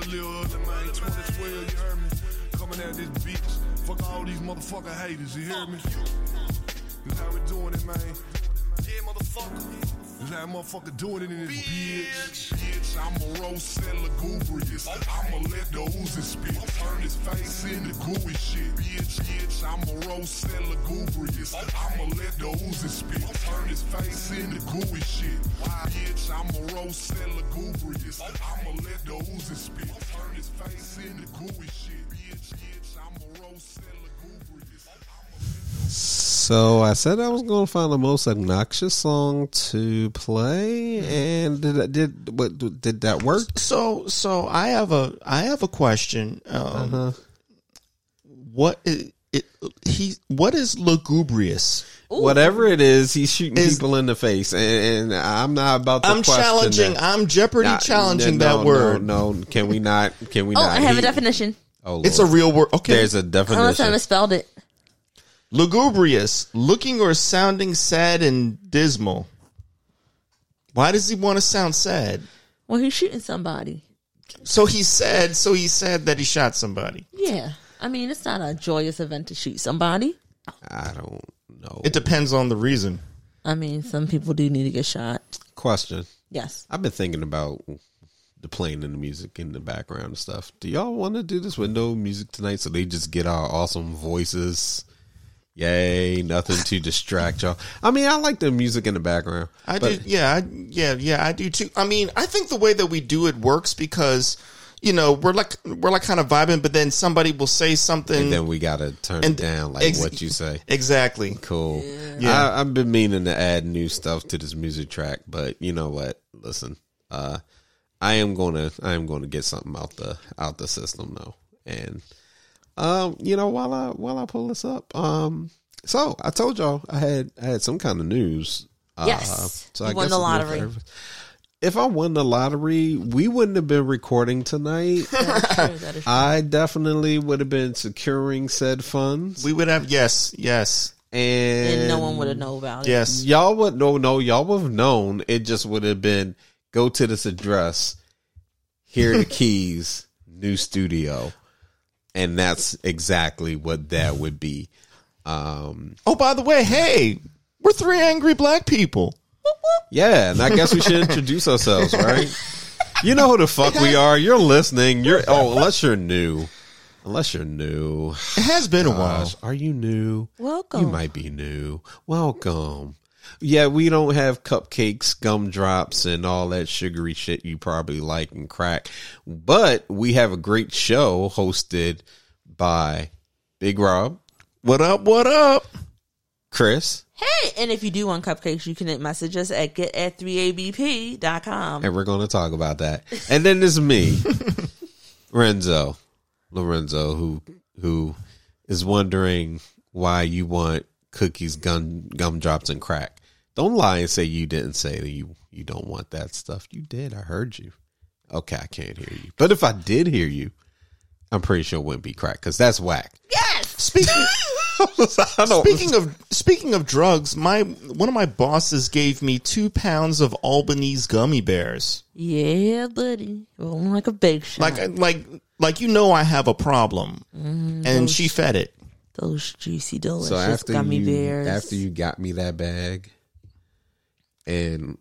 little ugly, man. 2012, you heard me? Coming at this bitch. Fuck all these motherfucking haters, you hear me? This how we doing it, man. Yeah, motherfucker. How motherfucker doing it in this bitch. Bitch, I'm a roast and lugubrious. I'ma let the Uzi spit. Turn his face into gooey shit. Bitch, bitch, I'm a roast and lugubrious. I'ma let the Uzi spit. Turn his face into gooey shit. Why, bitch, I'm a roast and lugubrious. I'ma let the Uzi spit. Turn his face into gooey shit. Bitch, bitch, I'm a roast and lugubrious. So I said I was going to find the most obnoxious song to play, and did did what did that work? So, so I have a I have a question. Um, Uh-huh. What is it? He what is lugubrious? Whatever it is, he's shooting Is- people in the face, and, and I'm not about to. I'm question challenging. That. I'm Jeopardy Nah, challenging no, that word. No, no, can we not? Can we Oh, not? I have He- a definition. Oh, It's a real word. Okay. There's a definition. Unless I definition. misspelled it. Lugubrious, looking or sounding sad and dismal. Why does he want to sound sad? Well, he's shooting somebody. So he's sad. So he's sad that he shot somebody. Yeah. I mean, it's not a joyous event to shoot somebody. I don't know. It depends on the reason. I mean, some people do need to get shot. Question. Yes. I've been thinking about the playing and the music in the background and stuff. Do y'all want to do this with no music tonight so they just get our awesome voices? Yay, nothing to distract y'all. I mean, I like the music in the background. I do. Yeah. I, yeah. Yeah. I do too. I mean, I think the way that we do it works because, you know, we're like we're like kind of vibing, but then somebody will say something. And then we got to turn And it down like ex- what you say. exactly. Cool. Yeah. I, I've been meaning to add new stuff to this music track, but you know what? Listen, uh, I am gonna I am gonna get something out the out the system though, and um, you know while I while I pull this up, um, so I told y'all I had I had some kind of news. Uh, Yes. so You I won guess the it's lottery. If I won the lottery, we wouldn't have been recording tonight. That is true. That is true. I definitely would have been securing said funds, We would have yes, yes, and, and no one would have known about it. yes. Y'all would no no y'all would have known. It just would have been go to this address, here are the keys, new studio, and that's exactly what that would be. Um, Oh, by the way, hey, we're three angry black people. yeah, and I guess we should introduce ourselves, right? You know who the fuck we are. You're listening. You're oh, unless you're new, unless you're new. It has been a while. Are you new? Welcome. You might be new. Welcome. Yeah, we don't have cupcakes, gumdrops, and all that sugary shit you probably like and crack. But we have a great show hosted by Big Rob, What up? What up? Chris, Hey, and if you do want cupcakes, you can message us at get at 3abp.com. and we're going to talk about that. And then there's me, Renzo, Lorenzo, who who is wondering why you want cookies, gum gumdrops, and crack. Don't lie and say you didn't say that you you don't want that stuff. You did. I heard you. Okay, I can't hear you. But if I did hear you, I'm pretty sure it wouldn't be crack because that's whack. Speaking I don't- speaking of speaking of drugs, my one of my bosses gave me two pounds of Albanese gummy bears. Yeah, buddy. Rolling like a big shot. Like like like you know, I have a problem, mm-hmm. and she fed it. Those juicy, delicious so after gummy you bears. after you got me that bag, and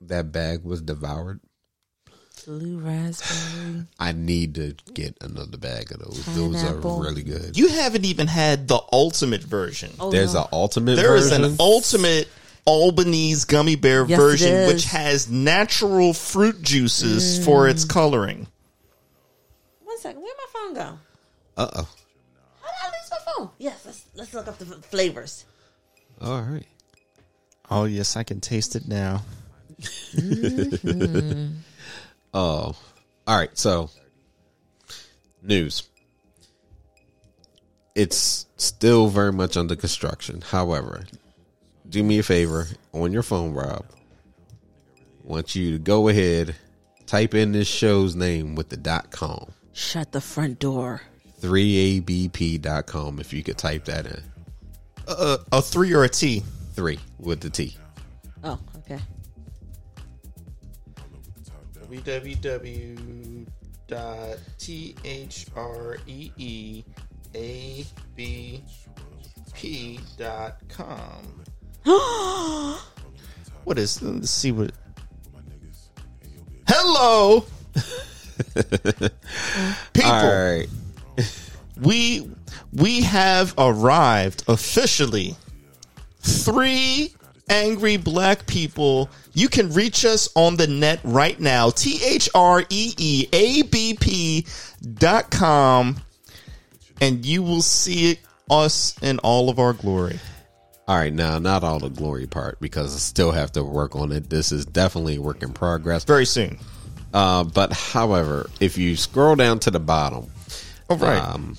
that bag was devoured. Blue raspberry. I need to get another bag of those. Those are really good. You haven't even had the ultimate version. Oh, There's no. an ultimate There is version. an ultimate Albanese gummy bear Yes, version, which has natural fruit juices for its coloring. One second. Where'd my phone go? uh oh. How did I lose my phone? Yes, let's let's look up the flavors. All right. Oh yes, I can taste it now. Oh, all right. So, news. It's still very much under construction. However, do me a favor on your phone, Rob. I want you to go ahead, type in this show's name with the dot com. Shut the front door. 3abp.com if you could type that in. Uh, a three or a T? Three with the T. Oh, okay. www. dot T H R E E A B P. What is let's see what Hello People All right. we we have arrived officially. Three angry black people. You can reach us on the net right now. T H R E E A B P dot com. And you will see it, us in all of our glory. All right, now not all the glory part because I still have to work on it. This is definitely a work in progress. Very soon. Uh, but however, if you scroll down to the bottom, All right. um,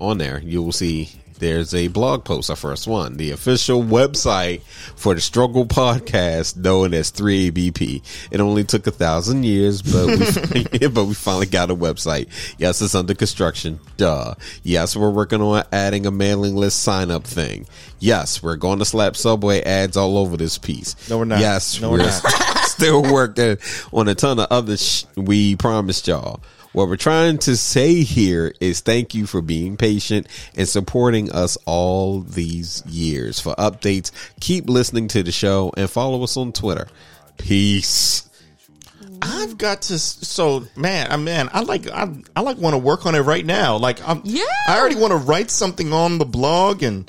on there, you will see there's a blog post, our first one, the official website for the Struggle Podcast, known as 3ABP. It only took a thousand years, but we, but we finally got a website. Yes, it's under construction. Duh. Yes, we're working on adding a mailing list sign up thing. Yes, we're going to slap Subway ads all over this piece. No, we're not. Yes, No, we're we're not. still working on a ton of other sh- we promised y'all. What we're trying to say here is thank you for being patient and supporting us all these years. For updates, keep listening to the show and follow us on Twitter. Peace. I've got to. So, man, I man, I like. I, I like want to work on it right now. Like, I'm. Yeah. I already want to write something on the blog and,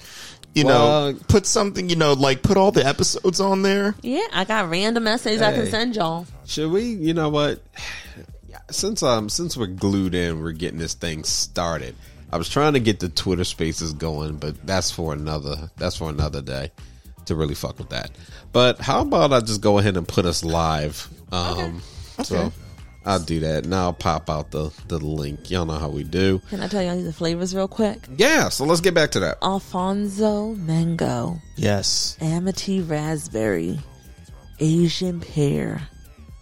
you Well- know, put something. You know, like put all the episodes on there. Yeah, I got random essays I can send y'all. Should we? You know what? Yeah, Since um since we're glued in, we're getting this thing started. I was trying to get the Twitter Spaces going, but that's for another that's for another day to really fuck with that. But how about I just go ahead and put us live? Um, so I'll do that, and I'll pop out the the link. Y'all know how we do. Can I tell y'all the flavors real quick? Yeah, so let's get back to that. Alphonso mango, Yes. Amity raspberry, Asian pear,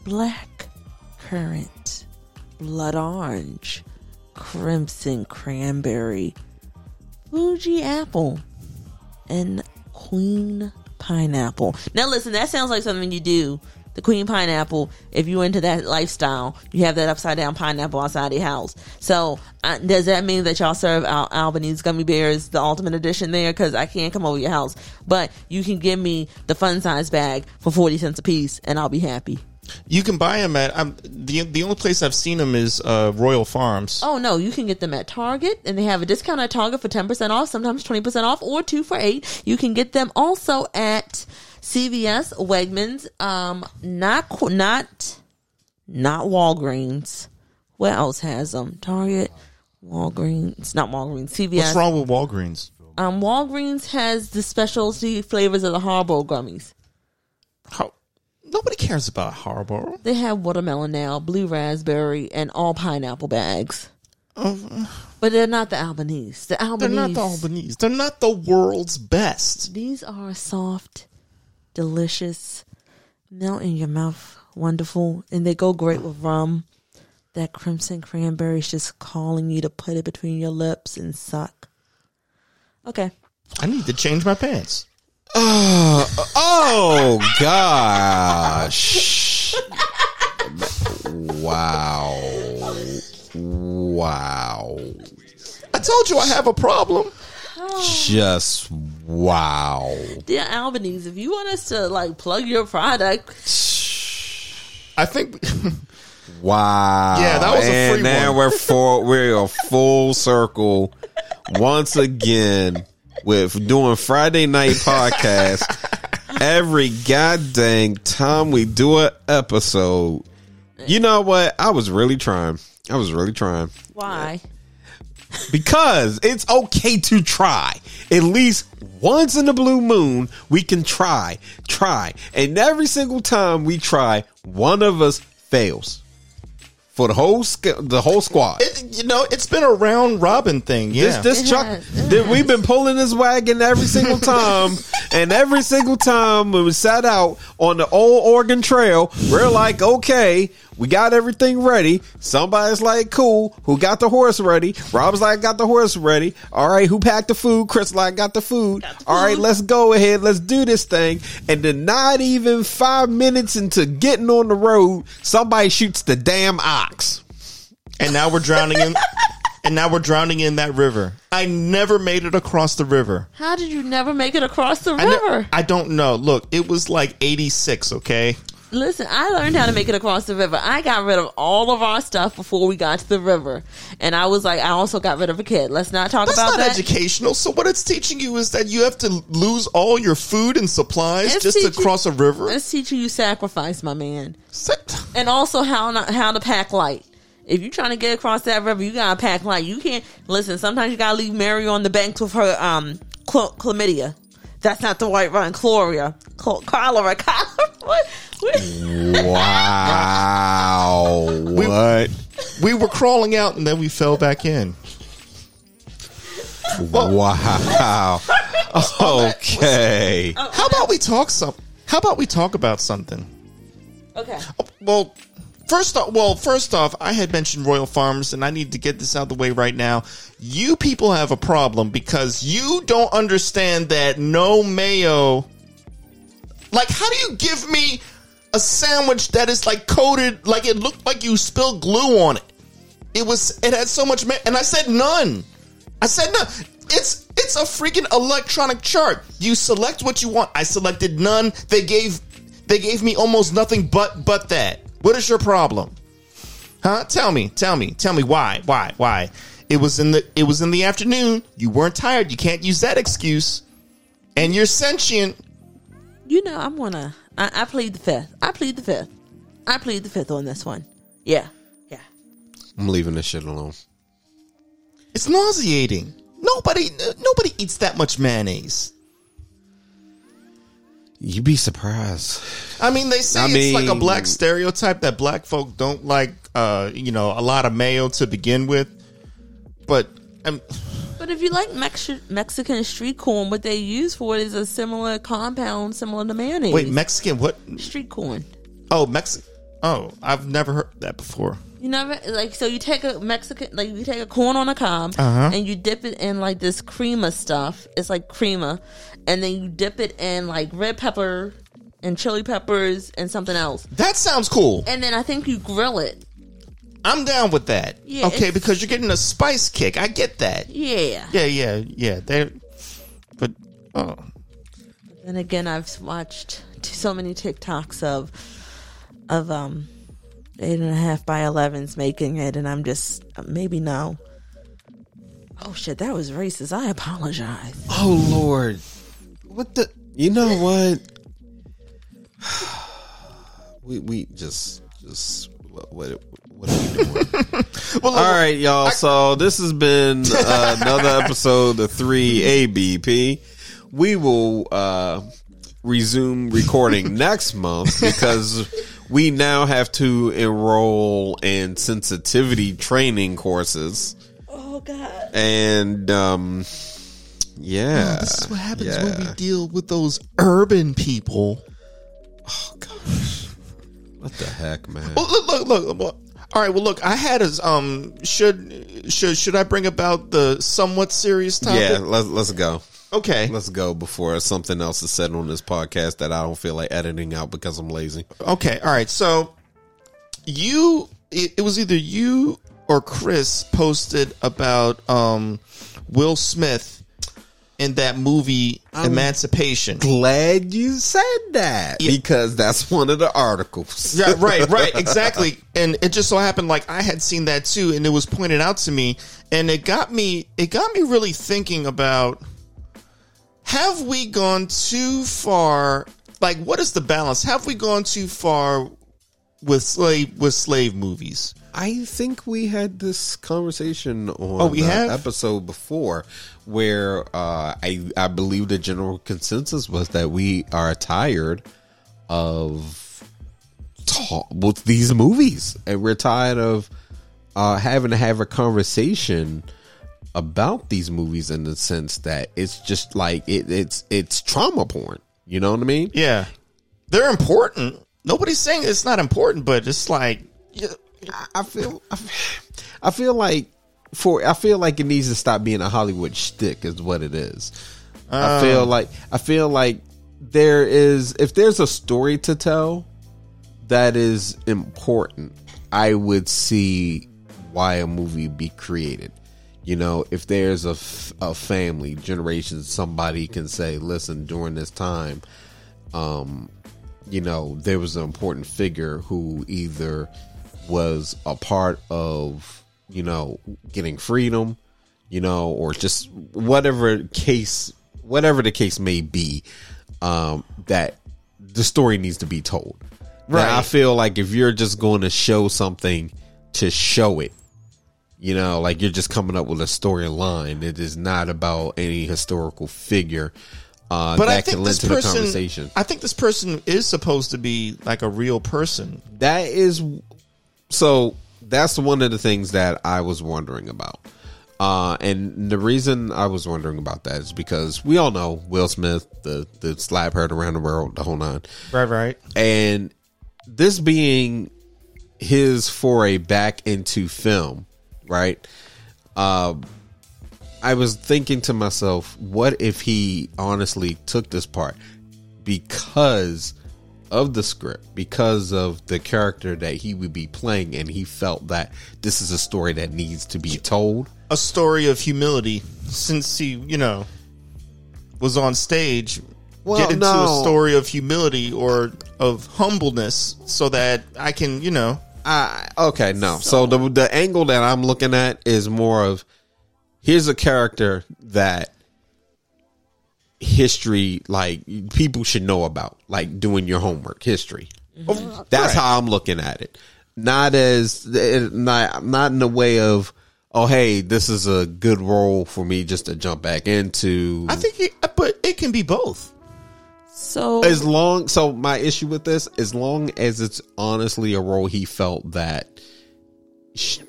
black currant, blood orange, crimson cranberry, Fuji apple, and queen pineapple. Now listen, that sounds like something you do. The queen pineapple, if you're into that lifestyle, you have that upside down pineapple outside your house. So, uh, does that mean that y'all serve Al- Albanese gummy bears, the ultimate edition there? Because I can't come over your house, but you can give me the fun size bag for forty cents a piece, and I'll be happy. You can buy them at. Um, the the only place I've seen them is uh, Royal Farms. Oh no, you can get them at Target, and they have a discount at Target for ten percent off, sometimes twenty percent off, or two for eight. You can get them also at CVS, Wegmans, um, not not not Walgreens. Where else has them? Target, Walgreens, not Walgreens, CVS. What's wrong with Walgreens? Um, Walgreens has the specialty flavors of the Haribo gummies. How? Nobody cares about Haribo. They have watermelon now, blue raspberry, and all pineapple bags. Um, but they're not the Albanese. The Albanese. They're not the Albanese. They're not the world's best. These are soft, delicious, melt in your mouth, wonderful, and they go great with rum. That crimson cranberry is just calling you to put it between your lips and suck. Okay. I need to change my pants. Oh oh gosh! wow! Wow! I told you I have a problem. Just wow! Dear Albanese, if you want us to like plug your product, I think Wow. Yeah, that was a and free now one. we're full we're a full circle once again with doing Friday night podcast. Every goddamn time we do an episode. You know what? I was really trying. I was really trying. why? Because it's okay to try. At least once in the blue moon, we can try. Try. And every single time we try, one of us fails. For the whole sc- the whole squad. it, you know it's been a round robin thing. Yeah, This this It truck that we've been pulling this wagon every single time, and every single time when we sat out on the old Oregon Trail, we're like, okay, we got everything ready. Somebody's like, cool, who got the horse ready? Rob's like, got the horse ready. All right, who packed the food? Chris like, got the food. All right, let's go ahead, let's do this thing. And then not even five minutes into getting on the road, somebody shoots the damn ox. and now we're drowning in, and now we're drowning in that river. I never made it across the river. How did you never make it across the I, ne- river? I don't know. Look, it was like 86, okay? Listen, I learned how to make it across the river. I got rid of all of our stuff before we got to the river. And I was like, I also got rid of a kid. Let's not talk That's about not that. educational. So what it's teaching you is that you have to lose all your food and supplies It's just to cross a river. It's teaching you sacrifice, my man. Set- And also how not, how to pack light. If you're trying to get across that river, you gotta pack light. You can't listen. Sometimes you gotta leave Mary on the banks with her um chlamydia. That's not the white run. Chloria, Chl- cholera, cholera. What? what? Wow. what? we were crawling out and then we fell back in. Wow. Okay. How about we talk some? How about we talk about something? Okay. Oh, well, first off, well, first off, I had mentioned Royal Farms, and I need to get this out of the way right now. You people have a problem because you don't understand that no mayo. Like, how do you give me a sandwich that is like coated, like it looked like you spilled glue on it? It was, it had so much, ma- and I said none. I said no. It's it's a freaking electronic chart. You select what you want. I selected none. They gave they gave me almost nothing but but that. What is your problem? Huh? Tell me. Tell me. Tell me why? Why? Why? It was in the it was in the afternoon. You weren't tired. You can't use that excuse. And you're sentient. You know, I'm gonna. I, I plead the fifth. I plead the fifth. I plead the fifth on this one. Yeah. Yeah. I'm leaving this shit alone. It's nauseating. Nobody nobody eats that much mayonnaise. You'd be surprised. I mean, they say I it's like a black stereotype that black folk don't like, uh, you know, a lot of mayo to begin with. But um, But if you like Mex- Mexican street corn, what they use for it is a similar compound, similar to mayonnaise. wait, Mexican? What? street corn. Oh, Mexican. Oh, I've never heard that before. You never like so you take a Mexican like you take a corn on a cob Uh-huh. and you dip it in like this crema stuff. It's like crema, and then you dip it in like red pepper and chili peppers and something else, That sounds cool. and then I think you grill it. I'm down with that. Yeah, okay, because you're getting a spice kick. I get that. Yeah. Yeah, yeah, yeah. They, but oh, And again, I've watched so many TikToks of of um eight and a half by 11s making it, and I'm just maybe no. Oh shit, that was racist. I apologize. Oh Lord. What the you know what? we we just just what what, what are we doing? well, All right, y'all. So this has been uh, another episode of 3ABP. We will uh, resume recording next month because we now have to enroll in sensitivity training courses. Oh god. And um yeah. This is what happens yeah. when we deal with those urban people. Oh gosh. What the heck, man? Well, look, look, look. look. All right. Well, look. I had a um. Should should should I bring about the somewhat serious topic? Yeah, let's let's go. Okay. Let's go before something else is said on this podcast that I don't feel like editing out because I'm lazy. Okay. All right. So you, it, it was either you or Chris posted about um Will Smith in that movie Emancipation. Glad you said that because that's one of the articles. Yeah, right, right, exactly. And it just so happened like I had seen that too, and it was pointed out to me, and it got me. It got me really thinking about: Have we gone too far? Like, what is the balance? Have we gone too far with slave with slave movies? I think we had this conversation on Oh, we the have? episode before where uh, I I believe the general consensus was that we are tired of talk with these movies and we're tired of uh, having to have a conversation about these movies in the sense that it's just like it, it's it's trauma porn. You know what I mean? Yeah, they're important. Nobody's saying it's not important, but it's like, yeah, I- I feel I feel like for I feel like it needs to stop being a Hollywood shtick is what it is. I um. feel like I feel like there is if there's a story to tell that is important, I would see why a movie be created. You know, if there's a, f- a family, generation, somebody can say, listen, during this time, um, you know, there was an important figure who either was a part of, you know, getting freedom, you know, or just whatever case, whatever the case may be, um, that the story needs to be told. Right. I feel like if you're just going to show something to show it, you know, like you're just coming up with a storyline. It is not about any historical figure uh, but that I think can this lend to the person, conversation. I think this person is supposed to be like a real person. That is so. That's one of the things that I was wondering about. Uh, and the reason I was wondering about that is because we all know Will Smith, the the slap heard around the world, the whole nine, Right, right. and this being his foray back into film, right? Uh, I was thinking to myself, what if he honestly took this part because of the script, because of the character that he would be playing, and he felt that this is a story that needs to be told. A story of humility, since he, you know, was on stage. Well, get into no. a story of humility or of humbleness, so that I can, you know, I okay, no. So, the the angle that I'm looking at is more of here's a character that history like people should know about, like doing your homework, history. Mm-hmm. That's how I'm looking at it. Not as eh, not not in the way of oh hey, this is a good role for me just to jump back into. I think, it, but it can be both. So as long so my issue with this as long as it's honestly a role he felt that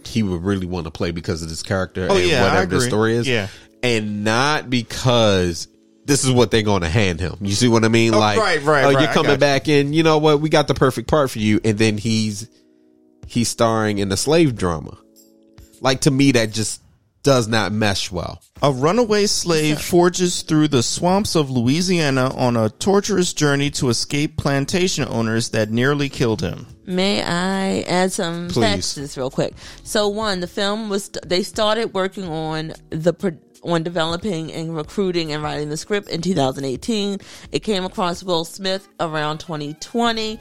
he would really want to play because of this character Oh, and yeah, whatever the story is Yeah. and not because this is what they're going to hand him you see what i mean Oh, like right, right, oh, right, you're coming got you. back in you know what we got the perfect part for you and then he's he's starring in a slave drama like to me that just does not mesh well A runaway slave forges through the swamps of Louisiana on a torturous journey to escape plantation owners that nearly killed him. May I add some Please. facts to this real quick? So, one, the film was they started working on the pro- on developing and recruiting and writing the script in 2018. It came across Will Smith around 2020,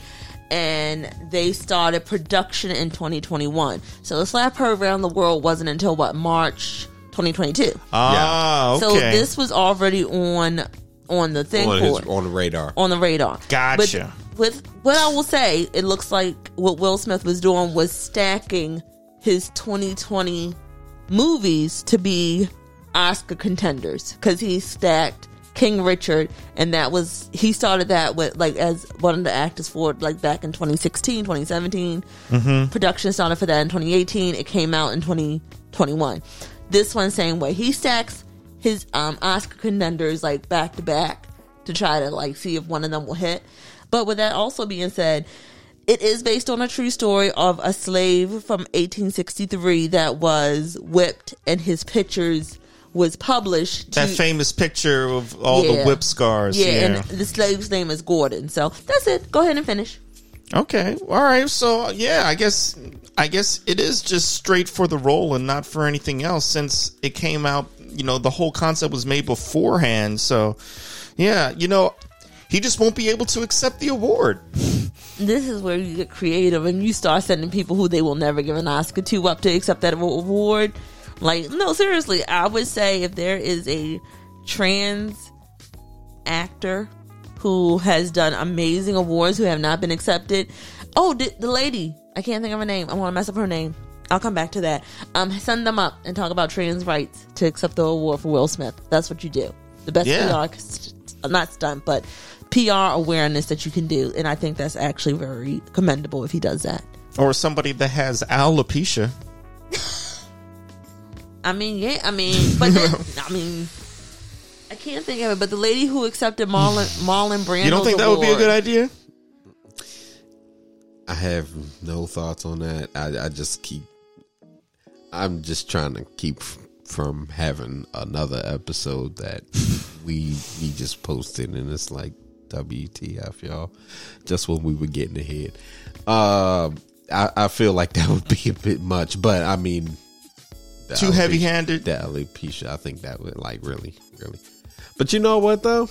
and they started production in 2021. So, the slap heard around the world wasn't until what March 2022. Ah, So okay. this was already on on the thing on, his, on the radar on the radar. Gotcha. But with what I will say, it looks like what Will Smith was doing was stacking his 2020 movies to be Oscar contenders because he stacked King Richard, and that was he started that with like as one of the actors for like back in 2016, 2017. Production started for that in 2018. It came out in 2021. This one same way. He stacks his um Oscar contenders like back to back to try to like see if one of them will hit. But with that also being said, it is based on a true story of a slave from 1863 that was whipped and his pictures was published. that to- famous picture of all the whip scars. yeah, Yeah. and the slave's name is Gordon. So that's it. Go ahead and finish. Okay. All right. So yeah, I guess I guess it is just straight for the role and not for anything else since it came out, you know, the whole concept was made beforehand. So yeah, you know, he just won't be able to accept the award. This is where you get creative and you start sending people who they will never give an Oscar to up to accept that award. Like, no, seriously, I would say if there is a trans actor who has done amazing awards who have not been accepted. Oh, the, the lady, I can't think of her name. I want to mess up her name. I'll come back to that. Um, send them up and talk about trans rights to accept the award for Will Smith. That's what you do. The best Yeah. PR, st- not stunt, but PR awareness that you can do, and I think that's actually very commendable if he does that. Or somebody that has alopecia. I mean, yeah, I mean, but then, I mean, I can't think of it. But the lady who accepted Marlon Marlon Brando, You don't think that would be a good idea? I have no thoughts on that. I, I just keep. I'm just trying to keep from having another episode that we we just posted, and it's like WTF, y'all. Just when we were getting ahead. Um, I, I feel like that would be a bit much, but I mean, the Too heavy-handed? The alopecia, I think that would like really, really. But you know what though?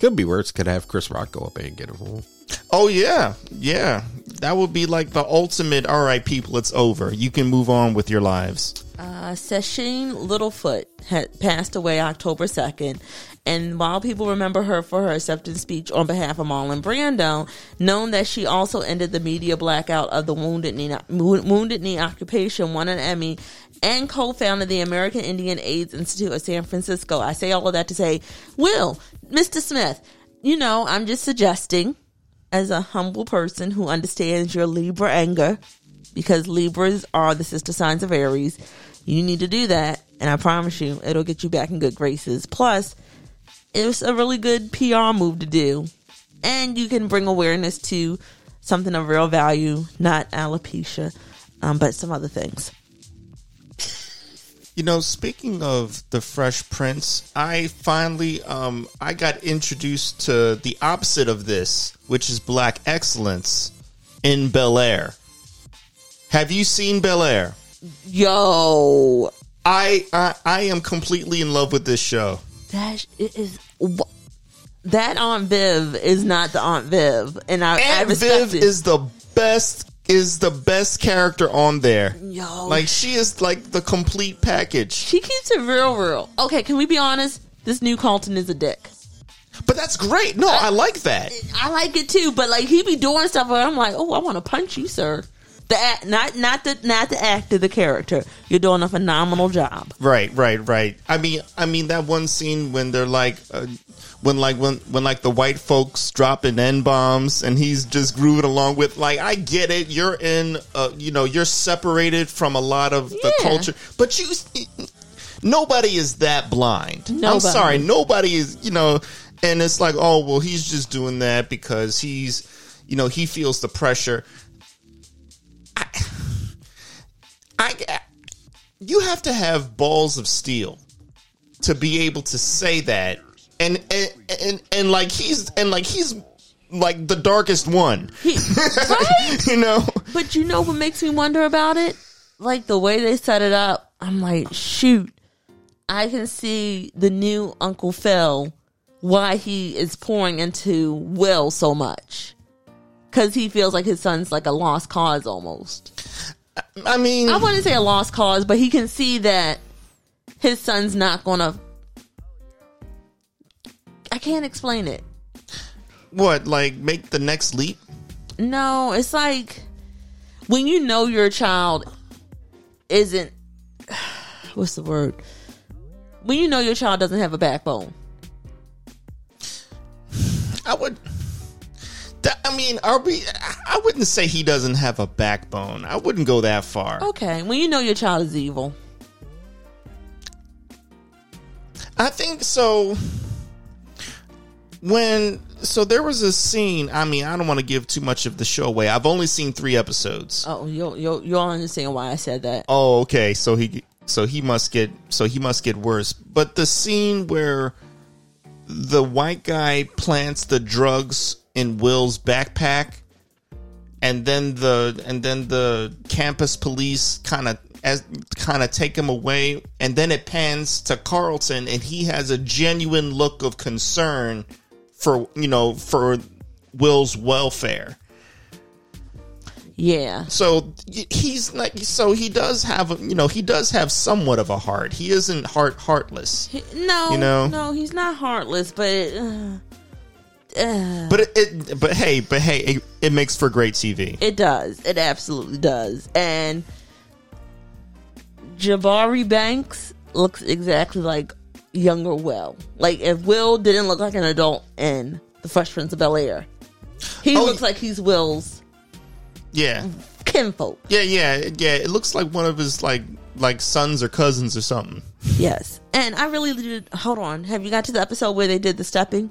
Could be worse. Could have Chris Rock go up and get a for him. Oh yeah, yeah. That would be like the ultimate. All right, people, it's over. You can move on with your lives. Uh, Sacheen Littlefeather had passed away October 2nd. And while people remember her for her acceptance speech on behalf of Marlon Brando, known that she also ended the media blackout of the Wounded Knee, Wounded Knee occupation, won an Emmy, and co-founded the American Indian AIDS Institute of San Francisco. I say all of that to say, Will, Mr. Smith, you know, I'm just suggesting as a humble person who understands your Libra anger, because Libras are the sister signs of Aries. You need to do that, and I promise you, it'll get you back in good graces. Plus, it's a really good PR move to do, and you can bring awareness to something of real value, not alopecia, um, but some other things. You know, speaking of the Fresh Prince, I finally um I got introduced to the opposite of this, which is black excellence in Bel Air. Have you seen Bel Air? Yo, I, I I am completely in love with this show. That is. That Aunt Viv is not the Aunt Viv, and I, I Aunt respect Viv it. is the best is the best character on there. Yo. Like she is like the complete package. she keeps it real, real. Okay, can we be honest? This new Carlton is a dick. But that's great. No, I like that. I like it too, but like he be doing stuff where I'm like, oh, I want to punch you, sir. The not not the not the actor, the character. You're doing a phenomenal job. Right, right, right. I mean, I mean that one scene when they're like, uh, when like when when like the white folks dropping n bombs and he's just grooving along with. Like, I get it. You're in, uh, you know, you're separated from a lot of the Yeah. culture, but you. Nobody is that blind. I'm sorry, nobody is. You know, and it's like, oh well, he's just doing that because he's, you know, he feels the pressure. I, I uh, you have to have balls of steel to be able to say that and and and, and like he's and like he's like the darkest one He, right? you know But you know what makes me wonder about it? Like the way they set it up. I'm like, shoot, I can see the new Uncle Phil why he is pouring into Will so much. Cause he feels like his son's like a lost cause almost. I mean I wouldn't say a lost cause, but he can see that his son's not gonna. I can't explain it. what like make the next leap No, it's like when you know your child isn't. What's the word? When you know your child doesn't have a backbone. i would i mean are we i wouldn't say he doesn't have a backbone i wouldn't go that far Okay, when you know your child is evil. I think so. When so there was a scene. I mean, I don't want to give too much of the show away. I've only seen three episodes. Oh, you'll you'll you'll understand why I said that. Oh, okay. So he so he must get so he must get worse. But the scene where the white guy plants the drugs in Will's backpack and then the and then the campus police kind of as kind of take him away and then it pans to Carlton and he has a genuine look of concern for you know for Will's welfare. Yeah, So he's like, so he does have, a- you know, he does have somewhat of a heart. He isn't heart heartless, no, You know? no, he's not heartless, but uh, but it, it but hey, but hey, it, it makes for great TV. It does. It absolutely does. And Jabari Banks looks exactly like younger Will. Like if Will didn't look like an adult in The Fresh Prince of Bel Air, he Oh, looks like he's Will's Yeah, kinfolk. yeah, yeah, yeah. It looks like one of his like like sons or cousins or something. Yes. And I really did. Hold on. Have you got to the episode where they did the stepping?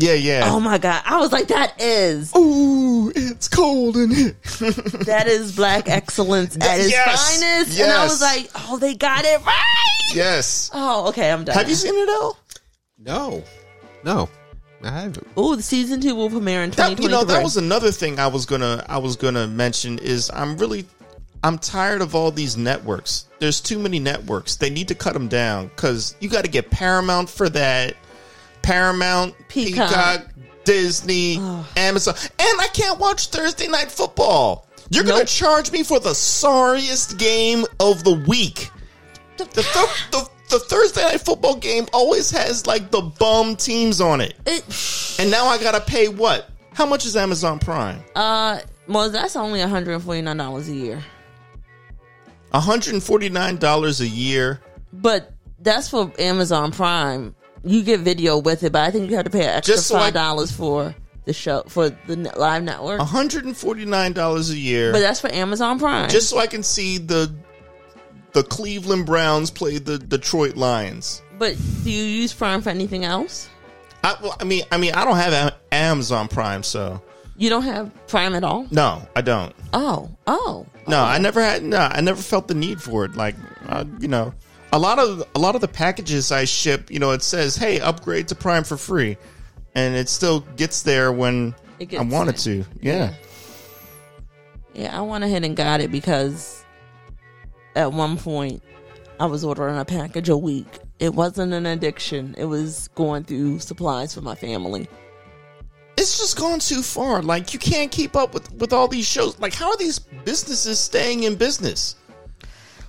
Yeah, yeah. Oh my God. I was like, that is. Ooh, it's cold in here. That is black excellence at its Yes, finest. And I was like, oh, they got it right. yes. Oh, okay. I'm done. Have you seen it, Al? No, no. I haven't. Oh, the season two will premiere in That, 2023. you know, that was another thing I was gonna I was gonna mention is I'm really I'm tired of all these networks. There's too many networks. They need to cut them down because you got to get Paramount for that, Paramount, Peacock. Peacock, Disney, Amazon, and I can't watch Thursday night football. You're gonna charge me for the sorriest game of the week. The, th- the the Thursday night football game always has like the bum teams on it. It, And now I gotta pay what? How much is Amazon Prime? uh, well, that's only one hundred and forty nine dollars a year, $149 a year. but that's for Amazon Prime. You get video with it, but I think you have to pay an extra Just so I- five dollars for the show for the live network. $149 a year. But that's for Amazon Prime. just so I can see the the Cleveland Browns play the Detroit Lions. but do you use Prime for anything else? I, well, I mean, I mean, I don't have Am- Amazon Prime, so You don't have Prime at all? no, I don't. Oh, oh, No, I never had. No, I never felt the need for it. Like, uh, you know, a lot of a lot of the packages I ship, you know, it says, "Hey, upgrade to Prime for free," and it still gets there when It I gets want it to. Yeah. Yeah, I went ahead and got it because at one point I was ordering a package a week. It wasn't an addiction. It was going through supplies for my family. it's just gone too far. Like you can't keep up with with all these shows. Like how are these businesses staying in business?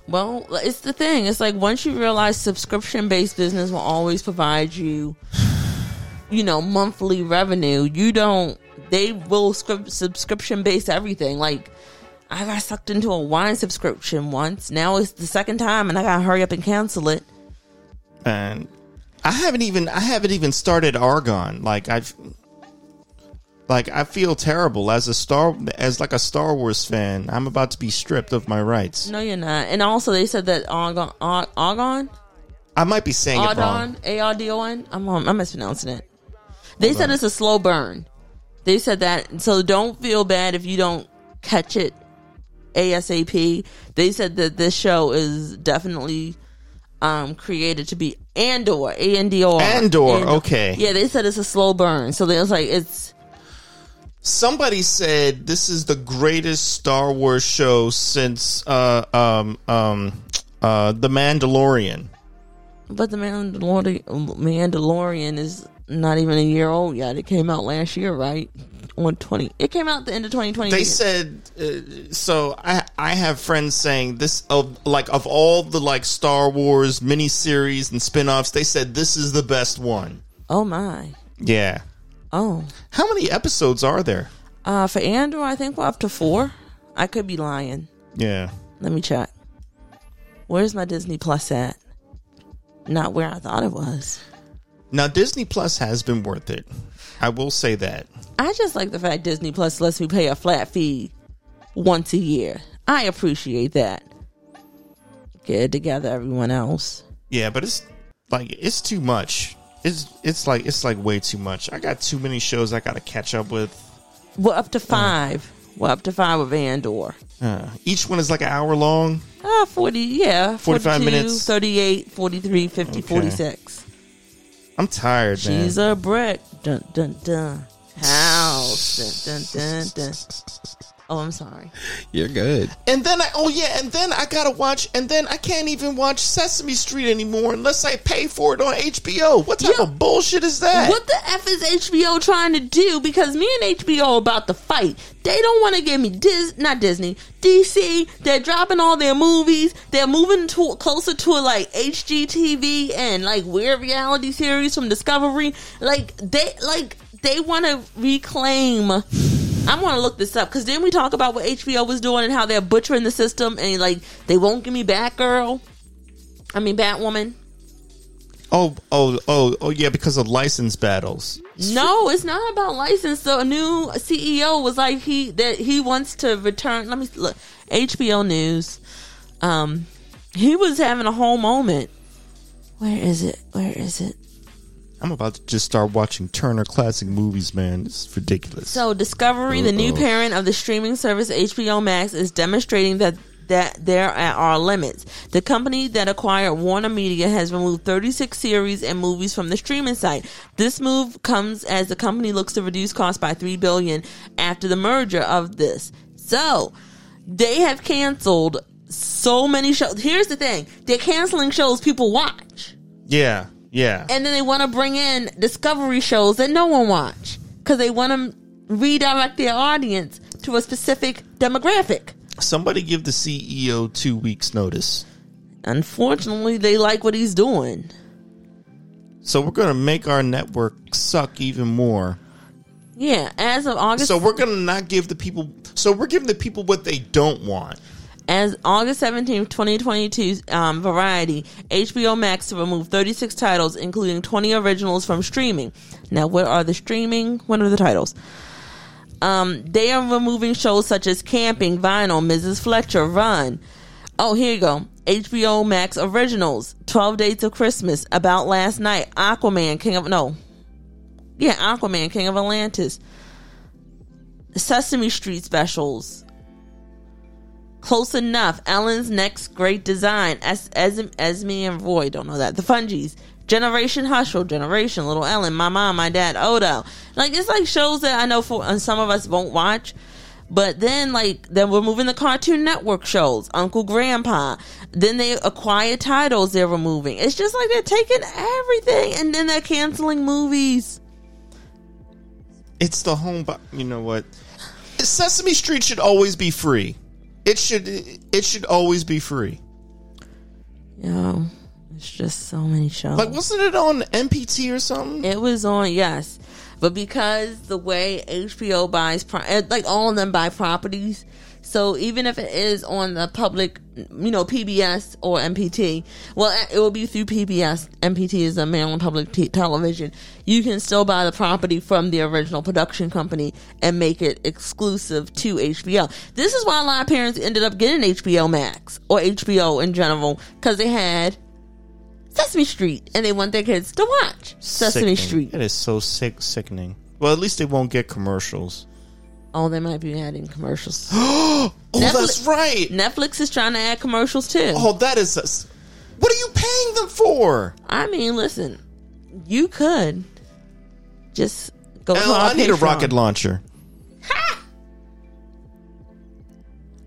Well, it's the thing. It's like once you realize subscription based business will always provide you, you know, monthly revenue, you don't, they will script subscription base everything. Like, I got sucked into a wine subscription once. Now it's the second time and I gotta hurry up and cancel it. And I haven't even I haven't even started Argon. Like I've like I feel terrible as a star as like a Star Wars fan. I'm about to be stripped of my rights. No, you're not. And also, they said that Argon, Ar- Argon, I might be saying it wrong. Ardon, A R D O N. I'm I'm mispronouncing it. They said it's a slow burn. They said that, so don't feel bad if you don't catch it ASAP. They said that this show is definitely um created to be Andor, A N D O R. Andor, okay. Yeah, they said it's a slow burn. So they was like, it's Somebody said this is the greatest Star Wars show since uh um um uh The Mandalorian. But the Mandalorian, Mandalorian is not even a year old yet. It came out last year, right? On twenty, it came out at the end of twenty twenty. They said uh, so. I I have friends saying this of like of all the like Star Wars miniseries and spin-offs, They said this is the best one. "Oh my, Yeah. Oh." How many episodes are there? Uh, for Andor, I think we're up to four. I could be lying. Yeah. Let me check. Where's my Disney Plus at? Not where I thought it was. Now Disney Plus has been worth it. I will say that. I just like the fact Disney Plus lets me pay a flat fee once a year. I appreciate that. Get together, everyone else. Yeah, but it's like it's too much. It's it's like it's like way too much. I got too many shows I got to catch up with. We're up to five. We're up to five with Andor. Uh, each one is like an hour long. Ah, 40, yeah. 45 minutes. 38, 43, 50, Okay. 46. I'm tired, man. She's a brick. Dun, dun, dun. House. Dun, dun, dun, dun. Oh, I'm sorry. You're good. And then I oh yeah, and then I gotta watch, and then I can't even watch Sesame Street anymore unless I pay for it on HBO. What type Yeah. of bullshit is that? What the F is HBO trying to do? Because me and HBO are about to fight. They don't want to give me Dis, not Disney, DC. They're dropping all their movies. They're moving to closer to like HGTV and like weird reality series from Discovery. Like they like they want to reclaim. I'm gonna look this up because then we talk about what HBO was doing and how they're butchering the system and like they won't give me Batgirl. I mean Batwoman. Oh oh oh oh yeah, because of license battles. No, it's not about license. The new CEO was like he that he wants to return. Let me look. HBO News. Um, he was having a whole moment. Where is it? Where is it? I'm about to just start watching Turner Classic Movies, man. It's ridiculous. So Discovery, the new parent of the streaming service HBO Max, is demonstrating that that there are limits. The company that acquired Warner Media has removed 36 series and movies from the streaming site. This move comes as the company looks to reduce costs by 3 billion after the merger of this. So, they have canceled so many shows. Here's the thing. They're canceling shows people watch. Yeah, yeah. And then they want to bring in discovery shows that no one watch because they want to redirect their audience to a specific demographic. Somebody give the CEO two weeks notice. Unfortunately, they like what he's doing. So we're gonna make our network suck even more. Yeah, as of August So we're gonna not give the people. So we're giving the people what they don't want. As August 17th, 2022, um, Variety, HBO Max to remove 36 titles, including 20 originals from streaming. Now, what are the streaming? What are the titles? Um, they are removing shows such as Camping, Vinyl, Mrs. Fletcher, Run. Oh, here you go. HBO Max Originals, 12 Dates of Christmas, About Last Night, Aquaman, King of, no. Yeah, Aquaman, King of Atlantis. Sesame Street specials, Close enough. Ellen's next great design. Es- Es- Esme and Roy don't know that. The Fungies. Generation Hustle. Generation Little Ellen. My mom. My dad. Odo. Like it's like shows that I know for and some of us won't watch. But then like then we're moving the Cartoon Network shows. Uncle Grandpa. Then they acquire titles they're removing. It's just like they're taking everything and then they're canceling movies. It's the home. You know what? Sesame Street should always be free. It should. It should always be free. Yeah. it's just so many shows. Like, wasn't it on MPT or something? It was on, yes. But because the way HBO buys, pro- eh, like all of them buy properties, so even if it is on the public, you know, PBS or MPT, well, it will be through PBS. MPT is a Maryland Public T- Television. You can still buy the property from the original production company and make it exclusive to HBO. This is why a lot of parents ended up getting HBO Max or HBO in general because they had Sesame Street and they want their kids to watch Sesame Sickening. Street. It is so sick, sickening. Well, at least they won't get commercials. Oh, they might be adding commercials. Oh, Netflix- that's right. Netflix is trying to add commercials too. Oh, that is. A, s- what are you paying them for? I mean, listen, you could just go to I need a Patreon. rocket launcher.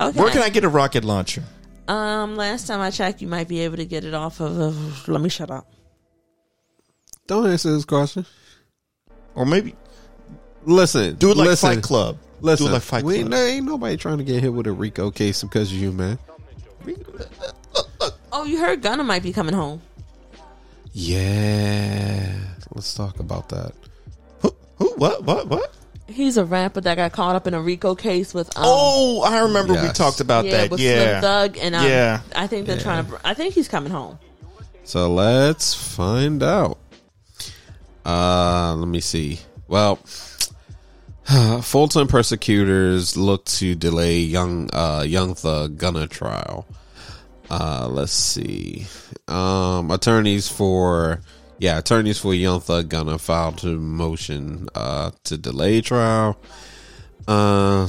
Okay. Where can I get a rocket launcher? Um, last time I checked, you might be able to get it off of. of let me shut up. Don't answer this question. Or maybe Listen, do it like listen, Fight Club. Listen, do it like Fight we, Club. there ain't nobody trying to get hit with a Rico case because of you, man. Oh, you heard Gunna might be coming home. Yeah, let's talk about that. Who? Who? What? What? What? He's a rapper that got caught up in a RICO case with. Um, Oh, I remember we Yes. talked about yeah, that. with Yeah. Slim Thug, and um, Yeah. I think they're trying to. I think he's coming home. So let's find out. Uh, let me see. Well, Fulton persecutors look to delay young uh young thug Gunna trial. Uh, let's see. Um, attorneys for yeah, attorneys for Young Thug Gunna filed a motion uh to delay trial. Uh,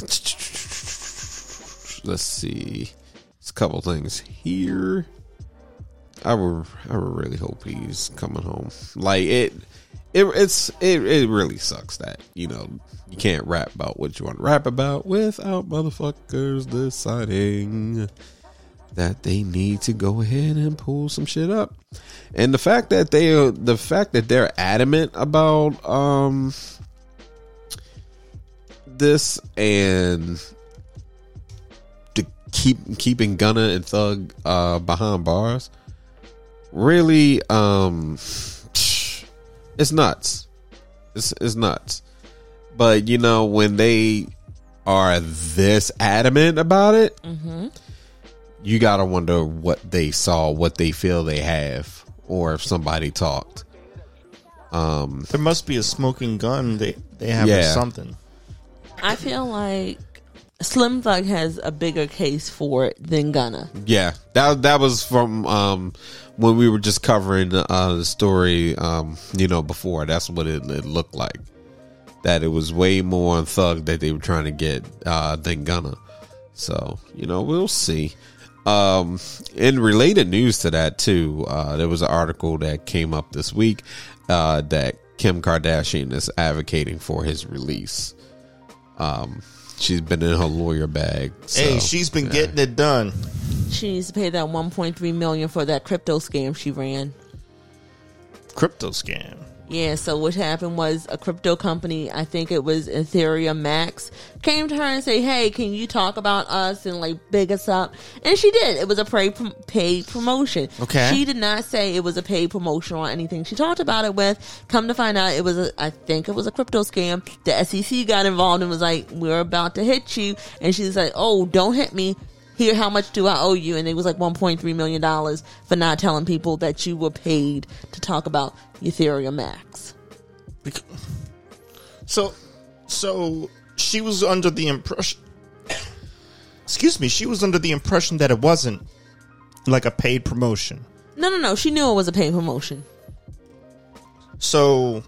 let's see. There's a couple things here. I would I would really hope he's coming home. Like it it it's it, it really sucks that, you know, you can't rap about what you want to rap about without motherfuckers deciding that they need to go ahead and pull some shit up. And the fact that they the fact that they're adamant about um this and to keep keeping Gunna and Thug uh behind bars really um it's nuts. It's, it's nuts. But you know when they are this adamant about it you gotta wonder what they saw what they feel they have or if somebody talked. Um There must be a smoking gun. They they have or something. I feel like Slim Thug has a bigger case for it than Gunna. Yeah, that that was from um, when we were just covering uh, the story. Um, you know, before that's what it, it looked like. That it was way more on Thug that they were trying to get uh, than Gunna. So you know, we'll see. Um, in related news to that too, uh, there was an article that came up this week uh, that Kim Kardashian is advocating for his release. Um, she's been in her lawyer bag. So, hey, she's been getting it done. She needs to pay that 1.3 million for that crypto scam she ran. Crypto scam. Yeah, so what happened was a crypto company, I think it was Ethereum Max, came to her and say, "Hey, can you talk about us and like big us up?" And she did. It was a paid paid promotion. Okay. She did not say it was a paid promotion or anything. She talked about it with. Come to find out, it was a. I think it was a crypto scam. The SEC got involved and was like, "We're about to hit you," and she's like, "Oh, don't hit me." Here, how much do I owe you? And it was like 1.3 million dollars for not telling people that you were paid to talk about Ethereum Max. So, so she was under the impression. Excuse me. She was under the impression that it wasn't like a paid promotion. No, no, no. She knew it was a paid promotion. So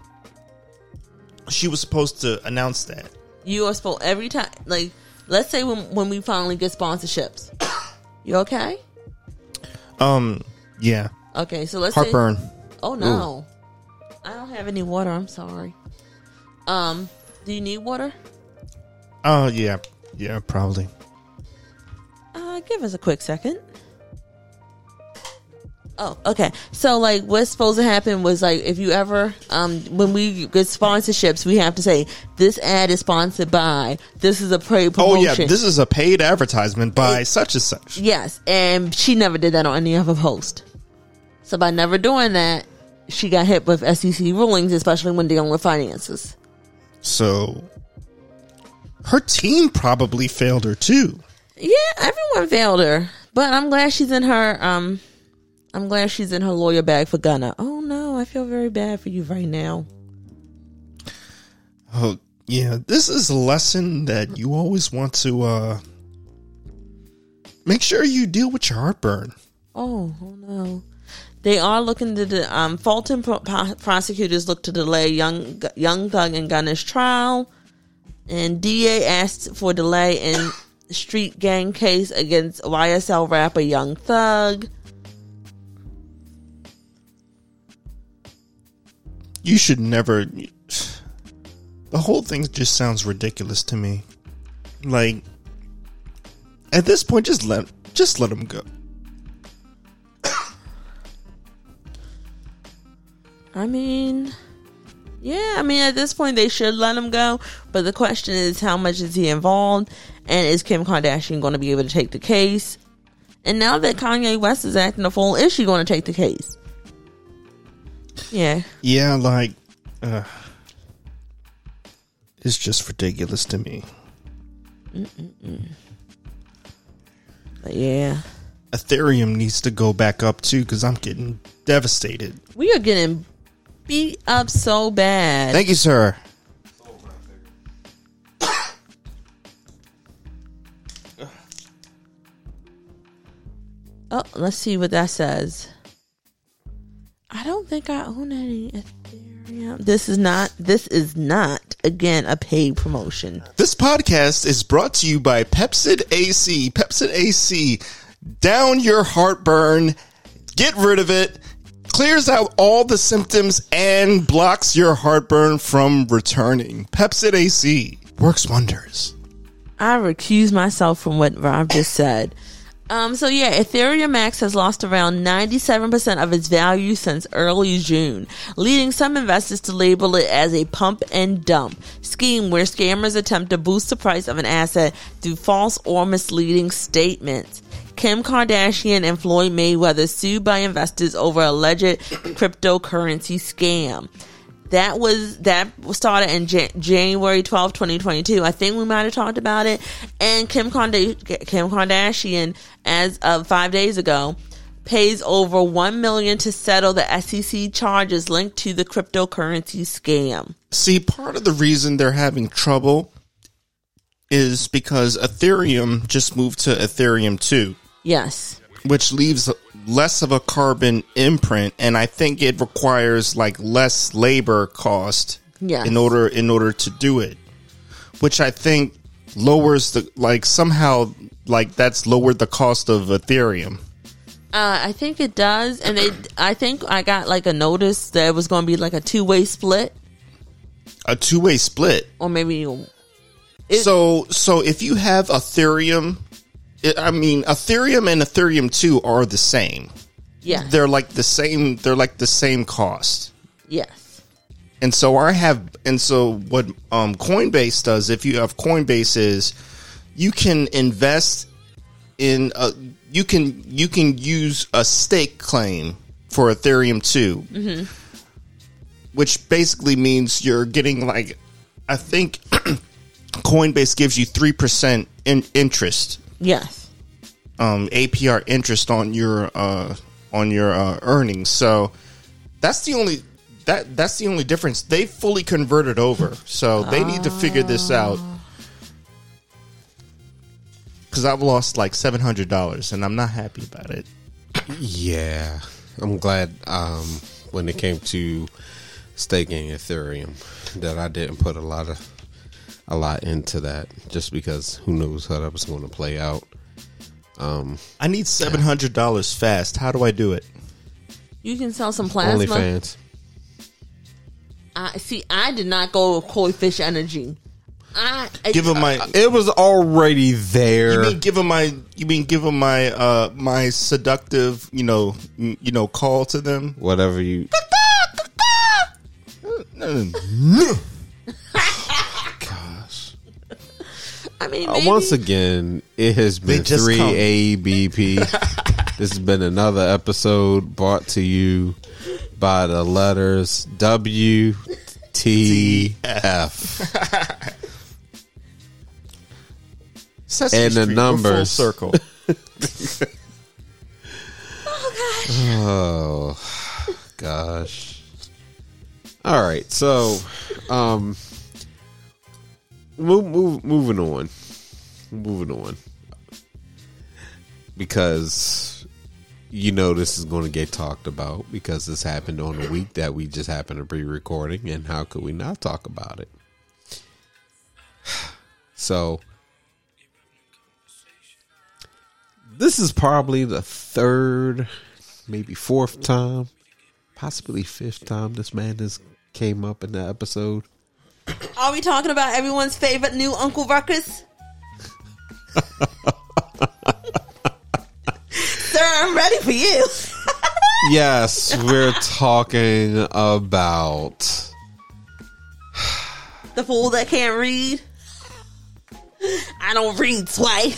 she was supposed to announce that. You are supposed every time, like, let's say when when we finally get sponsorships. You okay? Um. Yeah. Okay, so let's Heartburn. say. Oh no, I don't have any water. I'm sorry. Um, do you need water? Oh yeah. Yeah. Probably. Uh, give us a quick second. Oh, okay. So, like, what's supposed to happen was like, if you ever, um, when we get sponsorships, we have to say this ad is sponsored by. This is a paid promotion. Oh yeah. This is a paid advertisement by such and such. Yes, and she never did that on any of her posts. So by never doing that, she got hit with SEC rulings, especially when dealing with finances. So her team probably failed her too. Yeah, everyone failed her, but I'm glad she's in her. Um, I'm glad she's in her lawyer bag for Gunna. Oh no, I feel very bad for you right now. Oh yeah. This is a lesson that you always want to uh make sure you deal with your heartburn. Oh, oh no. They are looking to the um, Fulton pro- pro- prosecutors look to delay young young Thug and Gunna's trial, and DA asked for delay in street gang case against YSL rapper Young Thug. You should never. The whole thing just sounds ridiculous to me. Like, at this point, just let just let him go. I mean, yeah, I mean at this point they should let him go, but the question is how much is he involved, and is Kim Kardashian going to be able to take the case? And now that Kanye West is acting a fool, is she going to take the case? Yeah. Yeah, like, uh, it's just ridiculous to me. But yeah. Ethereum needs to go back up too because I'm getting devastated. We are getting beat up so bad. Thank you, sir. oh, let's see what that says. I don't think I own any Ethereum. This is not this is not again a paid promotion. This podcast is brought to you by Pepcid AC. Pepcid AC, down your heartburn, get rid of it, clears out all the symptoms, and blocks your heartburn from returning. Pepcid AC works wonders. I recuse myself from what Rob just said. Um, so yeah, Ethereum Max has lost around 97% of its value since early June, leading some investors to label it as a pump and dump scheme where scammers attempt to boost the price of an asset through false or misleading statements. Kim Kardashian and Floyd Mayweather sued by investors over alleged cryptocurrency scam that was that started in Jan- January 12, 2022. I think we might have talked about it. And Kim, Karda- Kim Kardashian, as of five days ago, pays over one million to settle the SEC charges linked to the cryptocurrency scam. See, part of the reason they're having trouble is because Ethereum just moved to Ethereum 2, Yes. which leaves less of a carbon imprint and I think it requires like less labor cost in order in order to do it. Which I think lowers the like somehow like that's lowered the cost of Ethereum. Uh, I think it does, and it. I think I got like a notice that it was going to be like a two way split, A two way split. or maybe It- so so if you have Ethereum, I mean Ethereum and Ethereum two are the same. yeah, They're like the same. They're like the same cost. yes, And so I have, and so what um, Coinbase does, if you have Coinbase, is you can invest in, a, you can you can use a stake claim for Ethereum 2 which basically means you're getting like, I think Coinbase gives you three percent in interest, yes. um, APR interest on your uh, on your uh, earnings. So that's the only that that's the only difference. They fully converted over, so they need to figure this out. Because I've lost like seven hundred dollars, and I'm not happy about it. Yeah, I'm glad um, when it came to staking Ethereum that I didn't put a lot of a lot into that, just because who knows how that was going to play out. Um, I need seven hundred dollars fast. How do I do it? You can sell some plasma. OnlyFans. I see. I did not go with Koi Fish Energy. I Give them my. Uh, it was already there. You mean give them my? You mean give them my? Uh, my seductive, you know, m- you know, call to them. Whatever you. Mm, mm. Gosh. I mean, Uh, maybe, once again, it has been three come. ABP. this has been another episode brought to you by the letters W T F. Sesame And the numbers. full circle. Oh gosh. Oh gosh! All right, so um move, move moving on. Moving on. Because you know this is going to get talked about because this happened on a week that we just happened to be recording and how could we not talk about it? So this is probably the third, maybe fourth time, possibly fifth time this man has came up in the episode. Are we talking about everyone's favorite new Uncle Ruckus? Sir, I'm ready for you. Yes, we're talking about the fool that can't read. I don't read, Sway.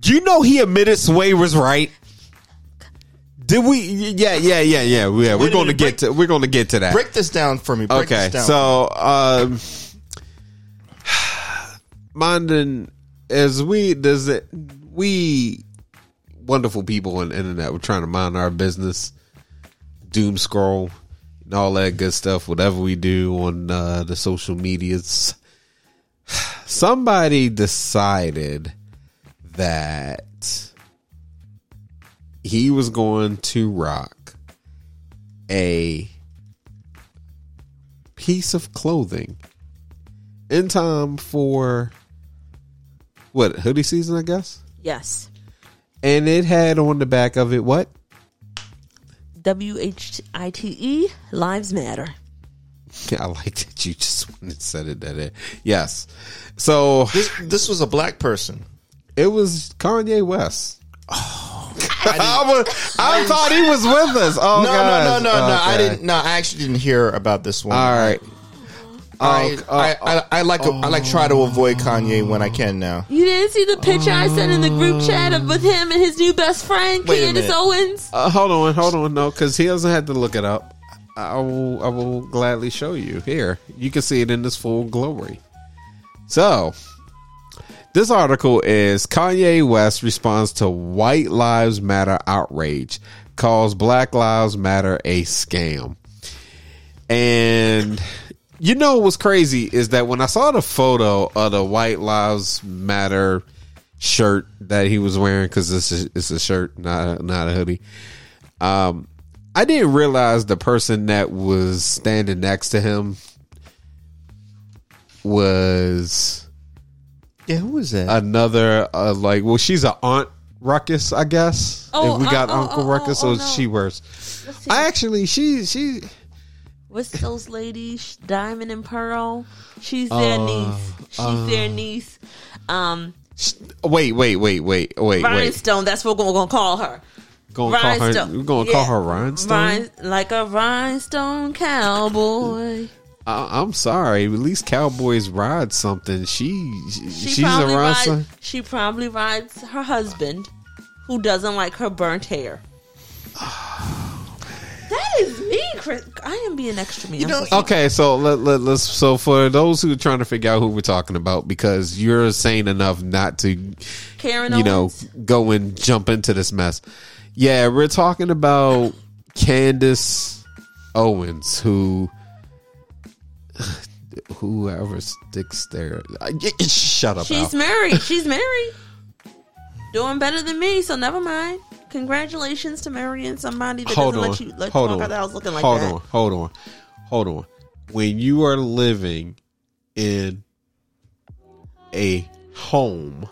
Do you know he admitted Sway was right? Did we? Yeah, yeah, yeah, yeah. Yeah, we're Wait going to get break- to we're going to get to that. Break this down for me. Break okay, so um, Mondin, as we does it, we wonderful people on the internet. We're trying to mind our business, doom scroll, and all that good stuff. Whatever we do on uh, the social medias, somebody decided that he was going to rock a piece of clothing in time for what hoodie season, I guess. Yes. And it had on the back of it what? W H I T E, Lives Matter. Yeah, I like that you just went and said it that it. Yes. So this, this was a black person. it was Kanye West. Oh. I, was, I thought he was with us. Oh, No, gosh. no, no, no, no. I didn't. No, I actually didn't hear about this one. All right. I, Oh, I, I, I like I like try to avoid Kanye when I can now. You didn't see the picture I sent in the group chat of with him and his new best friend, Candace. Owens. Uh, hold on, hold on, no, because he doesn't have to look it up. I will, I will gladly show you. Here, you can see it in this full glory. So, this article is Kanye West responds to White Lives Matter outrage, calls Black Lives Matter a scam. And you know what's crazy is that when I saw the photo of the White Lives Matter shirt that he was wearing, because it's a, it's a shirt, not a, not a hoodie. Um, I didn't realize the person that was standing next to him was Yeah, who was that? another uh, like well she's a aunt ruckus i guess Oh, if we uh, got oh, uncle oh, ruckus oh, so oh, she no. worse Let's i actually she she What's those ladies? Diamond and Pearl. She's their Uh, niece. She's their niece. Um, wait wait wait wait wait wait Rhinestone. That's what we're gonna call her. gonna call her we're gonna call her rhinestone Rhine, like a rhinestone cowboy. I, i'm sorry at least cowboys ride something she, she She she's a probably rhinestone rides. She probably rides her husband, who doesn't like her burnt hair. that is me, Chris. I am being extra mean. You know, Okay, so let, let, let's so for those who are trying to figure out who we're talking about, because you're sane enough not to, Karen you know, Owens. go and jump into this mess. Yeah, we're talking about Candace Owens, who whoever sticks there. Shut up. She's Al. married. She's married. Doing better than me, so never mind. Congratulations to marrying somebody that hold doesn't on. let you let you hold walk on. out the house looking like hold that. Hold on. Hold on. Hold on. When you are living in a home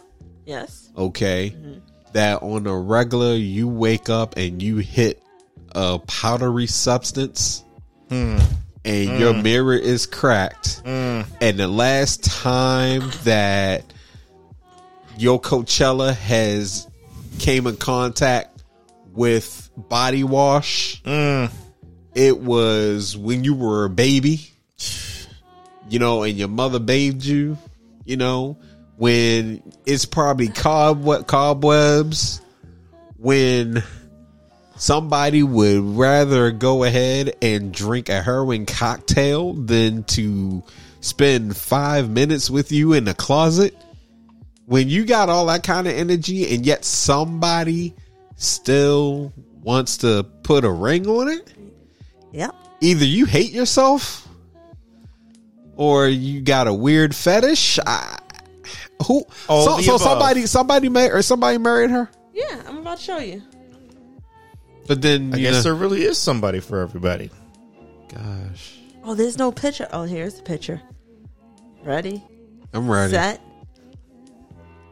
Yes. okay Mm-hmm. that on a regular you wake up and you hit a powdery substance Hmm. And your mm. mirror is cracked mm. and the last time that your coachella has came in contact with body wash mm. it was when you were a baby you know, and your mother bathed you, you know, when it's probably cobweb cobwebs, when somebody would rather go ahead and drink a heroin cocktail than to spend five minutes with you in the closet. When you got all that kind of energy and yet somebody still wants to put a ring on it, Yep. either you hate yourself or you got a weird fetish. I, who? All so so somebody somebody married or somebody married her, Yeah, I'm about to show you. But then I you guess know- there really is somebody for everybody. gosh, Oh, there's no picture. Oh, here's the picture. Ready? I'm ready. Set.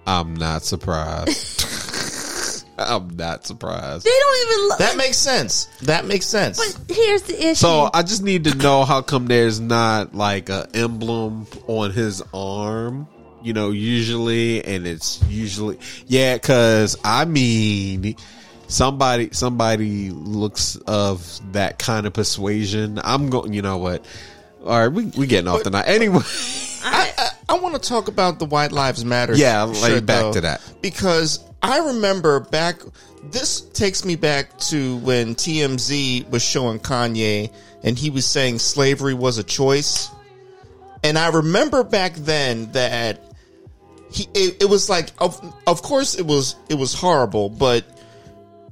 I'm not surprised. I'm not surprised. They don't even look. That makes sense. That makes sense. but here's the issue. So I just need to know how come there's not like a emblem on his arm, you know, usually, and it's usually yeah, because I mean, somebody somebody looks of that kind of persuasion. I'm going, you know what? All right, we we getting off tonight anyway. I, I, I want to talk about the White Lives Matter. Yeah, let you back though, to that. because I remember back. This takes me back to when TMZ was showing Kanye, and he was saying slavery was a choice. And I remember back then that he it, it was like of of course it was it was horrible, but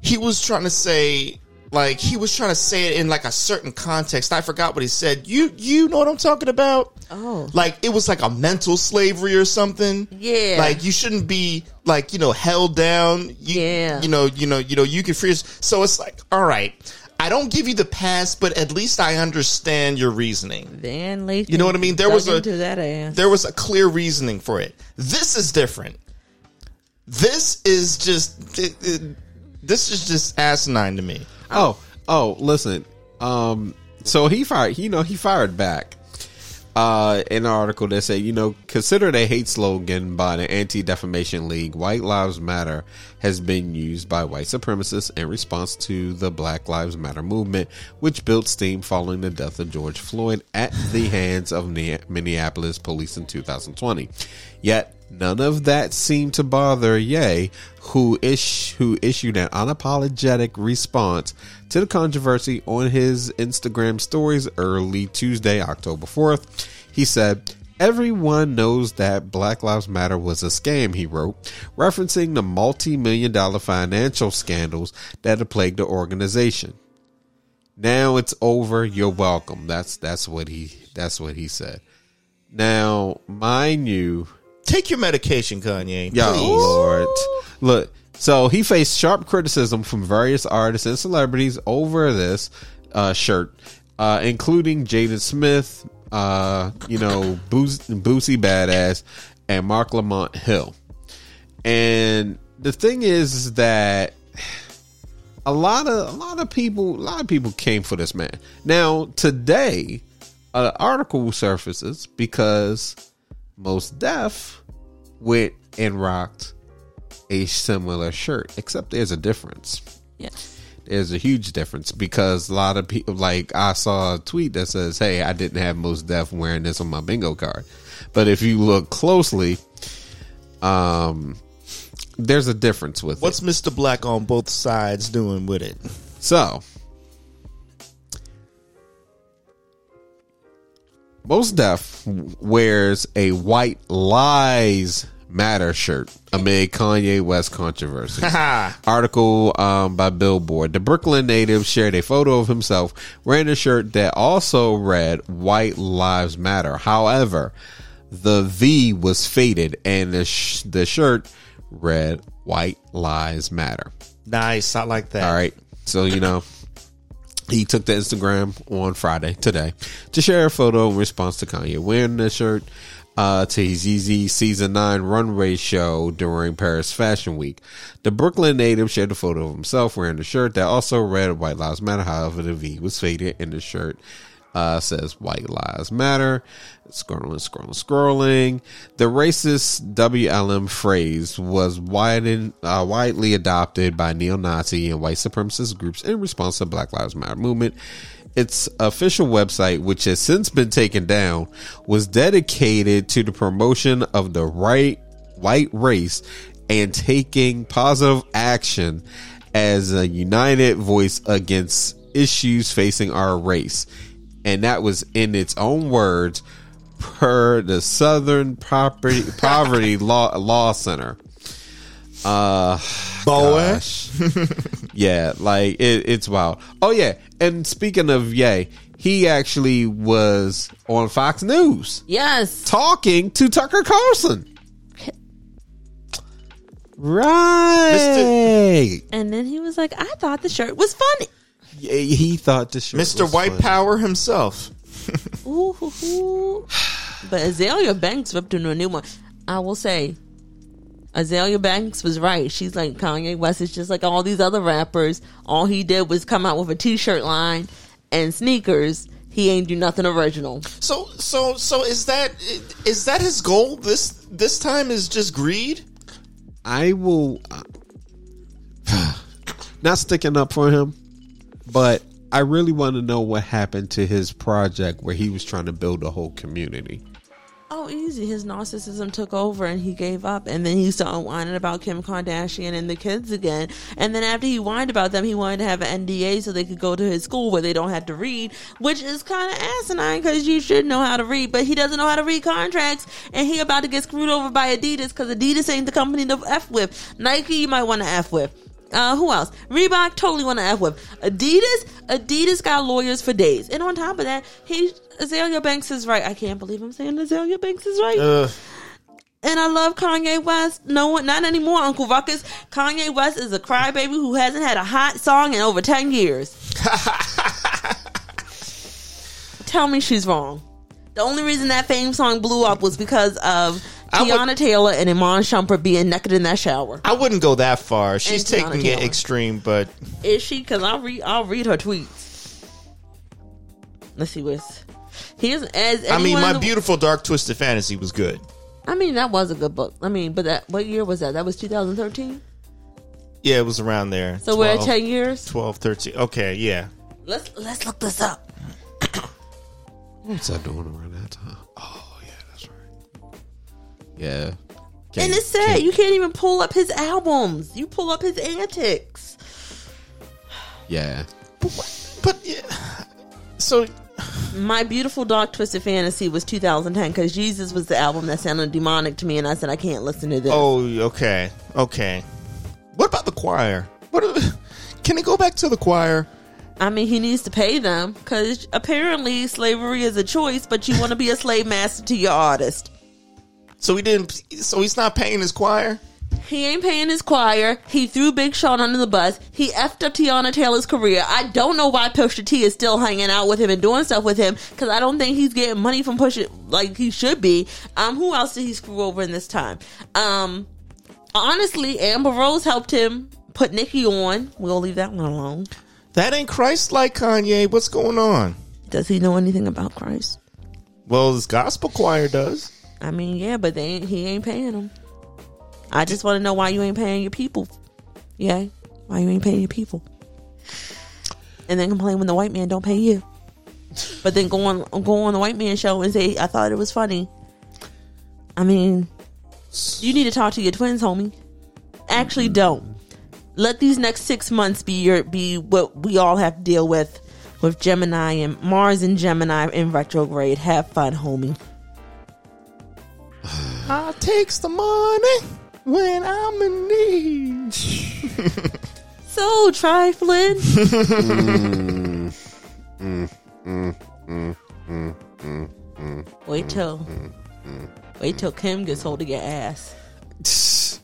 he was trying to say like he was trying to say it in like a certain context. I forgot what he said. You you know what I'm talking about? Oh. Like it was like a mental slavery or something. Yeah. Like you shouldn't be like, you know, held down. You, Yeah. You know, you know, you know, you can free So it's like, all right. I don't give you the pass, but at least I understand your reasoning. Van Lathan. You know what I mean? There was a-. There was a clear reasoning for it. This is different. This is just it, it- this is just asinine to me. Oh, oh, listen. Um, so he fired. You know, he fired back. Uh, in an article that said, you know, considered a hate slogan by the Anti Defamation League, White Lives Matter has been used by white supremacists in response to the Black Lives Matter movement, which built steam following the death of George Floyd at the hands of Ne- Minneapolis police in 2020. Yet, none of that seemed to bother Ye, who, ish- who issued an unapologetic response to the controversy on his Instagram stories early Tuesday, October 4th. He said, Everyone knows that Black Lives Matter was a scam, he wrote, referencing the multi million dollar financial scandals that have plagued the organization. Now it's over, you're welcome. That's that's what he that's what he said. Now, mind you, Take your medication, Kanye. Yo, please. Lord. Look, so he faced sharp criticism from various artists and celebrities over this uh, shirt, uh, including Jaden Smith, uh, you know, Boosie, Boosie Badass, and Marc Lamont Hill. And the thing is, is that a lot of a lot of people, a lot of people came for this man. Now today, an article surfaces because Mos Def went and rocked a similar shirt, except there's a difference Yeah. there's a huge difference because a lot of people like I saw a tweet that says, "Hey, I didn't have Mos Def wearing this on my bingo card," but if you look closely, um, there's a difference with What's it. Mr. Black on both sides doing with it? So, Mos Def wears a white lies matter shirt amid Kanye West controversy. Article um, by Billboard. The Brooklyn native shared a photo of himself wearing a shirt that also read "White Lives Matter." However, the V was faded, and the sh- the shirt read "White Lives Matter." Nice. I like that. All right, so you know. He took to Instagram on Friday today to share a photo in response to Kanye wearing the shirt uh, to his Yeezy season nine runway show during Paris Fashion Week. The Brooklyn native shared a photo of himself wearing the shirt that also read "White Lives Matter." However, the V was faded, and the shirt uh, says "White Lives Matter." Scrolling, scrolling, scrolling. The racist WLM phrase was uh, widely adopted by neo-Nazi and white supremacist groups in response to Black Lives Matter movement. Its official website, which has since been taken down, was dedicated to the promotion of the right white race and taking positive action as a united voice against issues facing our race. And that was in its own words per the Southern Property Poverty Law Law Center. Uh Boy. gosh. yeah, like it, it's wild. Oh yeah, and speaking of yay, he actually was on Fox News Yes. talking to Tucker Carlson. Right. And then he was like, I thought the shirt was funny. Yeah, he thought the shirt Mr. was White funny. Power himself. Ooh, hoo, hoo. But Azealia Banks whipped into a new one. I will say, Azealia Banks was right. She's like Kanye West is just like all these other rappers. All he did was come out with a t-shirt line and sneakers. He ain't do nothing original. So so so is that is that his goal this this time is just greed? I will not sticking up for him, but I really want to know what happened to his project where he was trying to build a whole community. Oh, easy. His narcissism took over and he gave up. And then he started whining about Kim Kardashian and the kids again. And then after he whined about them, he wanted to have an NDA so they could go to his school where they don't have to read, which is kind of asinine because you should know how to read. But he doesn't know how to read contracts and he about to get screwed over by Adidas because Adidas ain't the company to F with. Nike, you might want to F with. Uh, who else? Reebok totally want to F with. Adidas, Adidas got lawyers for days. And on top of that, he Azealia Banks is right. I can't believe I'm saying Azealia Banks is right. Ugh. and I love Kanye West. No one, not anymore, Uncle Ruckus. Kanye West is a crybaby who hasn't had a hot song in over 10 years. Tell me she's wrong. The only reason that fame song blew up was because of I would- Teyana Taylor and Iman Shumpert being naked in that shower. I wouldn't go that far. She's And Teyana taking it Taylor. extreme, but Is she? Because I'll read. I'll read her tweets. Let's see what's. Here's as I mean, my the- beautiful dark twisted fantasy was good. I mean, that was a good book. I mean, but that what year was that? That was 2013. Yeah, it was around there. So we're at 10 years. 12, 13. Okay, yeah. Let's let's look this up. What's I doing around that time? Yeah. And it's sad you can't even pull up his albums. You pull up his antics. Yeah. But yeah. So My beautiful dark twisted fantasy was 2010 because Jesus was the album that sounded demonic to me, and I said I can't listen to this. Oh, okay, okay. What about the choir? What? Are, can it go back to the choir? I mean, he needs to pay them because apparently slavery is a choice, but you want to be a slave master to your artist. So he didn't. So he's not paying his choir. He ain't paying his choir. He threw Big Sean under the bus. He effed up Teyana Taylor's career. I don't know why Pusha T is still hanging out with him and doing stuff with him because I don't think he's getting money from Pusha like he should be. Um, who else did he screw over in this time? Um, honestly, Amber Rose helped him put Nicki on. We'll leave that one alone. That ain't Christ like Kanye. What's going on? Does he know anything about Christ? Well, his gospel choir does. I mean, yeah, but they ain't, he ain't paying them. I just want to know why you ain't paying your people. Yeah, why you ain't paying your people? And then complain when the white man don't pay you. But then go on go on the white man show and say I thought it was funny. I mean, you need to talk to your twins, homie. Actually, mm-hmm. don't. Let these next six months be your be what we all have to deal with with Gemini and Mars and Gemini in retrograde. Have fun, homie. I takes the money when I'm in need. So trifling. Wait till, wait till Kim gets hold of your ass.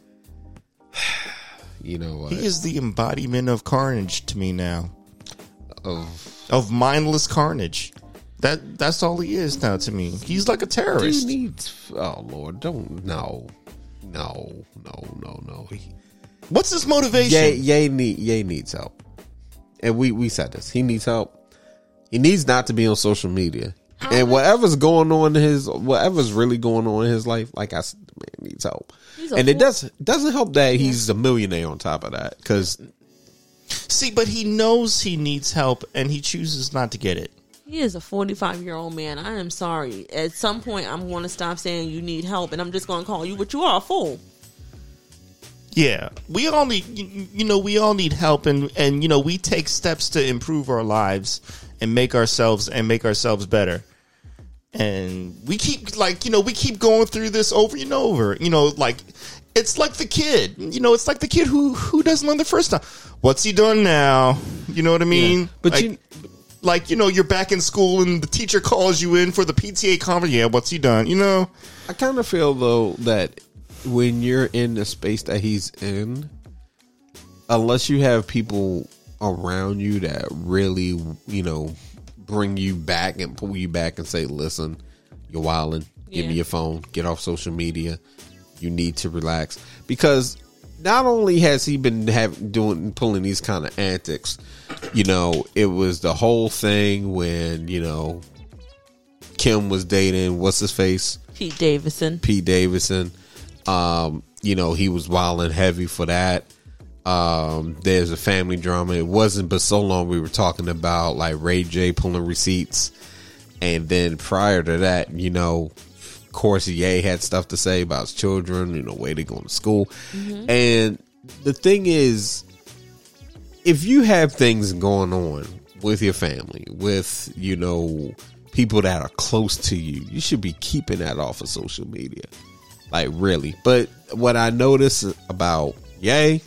You know what? He is the embodiment of carnage to me now. Of Of mindless carnage. That that's all he is now to me. He's like a he terrorist. needs. Oh Lord, don't no, no, no, no, no. He, What's his motivation? Ye, Ye need Ye needs help, and we we said this. He needs help. He needs not to be on social media, and whatever's going on in his whatever's really going on in his life, like I said, the man needs help. He's a And it fool. does doesn't help that he's a millionaire on top of that, because See, but he knows he needs help and he chooses not to get it. He is a 45 year old man. I am sorry. At some point, I'm going to stop saying you need help, and I'm just going to call you what you are a fool. Yeah, we all need you you know we all need help and and you know we take steps to improve our lives and make ourselves and make ourselves better. And we keep like you know we keep going through this over and over. You know like it's like the kid. You know it's like the kid who who doesn't learn the first time. What's he done now? You know what I mean? but like, you like you know you're back in school and the teacher calls you in for the PTA conference. Yeah, what's he done? You know. I kind of feel though that when you're in the space that he's in, unless you have people around you that really, you know, bring you back and pull you back and say, "Listen, you're wilding. Give me your phone. Get off social media. You need to relax." Because not only has he been have, doing pulling these kind of antics, you know, it was the whole thing when you know Kim was dating what's his face Pete Davidson. Pete Davidson. Um, you know, he was wild and heavy for that. Um, there's a family drama. It wasn't but so long we were talking about like Ray J pulling receipts. And then prior to that, you know, Ye had stuff to say about his children, you know, where they going to school. And the thing is, if you have things going on with your family, with, you know, people that are close to you, you should be keeping that off of social media. Like, really. But what I notice about Yay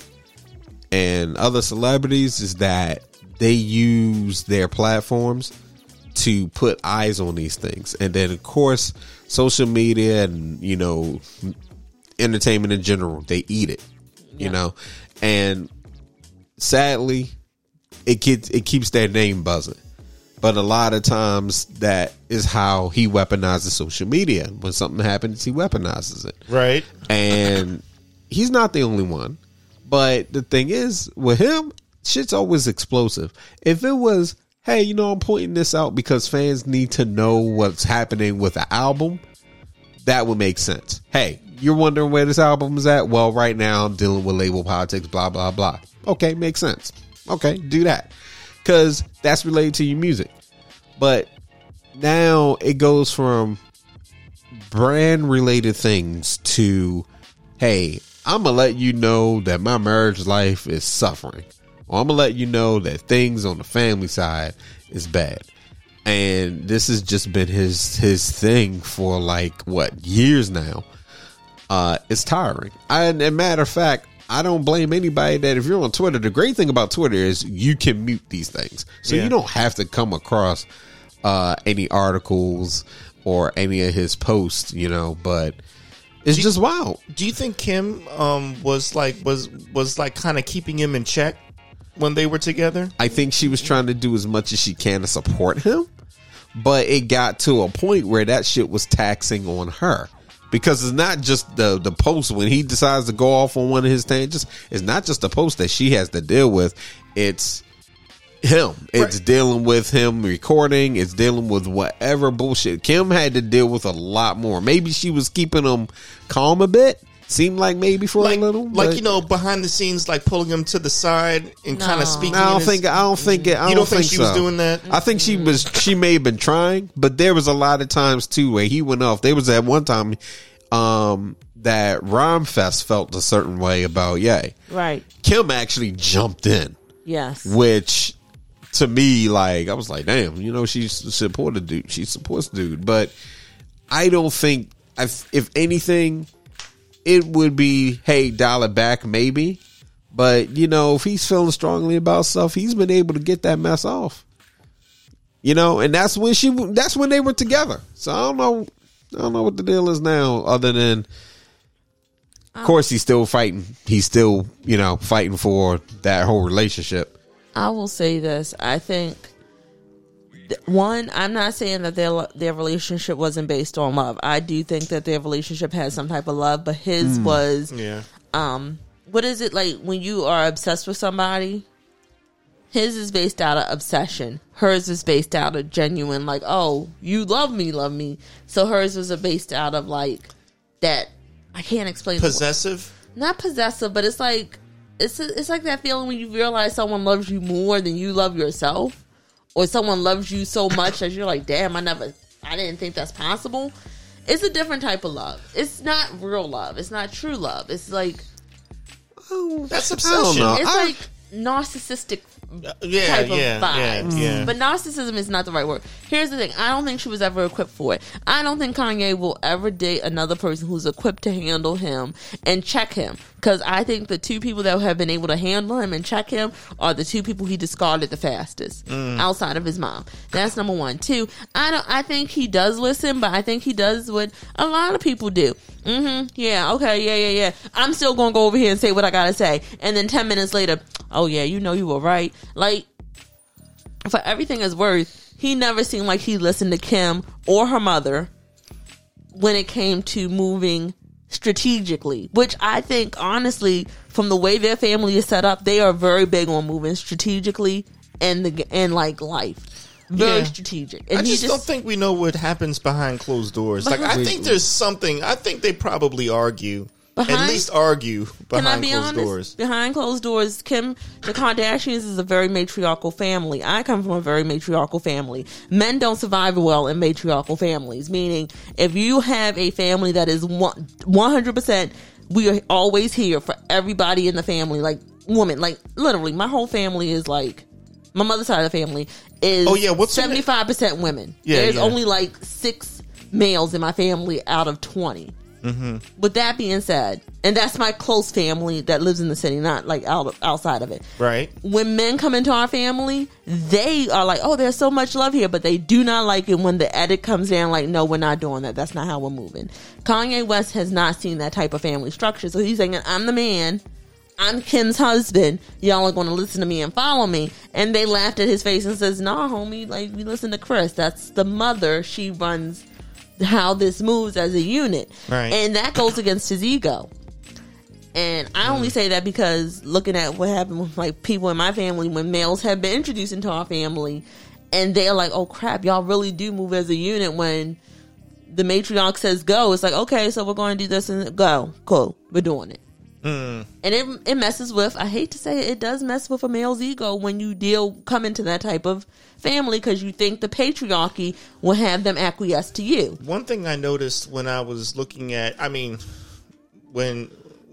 and other celebrities is that they use their platforms to put eyes on these things. And then, of course, social media and, you know, entertainment in general, they eat it, you know? And sadly, it gets, it keeps their name buzzing. But a lot of times that is how he weaponizes social media. When something happens, he weaponizes it Right. and he's not the only one. But the thing is, with him, shit's always explosive. If it was, hey, you know, I'm pointing this out because fans need to know what's happening with the album, that would make sense. Hey, you're wondering where this album is at? Well, right now I'm dealing with label politics, blah, blah, blah. Okay, makes sense. Okay, do that. Because that's related to your music. But now it goes from brand related things to hey i'm gonna let you know that my marriage life is suffering or i'm gonna let you know that things on the family side is bad and this has just been his his thing for like what years now uh it's tiring I, and a matter of fact I don't blame anybody that if you're on Twitter, the great thing about Twitter is you can mute these things. So Yeah. you don't have to come across uh, any articles or any of his posts, you know, but It's just wild. Do you think Kim um, was like was was like kind of keeping him in check when they were together? I think she was trying to do as much as she can to support him, but it got to a point where that shit was taxing on her. Because it's not just the the post when he decides to go off on one of his tangents. It's not just the post that she has to deal with. It's him. It's dealing with him recording. It's dealing with whatever bullshit. Kim had to deal with a lot more. Maybe she was keeping him calm a bit. Seemed like maybe for Like, a little, like but- you know, behind the scenes, like pulling him to the side and kind of speaking. I don't his- think. I don't think. It, I You don't think think she was doing that? I think she was. She may have been trying, but there was a lot of times too where he went off. There was at one time um, that Rhymefest felt a certain way about Ye. Right. Kim actually jumped in, Yes. which to me, like I was like, damn, you know, she's supported dude. She supports dude, but I don't think. If, if anything, it would be hey, dial it back, maybe. But you know, if he's feeling strongly about stuff, he's been able to get that mess off. You know, and that's when she. That's when they were together. So I don't know. I don't know what the deal is now, other than, of course, he's still fighting. He's still, you know, fighting for that whole relationship. I will say this. I think th- one, I'm not saying that their their relationship wasn't based on love. I do think that their relationship had some type of love, but his was Yeah. um what is it like when you are obsessed with somebody? His is based out of obsession. Hers is based out of genuine like, oh, you love me, love me. So hers was based out of like that I can't explain Possessive. not possessive, but it's like it's it's like that feeling when you realize someone loves you more than you love yourself, or someone loves you so much that you're like, damn, I never, I didn't think that's possible. It's a different type of love. It's not real love. It's not true love. It's like oh, That's I obsession. it's I- like narcissistic Yeah, type of yeah, vibes. yeah, yeah. But narcissism is not the right word. Here's the thing. I don't think she was ever equipped for it. I don't think Kanye will ever date another person who's equipped to handle him and check him. Because I think the two people that have been able to handle him and check him are the two people he discarded the fastest Mm. outside of his mom. That's number one. Two, I don't. I think he does listen, but I think he does what a lot of people do. Mm-hmm. Yeah. Okay. Yeah. Yeah. Yeah. I'm still gonna go over here and say what I gotta say, and then ten minutes later, oh yeah, you know you were right. Like for everything is worth, he never seemed like he listened to Kim or her mother when it came to moving strategically, which I think honestly, from the way their family is set up, they are very big on moving strategically and the and like life. Very Yeah. strategic. And I he just, don't think we know what happens behind closed doors. Like I think there's something. I think they probably argue, at least argue behind be closed honest? doors. Behind closed doors, Kim, the Kardashians is a very matriarchal family. I come from a very matriarchal family. Men don't survive well in matriarchal families, meaning if you have a family that is one- 100%, we are always here for everybody in the family, like woman, like literally, my whole family is like, my mother's side of the family is Oh, yeah, what's 75% women. Yeah, There's yeah. only like six males in my family out of 20 with that being said, and that's my close family that lives in the city, not like out outside of it. Right. When men come into our family, they are like, "Oh, there's so much love here," but they do not like it when the edit comes down. Like, no, we're not doing that. That's not how we're moving. Kanye West has not seen that type of family structure, so he's saying, "I'm the man." I'm Kim's husband. Y'all are going to listen to me and follow me. And they laughed at his face and says, "Nah, homie. Like we listen to Kris. That's the mother. She runs how this moves as a unit, Right. and that goes against his ego." And I only mm. say that because looking at what happened with like people in my family when males have been introduced into our family, and they're like, "Oh crap, y'all really do move as a unit." When the matriarch says go, it's like, "Okay, so we're going to do this and go, cool, we're doing it." Mm. And it it messes with. I hate to say it, it does mess with a male's ego when you deal come into that type of family because you think the patriarchy will have them acquiesce to you. One thing I noticed when I was looking at, I mean, when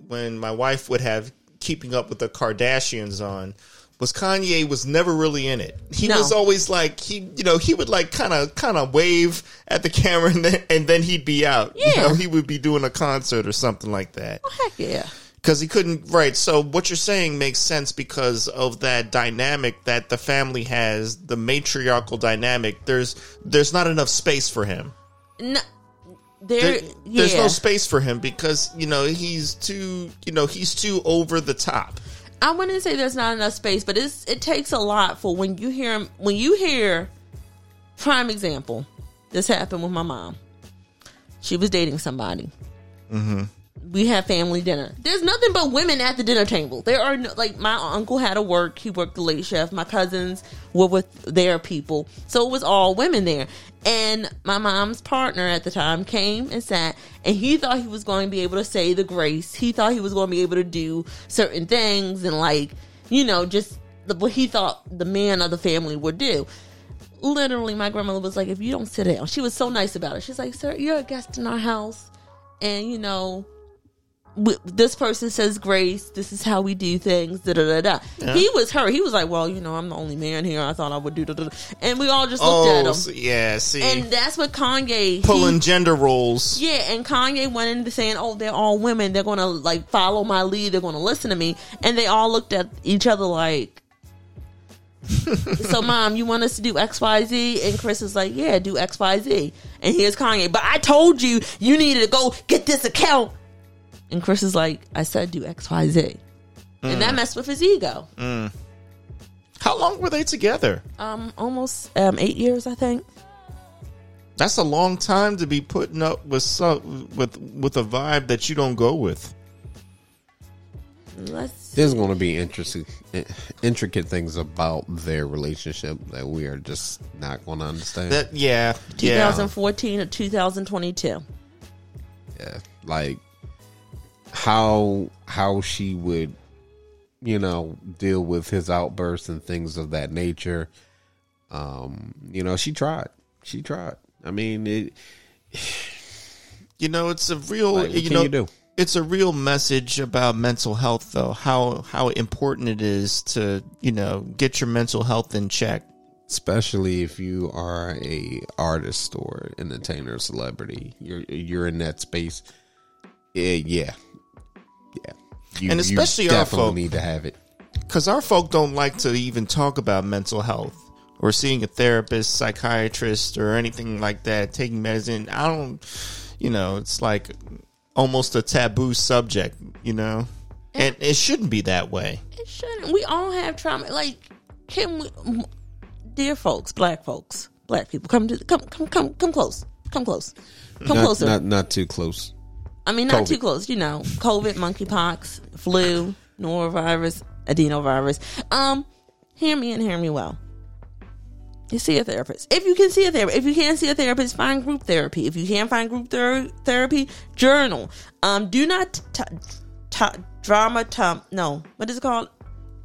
when my wife would have Keeping Up with the Kardashians on, was Kanye was never really in it. He No. was always like he, you know, he would like kind of kind of wave at the camera and then and then he'd be out. You Yeah. know, he would be doing a concert or something like that. Oh, Heck yeah. Because he couldn't right so what you're saying makes sense because of that dynamic that the family has the matriarchal dynamic there's there's not enough space for him No, there, There- There's yeah. no space for him because you know he's too you know he's too over the top. I wouldn't say there's not enough space, but it's it takes a lot for when you hear him. When you hear, prime example, this happened with my mom. She was dating somebody. Mm-hmm. We had family dinner. There's nothing but women at the dinner table. There are no, like my uncle had to work. He worked the late shift. My cousins were with their people, so it was all women there. And my mom's partner at the time came and sat, and he thought he was going to be able to say the grace. He thought he was going to be able to do certain things and like you know just the, what he thought the man of the family would do literally my grandmother was like if you don't sit down she was so nice about it she's like sir you're a guest in our house and you know this person says grace this is how we do things da da da da he was her he was like well you know i'm the only man here i thought i would do da da da and we all just looked oh, at Oh him so- yeah, see, and that's what kanye pulling he- gender roles. yeah, and Kanye went into saying, "Oh, they're all women. They're gonna like follow my lead. They're gonna listen to me." And they all looked at each other like, "So, mom, you want us to do X, Y, Z?" And Kris is like, "Yeah, do X, Y, Z." And here's Kanye, "But I told you you needed to go get this account." And Kris is like, "I said do X, Y, Z. Z," and that messed with his ego. How long were they together? Um, almost um eight years, I think. That's a long time to be putting up with some with with a vibe that you don't go with. Let's There's going to be interesting, intricate things about their relationship that we are just not going to understand. That yeah, yeah. 2014 or 2022. yeah, like how how she would, you know, deal with his outbursts and things of that nature. Um, you know, she tried. She tried. I mean, it. You know, it's a real Like, you know you do? it's a real message about mental health though. How how important it is to, you know, get your mental health in check. especially if you are a artist or entertainer, celebrity, you're you're in that space. Yeah, yeah. You, And especially you our definitely folk. need to have it. Cuz our folk don't like to even talk about mental health or seeing a therapist, psychiatrist or anything like that, taking medicine. I don't you know, it's like almost a taboo subject, you know? And it shouldn't be that way. It shouldn't. We all have trauma. Like, can we, dear folks, black folks, black people, come to come come come come close, come close, come Not, closer. not not too close. I mean, not COVID. too close. You know, COVID, monkeypox, flu, norovirus, adenovirus. Um, hear me and hear me well. You see a therapist. If you can see a therapist, if you can't see a therapist, find group therapy. If you can't find group ther- therapy, journal. Um, do not t- t- drama dump. No, what is it called?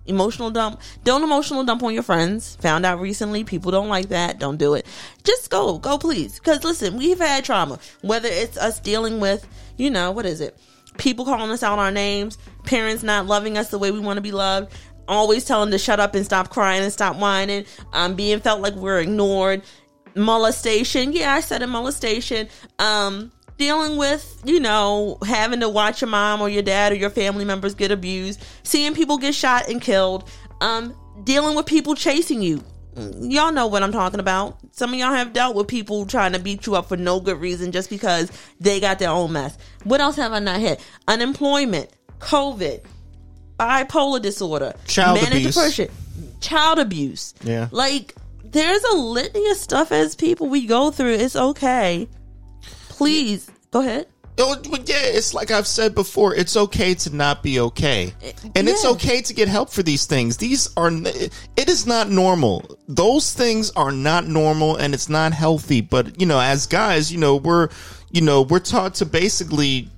Emotional dump. Don't emotional dump on your friends. Found out recently people don't like that. Don't do it. Just go, go please. Because listen, we've had trauma. Whether it's us dealing with, you know, what is it? People calling us out our names, parents not loving us the way we want to be loved, always telling to shut up and stop crying and stop whining, um, being felt like we're ignored, molestation. Yeah, I said a molestation. Um, dealing with, you know, having to watch your mom or your dad or your family members get abused, seeing people get shot and killed, um, dealing with people chasing you. Y'all know what I'm talking about. Some of y'all have dealt with people trying to beat you up for no good reason just because they got their own mess. What else have I not hit? Unemployment, COVID, bipolar disorder, Child manic abuse. depression, child abuse. Yeah. Like there's a litany of stuff as people we go through. It's okay. Please go ahead. Oh, yeah, it's like I've said before. It's okay to not be okay, eh, and it's okay to get help for these things. These are it is not normal. Those things are not normal, and it's not healthy. But you know, as guys, you know, we're you know we're taught to basically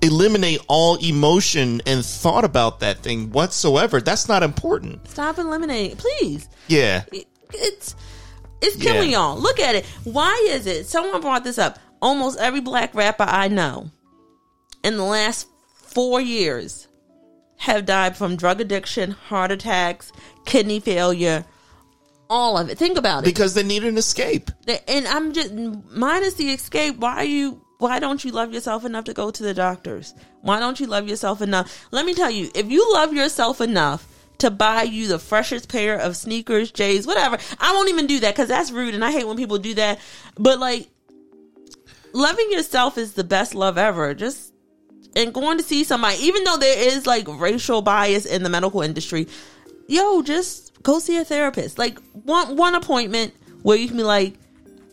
eliminate all emotion and thought about that thing whatsoever. That's not important. Stop eliminating, please. Yeah, It- It's it's killing Yeah. y'all. Look at it. Why is it? Someone brought this up. Almost every black rapper I know in the last four years have died from drug addiction, heart attacks, kidney failure, all of it. Think about it. because they need an escape. and I'm just minus the escape. Why are you? Why don't you love yourself enough to go to the doctors? Why don't you love yourself enough? Let me tell you, if you love yourself enough to buy you the freshest pair of sneakers, J's, whatever, I won't even do that because that's rude, and I hate when people do that. But like, loving yourself is the best love ever. Just and going to see somebody, even though there is like racial bias in the medical industry, yo, just go see a therapist. Like one one appointment where you can be like,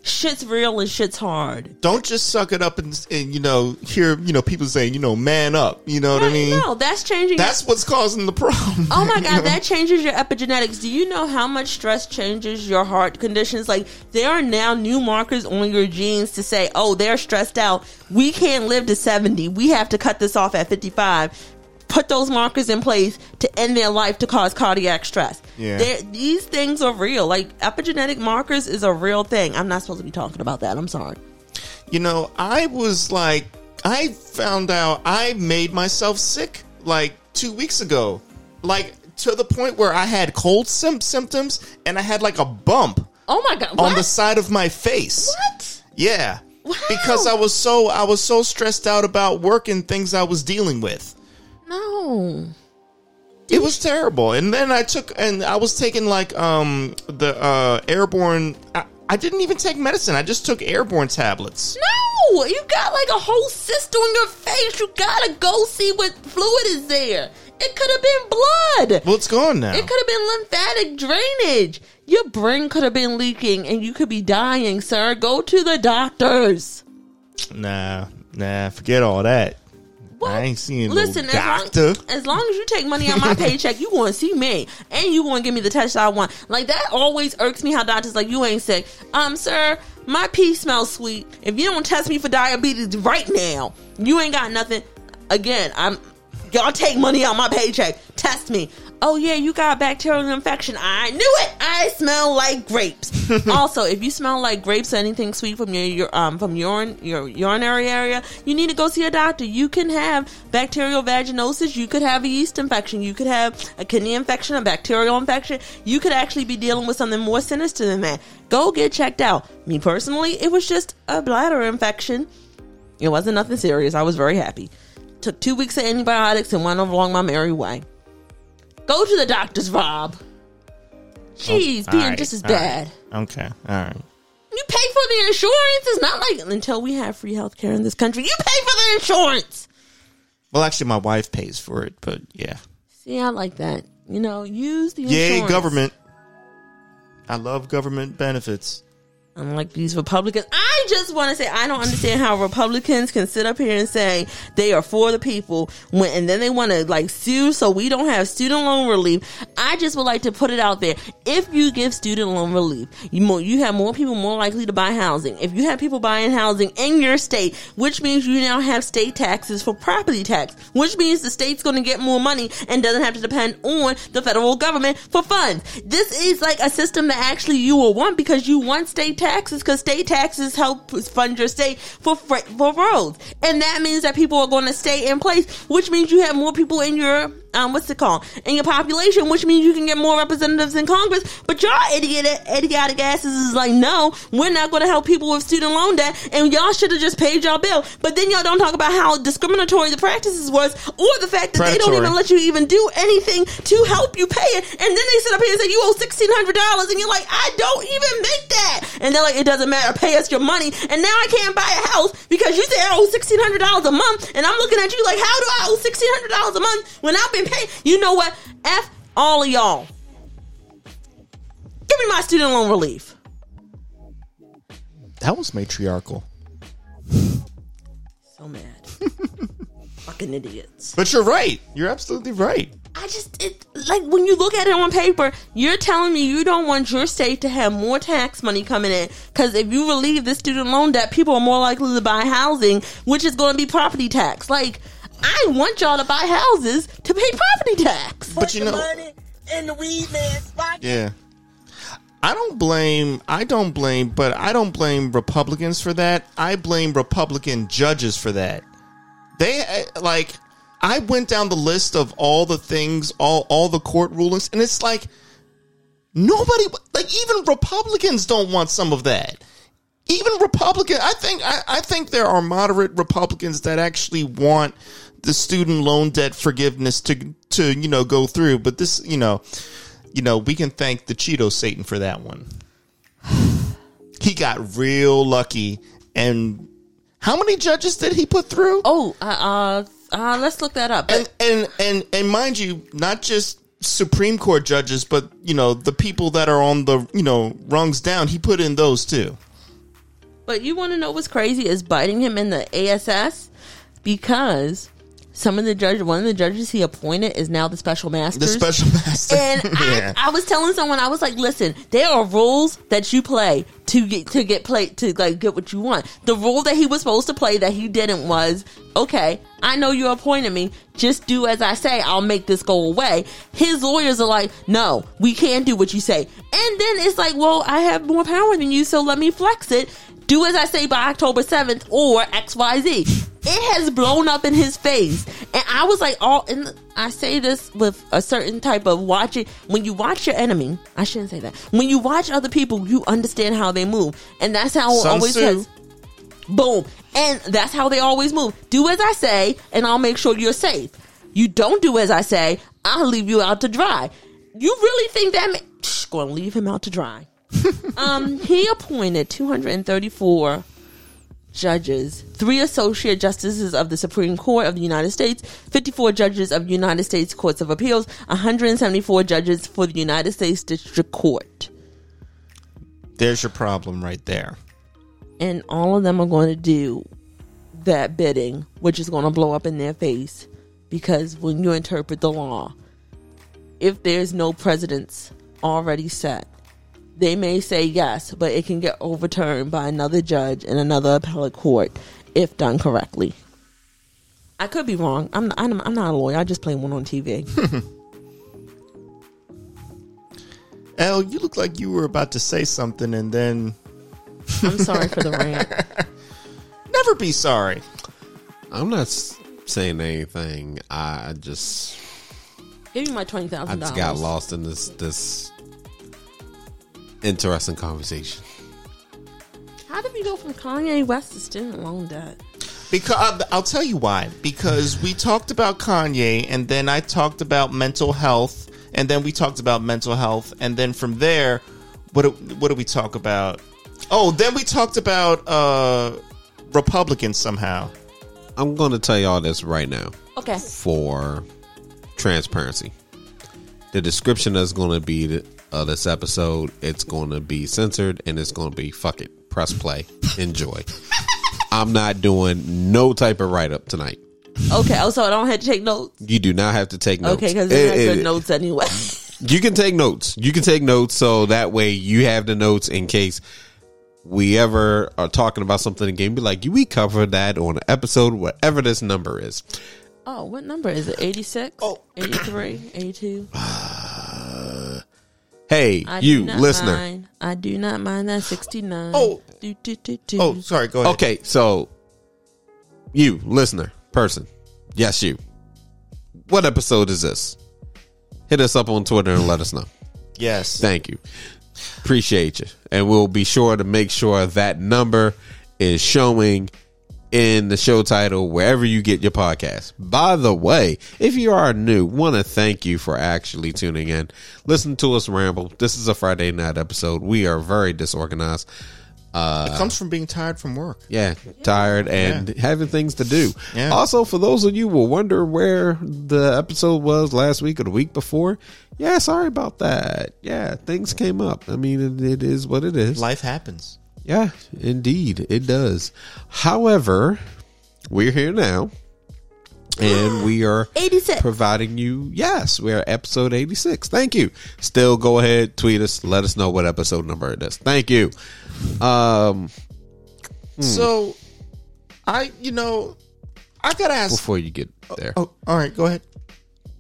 shit's real and shit's hard. Don't just suck it up and, and you know hear you know people saying you know man up. You know what I mean? no, that's changing. That's what's causing the problem. Oh my You god, know? that changes your epigenetics. Do you know how much stress changes your heart conditions? Like there are now new markers on your genes to say, "Oh, they're stressed out. We can't live to 70. We have to cut this off at 55." Put those markers in place to end their life to cause cardiac stress. Yeah. They're- these things are real. Like epigenetic markers is a real thing. I'm not supposed to be talking about that. I'm sorry. you know, I was like, I found out I made myself sick like two weeks ago, like to the point where I had cold sim- symptoms and I had like a bump Oh my god. on the side of my face. What? Yeah. Wow. Because I was so I was so stressed out about work and things I was dealing with. No. It was terrible. And then I took and I was taking like um the uh airborne I, I didn't even take medicine. I just took airborne tablets. No, you got like a whole cyst on your face. You gotta go see what fluid is there. It could have been blood. Well, it's gone now. It could have been lymphatic drainage. Your brain could have been leaking and you could be dying, sir. Go to the doctors. Nah, nah, forget all that. What? I ain't seeing Listen, no as long, doctor. as long as you take money out my paycheck, you going to see me, and you going to give me the test I want. Like that always irks me. How doctors like you ain't sick. Um, sir, my pee smells sweet. If you don't test me for diabetes right now, you ain't got nothing. Again, I'm. Y'all take money out my paycheck. Test me. Oh yeah, you got a bacterial infection. I knew it. I smell like grapes. also, if you smell like grapes or anything sweet from your, your um from urine your urinary area, you need to go see a doctor. You can have bacterial vaginosis. You could have a yeast infection. You could have a kidney infection, a bacterial infection. You could actually be dealing with something more sinister than that. Go get checked out. Me personally, it was just a bladder infection. It wasn't nothing serious. I was very happy. Took two weeks of antibiotics and went along my merry way. Go to the doctor's, Rob. Jeez, oh, All being right, just as all right. bad. Okay, all right. You pay for the insurance. It's not like until we have free health care in this country, you pay for the insurance. Well, actually, my wife pays for it, but yeah. See, I like that. You know, use the Yay, insurance. government. I love government benefits. Unlike these Republicans, I just want to say I don't understand how Republicans can sit up here and say they are for the people when, and then they want to like sue so we don't have student loan relief. I just would like to put it out there: if you give student loan relief, you you have more people more likely to buy housing. If you have people buying housing in your state, which means you now have state taxes for property tax, which means the state's going to get more money and doesn't have to depend on the federal government for funds. This is like a system that actually you will want because you want state taxes because state taxes help fund your state for for roads, and that means that people are going to stay in place, which means you have more people in your um what's it called? In your population, which means you can get more representatives in Congress. But y'all idiot idiotic asses is like, no, we're not going to help people with student loan debt, and y'all should have just paid y'all bill. But then y'all don't talk about how discriminatory the practices was, or the fact that they don't even let you even do anything to help you pay it, and then they sit up here and say you owe sixteen hundred dollars, and you're like, I don't even make that, and they're like, it doesn't matter, pay us your money, and now I can't buy a house because you say I owe sixteen hundred dollars a month, and I'm looking at you like, how do I owe sixteen hundred dollars a month when I've been paid? You know what? F all of y'all. Give me my student loan relief. That was matriarchal. So mad. Fucking idiots. But you're right. You're absolutely right. I just it like when you look at it on paper, you're telling me you don't want your state to have more tax money coming in because if you relieve the student loan debt, people are more likely to buy housing, which is going to be property tax. Like I want y'all to buy houses to pay property tax. But you know, money in the weed man's pocket. yeah. I don't blame. I don't blame, but I don't blame Republicans for that. I blame Republican judges for that. They uh, like. I went down the list of all the things, all all the court rulings, and it's like nobody, like even Republicans don't want some of that. Even Republican, I think, I, I think there are moderate Republicans that actually want the student loan debt forgiveness to to you know go through. But this, you know, you know, we can thank the Cheeto Satan for that one. He got real lucky, and How many judges did he put through? Oh, uh, uh, uh let's look that up. and and and and mind you, not just Supreme Court judges, but you know the people that are on the you know rungs down. He put in those too. But you want to know what's crazy is biting him in the ASS because some of the judges, one of the judges he appointed is now the special master. The special master. And yeah. I, I was telling someone, I was like, "Listen, there are rules that you play to get to get play to like get what you want. The rule that he was supposed to play that he didn't was, okay, I know you appointed me. Just do as I say. I'll make this go away. His lawyers are like, no, we can't do what you say. And then it's like, well, I have more power than you, so let me flex it. Do as I say by October 7th or XYZ. It has blown up in his face. And I was like, all, and I say this with a certain type of watching. When you watch your enemy, I shouldn't say that. When you watch other people, you understand how they move. And that's how it Sun always Tzu. has. Boom. And that's how they always move. Do as I say, and I'll make sure you're safe. You don't do as I say, I'll leave you out to dry. You really think that Shh, gonna leave him out to dry? um, he appointed 234 judges, three associate justices of the Supreme Court of the United States, 54 judges of United States Courts of Appeals, 174 judges for the United States District Court. There's your problem right there. and all of them are going to do that bidding, which is going to blow up in their face because when you interpret the law, if there's no precedents already set, they may say yes, but it can get overturned by another judge in another appellate court if done correctly. I could be wrong. I'm I'm, I'm not a lawyer. I just play one on TV. El, you look like you were about to say something and then I'm sorry for the rant. never be sorry. I'm not s- saying anything. I just Give me my twenty I thousand just got dollars. lost in this this interesting conversation. How did we go from Kanye West to student loan debt? Because I'll tell you why. Because we talked about Kanye, and then I talked about mental health, and then we talked about mental health, and then from there, what do, what do we talk about? Oh, then we talked about uh, Republicans somehow. I'm going to tell y'all this right now Okay. for transparency. The description that's going to be uh, this episode, it's going to be censored and it's going to be fuck it, press play, enjoy. I'm not doing no type of write up tonight. Okay. Oh, so I don't have to take notes. You do not have to take notes. Okay, because I have notes anyway. You can take notes. You can take notes so that way you have the notes in case we ever are talking about something again. Be like, we covered that on an episode, whatever this number is. oh, what number is it? 86? Oh. 83? 82? Hey, I you listener. Mind. I do not mind that 69. Oh. Do, do, do, do. Oh, sorry. Go ahead. Okay, so you listener, person, yes, you. What episode is this? Hit us up on Twitter and let us know. Yes. Thank you. Appreciate you. And we'll be sure to make sure that number is showing in the show title wherever you get your podcast. By the way, if you are new, want to thank you for actually tuning in. Listen to us ramble. This is a Friday night episode. We are very disorganized. Uh, it comes from being tired from work. Yeah, tired and having things to do. Yeah. Also, for those of you who will wonder where the episode was last week or the week before, yeah, sorry about that. Yeah, things came up. I mean, it, it is what it is. Life happens. Yeah, indeed, it does. However, we're here now, and we are 86. providing you. Yes, we are episode eighty six. Thank you. Still, go ahead, tweet us, let us know what episode number it is. Thank you. Um, So, I, you know, I gotta ask. before you get there, Oh, all right. Go ahead.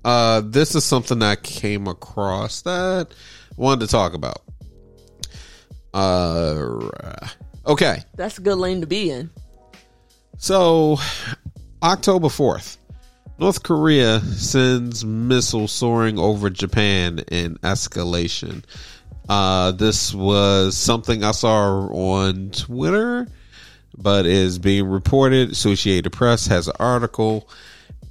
uh, this is something I came across that I wanted to talk about. Uh, okay. That's a good lane to be in. So, October 4th, North Korea sends missiles soaring over Japan in escalation. Uh, this was something I saw on Twitter, but is being reported. Associated Press has an article,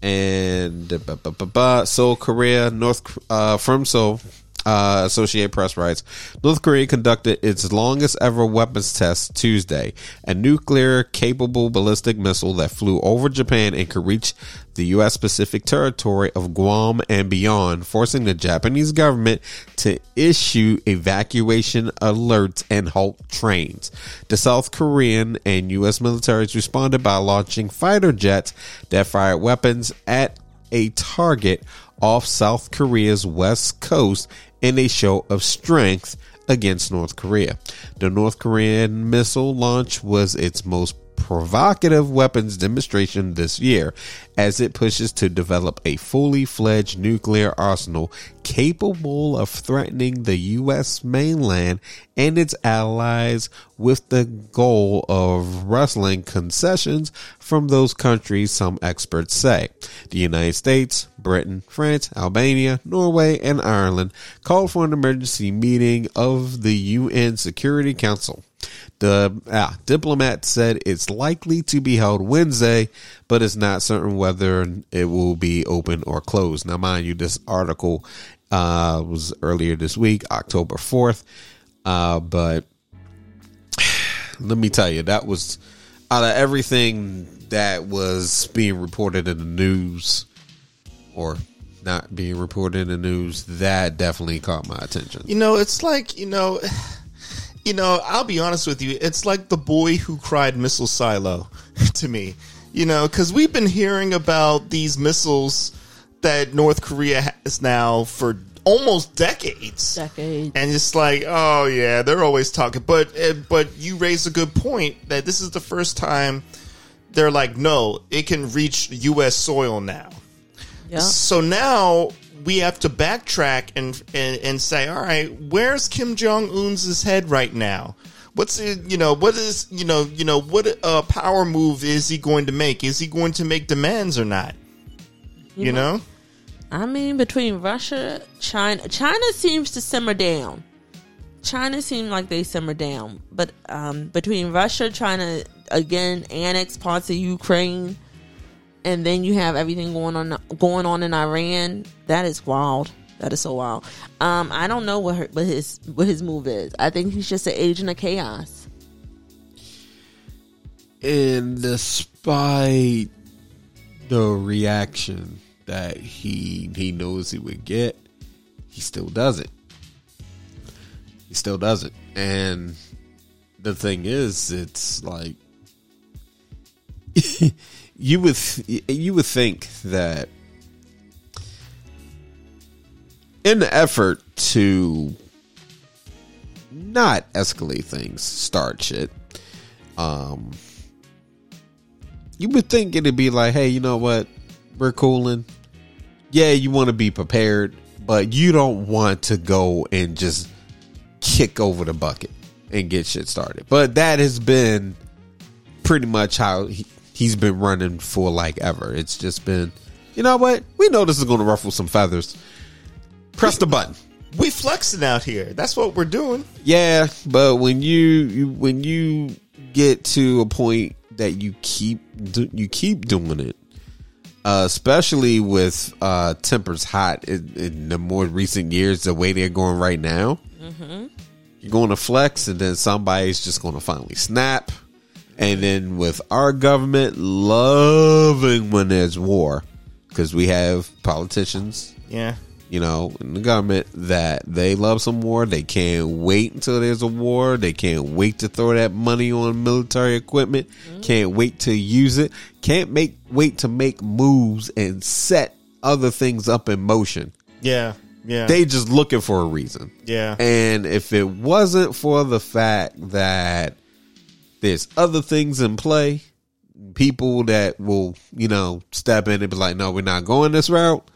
and ba- ba- ba- ba- Seoul, Korea, North uh, from Seoul, Uh, Press writes North Korea conducted its longest ever weapons test Tuesday. A nuclear capable ballistic missile that flew over Japan and could reach the U.S. Pacific territory of Guam and beyond, forcing the Japanese government to issue evacuation alerts and halt trains. The South Korean and U.S. militaries responded by launching fighter jets that fired weapons at a target off South Korea's west coast in a show of strength against North Korea. The North Korean missile launch was its most provocative weapons demonstration this year as it pushes to develop a fully fledged nuclear arsenal capable of threatening the U.S. mainland and its allies with the goal of wresting concessions from those countries, some experts say. The United States, Britain, France, Albania, Norway, and Ireland called for an emergency meeting of the UN Security Council. The ah, diplomat said it's likely to be held Wednesday, but it's not certain whether it will be open or closed. Now, mind you, this article uh, was earlier this week, October 4th. Uh, but let me tell you, that was out of everything that was being reported in the news or not being reported in the news, that definitely caught my attention. You know, it's like, you know, you know, I'll be honest with you. It's like the boy who cried missile silo to me. You know, because we've been hearing about these missiles that North Korea has now for almost decades. Decades. And it's like, oh yeah, they're always talking. But uh, but you raise a good point that this is the first time they're like, no, it can reach U.S. soil now. Yeah. So now we have to backtrack and, and and say, all right, where's Kim Jong Un's head right now? What's it, you know what is you know you know what uh, power move is he going to make? Is he going to make demands or not? You know, I mean, between Russia, China, China seems to simmer down. China seems like they simmer down, but um, between Russia, China again annex parts of Ukraine, and then you have everything going on going on in Iran. That is wild. That is so wild. Um, I don't know what her, what his what his move is. I think he's just an agent of chaos. And despite the reaction that he he knows he would get, he still does it. He still does it. And the thing is, it's like you would you would think that in the effort to not escalate things, start shit, um, you would think it'd be like, hey, you know what? We're cooling. Yeah, you want to be prepared, but you don't want to go and just kick over the bucket and get shit started. But that has been pretty much how he, he's been running for like ever. It's just been, you know what? We know this is going to ruffle some feathers. Press the button. we flexing out here. That's what we're doing. Yeah, but when you, you when you get to a point that you keep do, you keep doing it, uh, especially with uh, tempers hot in, in the more recent years, the way they're going right now, you're going to flex, and then somebody's just going to finally snap. And then with our government loving when there's war, because we have politicians Yeah. you know, in the government that they love some war. They can't wait until there's a war. They can't wait to throw that money on military equipment. Mm-hmm. Can't wait to use it. Can't make wait to make moves and set other things up in motion. Yeah. Yeah. They just looking for a reason. yeah. And if it wasn't for the fact that there's other things in play, people that will, you know, step in and be like, no, we're not going this route.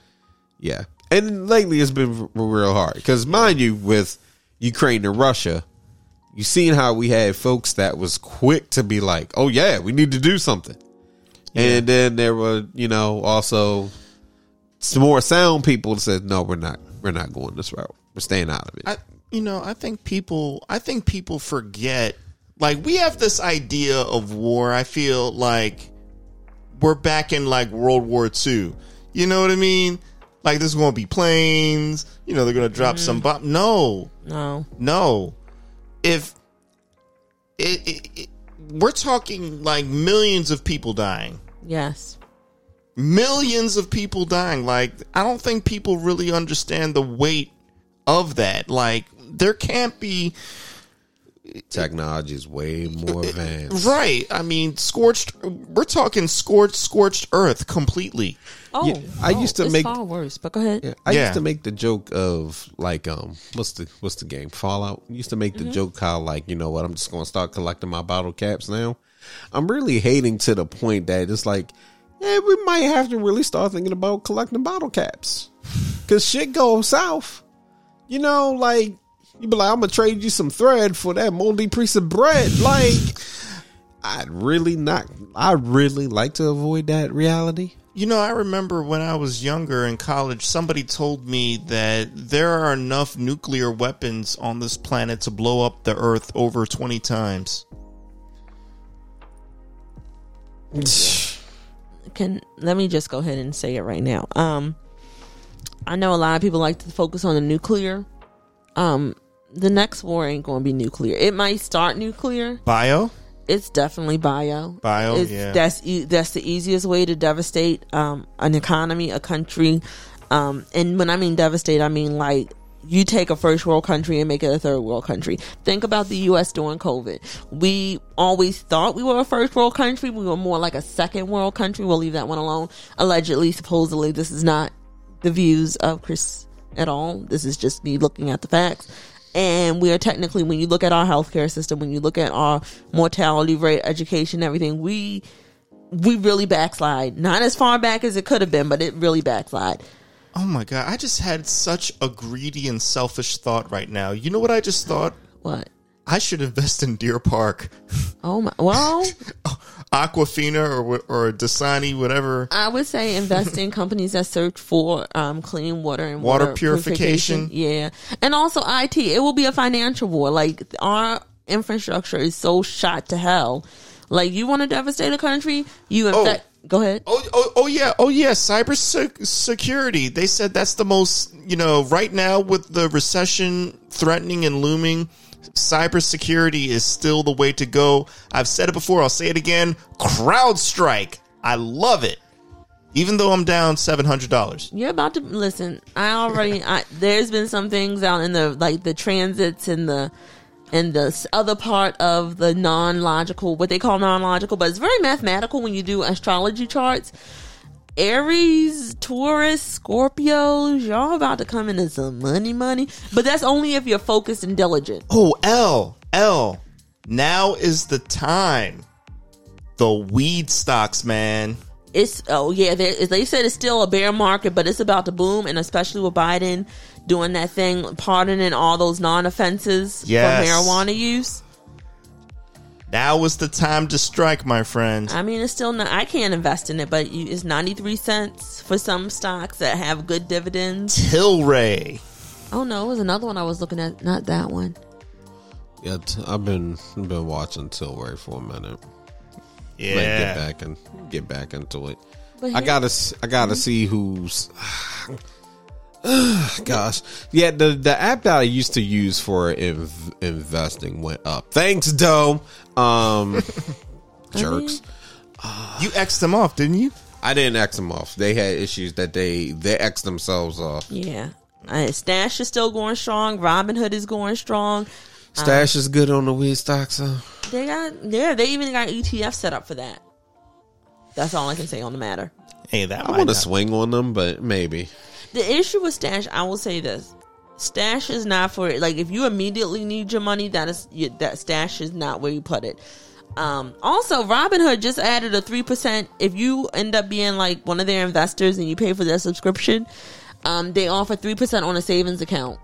Yeah. And lately it's been real hard. Because, mind you, with Ukraine and Russia, you seen how we had folks that was quick to be like, oh, yeah, we need to do something. And then there were, you know, also some more sound people that said, no, we're not, we're not going this route. We're staying out of it. I you know, I think people I think people forget like we have this idea of war. I feel like we're back in like World War II. You know what I mean? Like there's going to be planes. You know, they're going to drop Mm-hmm. some bomb. No, No. no. If it, it, it, we're talking like millions of people dying, Yes. millions of people dying. Like I don't think people really understand the weight of that. Like there can't be Technology is way more advanced. right. I mean, scorched. We're talking scorched, scorched earth completely. Oh, Yeah, I oh, used to it's make- far worse. But go ahead. Yeah, I Yeah. used to make the joke of like um what's the what's the game Fallout. I used to make the Mm-hmm. joke how like you know what I'm just going to start collecting my bottle caps now. I'm really hating to the point that it's like yeah we might have to really start thinking about collecting bottle caps because shit goes south. You know, like you be like I'm gonna trade you some thread for that moldy piece of bread. Like I'd really not. I'd really like to avoid that reality. You know, I remember when I was younger in college, somebody told me that there are enough nuclear weapons on this planet to blow up the Earth over 20 times. can let me just go ahead and say it right now. Um, I know a lot of people like to focus on the nuclear. Um, the next war ain't going to be nuclear. It might start nuclear. Bio? It's definitely bio. Bio, It's, yeah. That's e- that's the easiest way to devastate um, an economy, a country. Um, and when I mean devastate, I mean like you take a first world country and make it a third world country. Think about the U.S. during COVID. We always thought we were a first world country. We were more like a second world country. We'll leave that one alone. Allegedly, supposedly, this is not the views of Chris at all. This is just me looking at the facts. And we are technically, when you look at our healthcare system, when you look at our mortality rate, education, everything, we we really backslide. Not as far back as it could have been, but it really backslide. Oh my God. I just had such a greedy and selfish thought right now. You know what I just thought? What? I should invest in Deer Park. Oh my! Well, Aquafina or or Dasani, whatever. I would say invest in companies that search for um, clean water and Water water, purification. Yeah, and also IT. It will be a financial war. Like our infrastructure is so shot to hell. Like you want to devastate a country, you infect. Go ahead. Oh, oh, oh yeah, oh yeah, cyber security. They said that's the most, you know, right now with the recession threatening and looming, cybersecurity is still the way to go. I've said it before, I'll say it again. CrowdStrike. I love it. Even though I'm down $700. You're about to listen. I already. I, there's been some things out in the like the transits and the and the other part of the non-logical, what they call non-logical, but it's very mathematical when you do astrology charts. Aries, Taurus, Scorpios, y'all about to come into some money, money. But that's only if you're focused and diligent. Oh, L, L. Now is the time. The weed stocks, man. It's oh yeah, they, they said it's still a bear market, but it's about to boom, and especially with Biden doing that thing, pardoning all those non-offenses Yes. for marijuana use. Now is the time to strike, my friend. I mean, it's still not. I can't invest in it, but it's ninety three cents for some stocks that have good dividends. Tilray. Oh no, it was another one I was looking at. Not that one. Yeah, t- I've been been watching Tilray for a minute. Yeah. Like, get back and get back into it. I gotta, s- I gotta see who's. Gosh, yeah. The the app that I used to use for inv- investing went up. Thanks, Dome. Um, jerks. You X'd them off, didn't you? I didn't X them off. They had issues that they they X themselves off. Yeah, uh, Stash is still going strong. Robinhood is going strong. Stash is good on the weed stocks. Huh? They got yeah, they even got ETF set up for that. That's all I can say on the matter. Hey, that I want to swing on them, but maybe. The issue with Stash, I will say this: Stash is not for like if you immediately need your money, that is that Stash is not where you put it. Um, also, Robinhood just added a three percent. If you end up being like one of their investors and you pay for their subscription, um, they offer three percent on a savings account.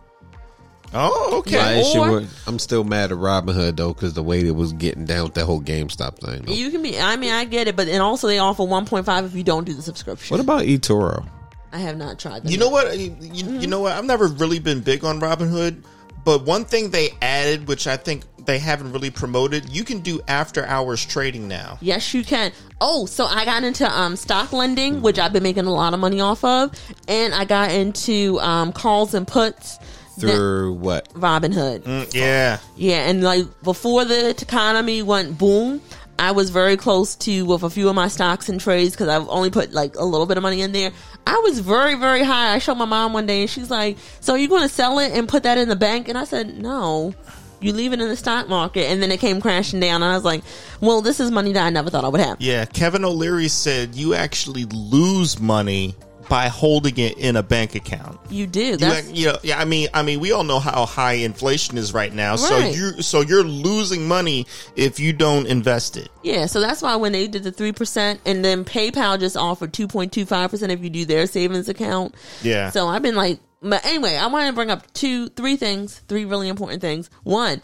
Oh, okay. My issue or- with, I'm still mad at Robinhood though because the way it was getting down with that whole GameStop thing. though. You can be. I mean, I get it, but and also they offer one point five if you don't do the subscription. What about eToro? I have not tried. Them You know what? You, you, you know what? I've never really been big on Robinhood, but one thing they added, which I think they haven't really promoted, you can do after hours trading now. Yes, you can. Oh, so I got into um, stock lending, which I've been making a lot of money off of, and I got into um, calls and puts. Through what? Robinhood. Mm, yeah. Yeah, and like before the economy went boom, I was very close to with a few of my stocks and trades because I've only put like a little bit of money in there. I was very, very high. I showed my mom one day and she's like, So you're you going to sell it and put that in the bank? And I said, No. You leave it in the stock market. And then it came crashing down. And I was like, Well, this is money that I never thought I would have. Yeah. Kevin O'Leary said you actually lose money by holding it in a bank account. You do. You, That's, like- you know, yeah, I mean, I mean, we all know how high inflation is right now. So you, so you're losing money if you don't invest it. Yeah, so that's why when they did the 3% and then PayPal just offered 2.25% if you do their savings account. Yeah. So I've been like, but anyway, I want to bring up two, three things, three really important things. One,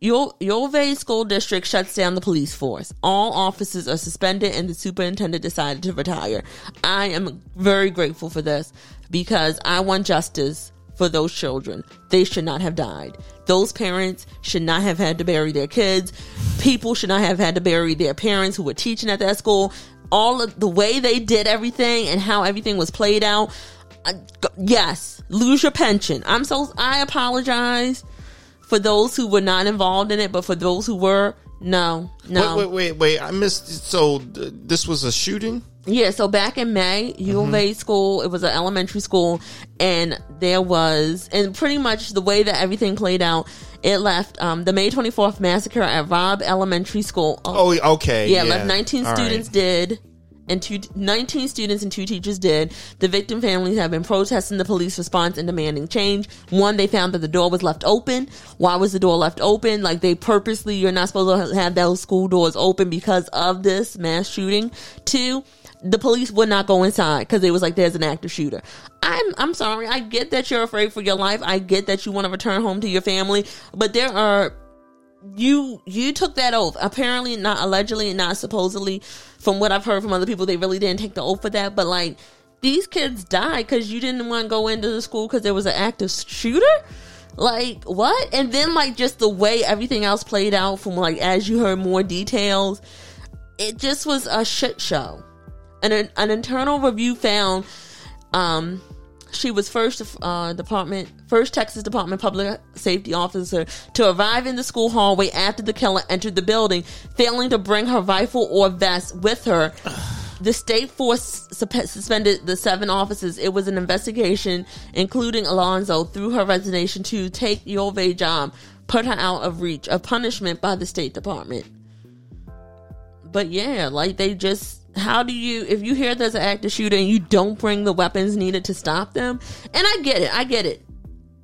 Yo- Uvalde School District shuts down the police force. All officers are suspended and the superintendent decided to retire. I am very grateful for this because I want justice for those children. They should not have died. Those parents should not have had to bury their kids. People should not have had to bury their parents who were teaching at that school. All of the way they did everything and how everything was played out. uh, yes, lose your pension. I'm so, I apologize for those who were not involved in it, but for those who were, no, no. Wait, wait, wait, wait. I missed. So th- this was a shooting. Yeah, so back in May, U of A school, it was an elementary school, and there was, and pretty much the way that everything played out, it left um, the May 24th massacre at Robb Elementary School. Oh, okay. yeah, left 19 All right. students dead. And two, 19 students and two teachers did. The victim families have been protesting the police response and demanding change. One, they found that the door was left open. Why was the door left open? Like they purposely, you're not supposed to have those school doors open because of this mass shooting. Two, the police would not go inside because it was like there's an active shooter. I'm I'm sorry. I get that you're afraid for your life. I get that you want to return home to your family, but there are you you took that oath. Apparently, not allegedly, and not supposedly. From what I've heard from other people, they really didn't take the oath for that. But like, these kids died because you didn't want to go into the school because there was an active shooter. Like what? And then like just the way everything else played out from like as you heard more details, it just was a shit show. And an, an internal review found um she was first uh, department first Texas Department public safety officer to arrive in the school hallway after the killer entered the building, failing to bring her rifle or vest with her. The state force suspended the seven officers. It was an investigation, including Elizondo, through her resignation to take Uvalde job, put her out of reach of punishment by the State Department. But yeah, like they just how do you if you hear there's an active shooter and you don't bring the weapons needed to stop them? And I get it, I get it.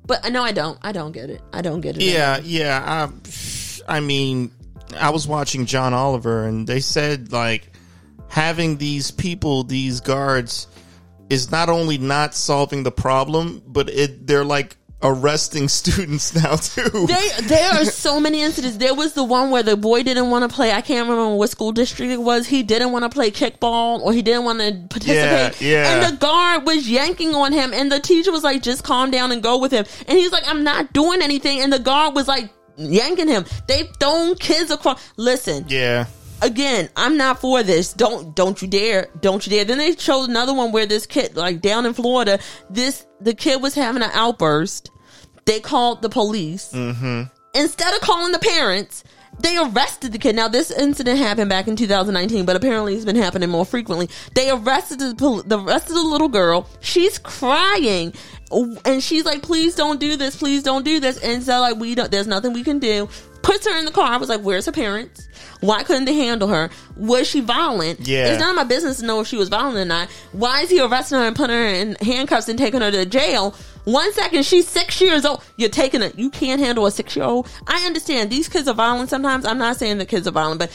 But I no, I don't. I don't get it. I don't get it. Yeah, yeah. I, I mean, I was watching John Oliver, and they said like having these people, these guards, is not only not solving the problem, but it they're like arresting students now too. They, there are so many incidents. There was the one where the boy didn't want to play. I can't remember what school district it was. He didn't want to play kickball or he didn't want to participate. Yeah, yeah. And the guard was yanking on him, and the teacher was like, "Just calm down and go with him." And he's like, "I'm not doing anything." And the guard was like yanking him. They've thrown kids across. Listen, yeah. Again, I'm not for this. Don't don't you dare. Don't you dare. Then they showed another one where this kid, like down in Florida, this the kid was having an outburst. They called the police. Mm-hmm. Instead of calling the parents, they arrested the kid. Now this incident happened back in 2019, but apparently it's been happening more frequently. They arrested the pol- the arrested the little girl. She's crying. And she's like, please don't do this. Please don't do this. And so like, we don't, there's nothing we can do. Puts her in the car. I was like, where's her parents? Why couldn't they handle her? Was she violent? Yeah. It's none of my business to know if she was violent or not. Why is he arresting her and putting her in handcuffs and taking her to jail? One second, she's six years old. You're taking it. You can't handle a six year old. I understand these kids are violent sometimes. I'm not saying the kids are violent, but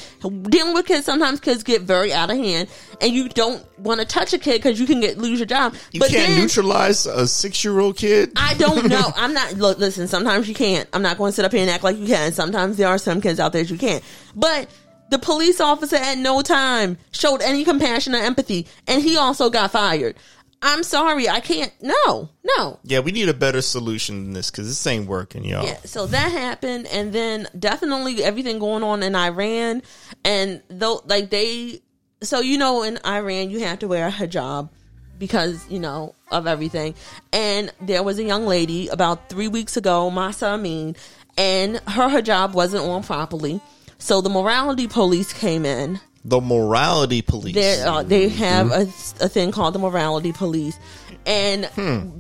dealing with kids, sometimes kids get very out of hand and you don't want to touch a kid because you can get, lose your job. You but can't then, neutralize a six-year-old kid. I don't know. I'm not. Look, listen. Sometimes you can't. I'm not going to sit up here and act like you can. Sometimes there are some kids out there that you can't. But the police officer at no time showed any compassion or empathy, and he also got fired. I'm sorry, I can't. No, no. Yeah, we need a better solution than this because this ain't working, y'all. Yeah, so that happened, and then definitely everything going on in Iran, and though like they, so you know, in Iran you have to wear a hijab because you know of everything, and there was a young lady about three weeks ago, Mahsa Amin, and her hijab wasn't on properly, so the morality police came in The morality police. they uh, they have a, a thing called the morality police, and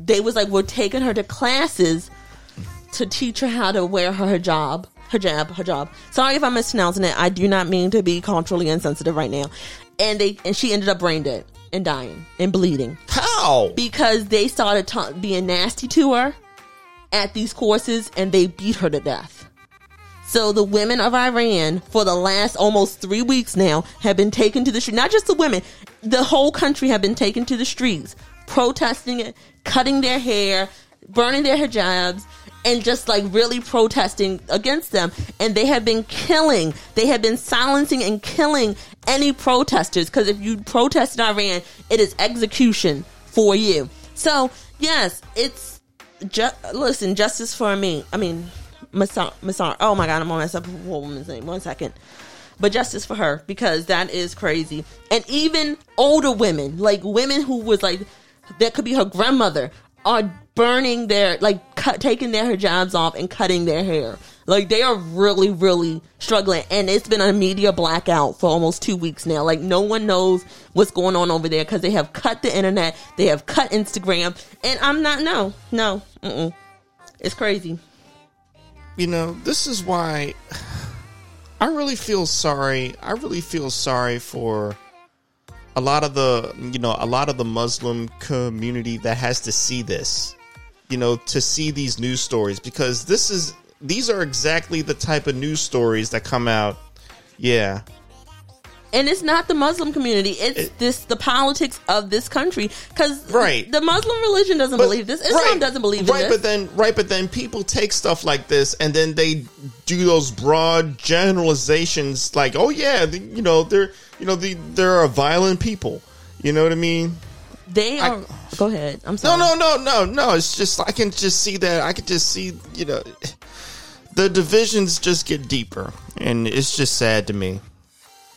they was like we're taking her to classes to teach her how to wear her hijab, hijab, hijab. Sorry if I'm mispronouncing it. I do not mean to be culturally insensitive right now. And they and she ended up brain dead and dying and bleeding How? because they started ta- being nasty to her at these courses and they beat her to death. So the women of Iran for the last almost three weeks now have been taken to the street. Not just the women, the whole country have been taken to the streets, protesting it, cutting their hair, burning their hijabs, and just like really protesting against them. And they have been killing, they have been silencing and killing any protesters. Because if you protest in Iran, it is execution for you. So yes, it's ju- listen, justice for me. I mean, Masar. Oh my God, I'm gonna mess up a woman's name. One second. But justice for her because that is crazy. And even older women, like women who was like, that could be her grandmother, are burning their, like, cut, taking their hijabs off and cutting their hair. Like, they are really, really struggling. And it's been a media blackout for almost two weeks now. Like, no one knows what's going on over there because they have cut the internet, they have cut Instagram. And I'm not, no, no, mm-mm. It's crazy. You know, this is why I really feel sorry. I really feel sorry for a lot of the, you know, a lot of the Muslim community that has to see this, you know, to see these news stories because this is, these are exactly the type of news stories that come out. Yeah. And it's not the Muslim community. It's It- this the politics of this country because Right. the Muslim religion doesn't But- believe this. Islam right, doesn't believe right, in but then right, but then people take stuff like this and then they do those broad generalizations, like, oh yeah, the, you know, they're you know, the there are violent people. You know what I mean? they I- are. go ahead. I'm sorry. No, no, no, no, no. It's just I can just see that. I can just see, you know, the divisions just get deeper, and it's just sad to me.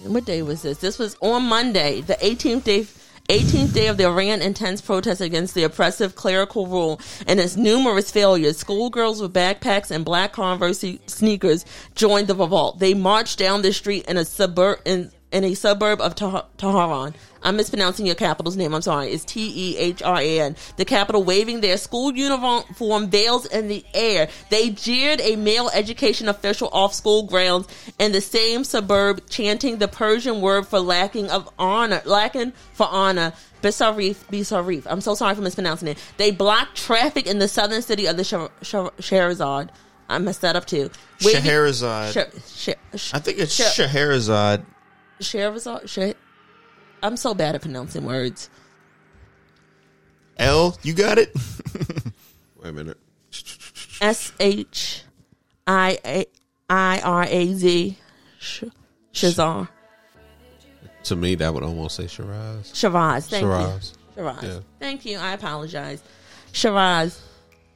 What day was this? This was on Monday, the 18th day. 18th day of the Iran intense protest against the oppressive clerical rule and its numerous failures. Schoolgirls with backpacks and black Converse sneakers joined the revolt. They marched down the street in a suburb in, in a suburb of Teh- Tehran. I'm mispronouncing your capital's name. I'm sorry. It's T E H R A N. The capital waving their school uniform veils in the air. They jeered a male education official off school grounds in the same suburb, chanting the Persian word for lacking of honor, lacking for honor. Bisarif, Bisarif. I'm so sorry for mispronouncing it. They blocked traffic in the southern city of the Shah- Shah- Shahrazad. I messed that up too. Waving- Scheherazade. I think it's Scheherazade. Shahrazad. Shah- I'm so bad at pronouncing words. L, you got it. Wait a minute. S H I A I R A Z. Sh- Shazar. To me, that would almost say Shiraz. Shiraz. Thank Shiraz. you. Shiraz. Yeah. Thank you. I apologize. Shiraz.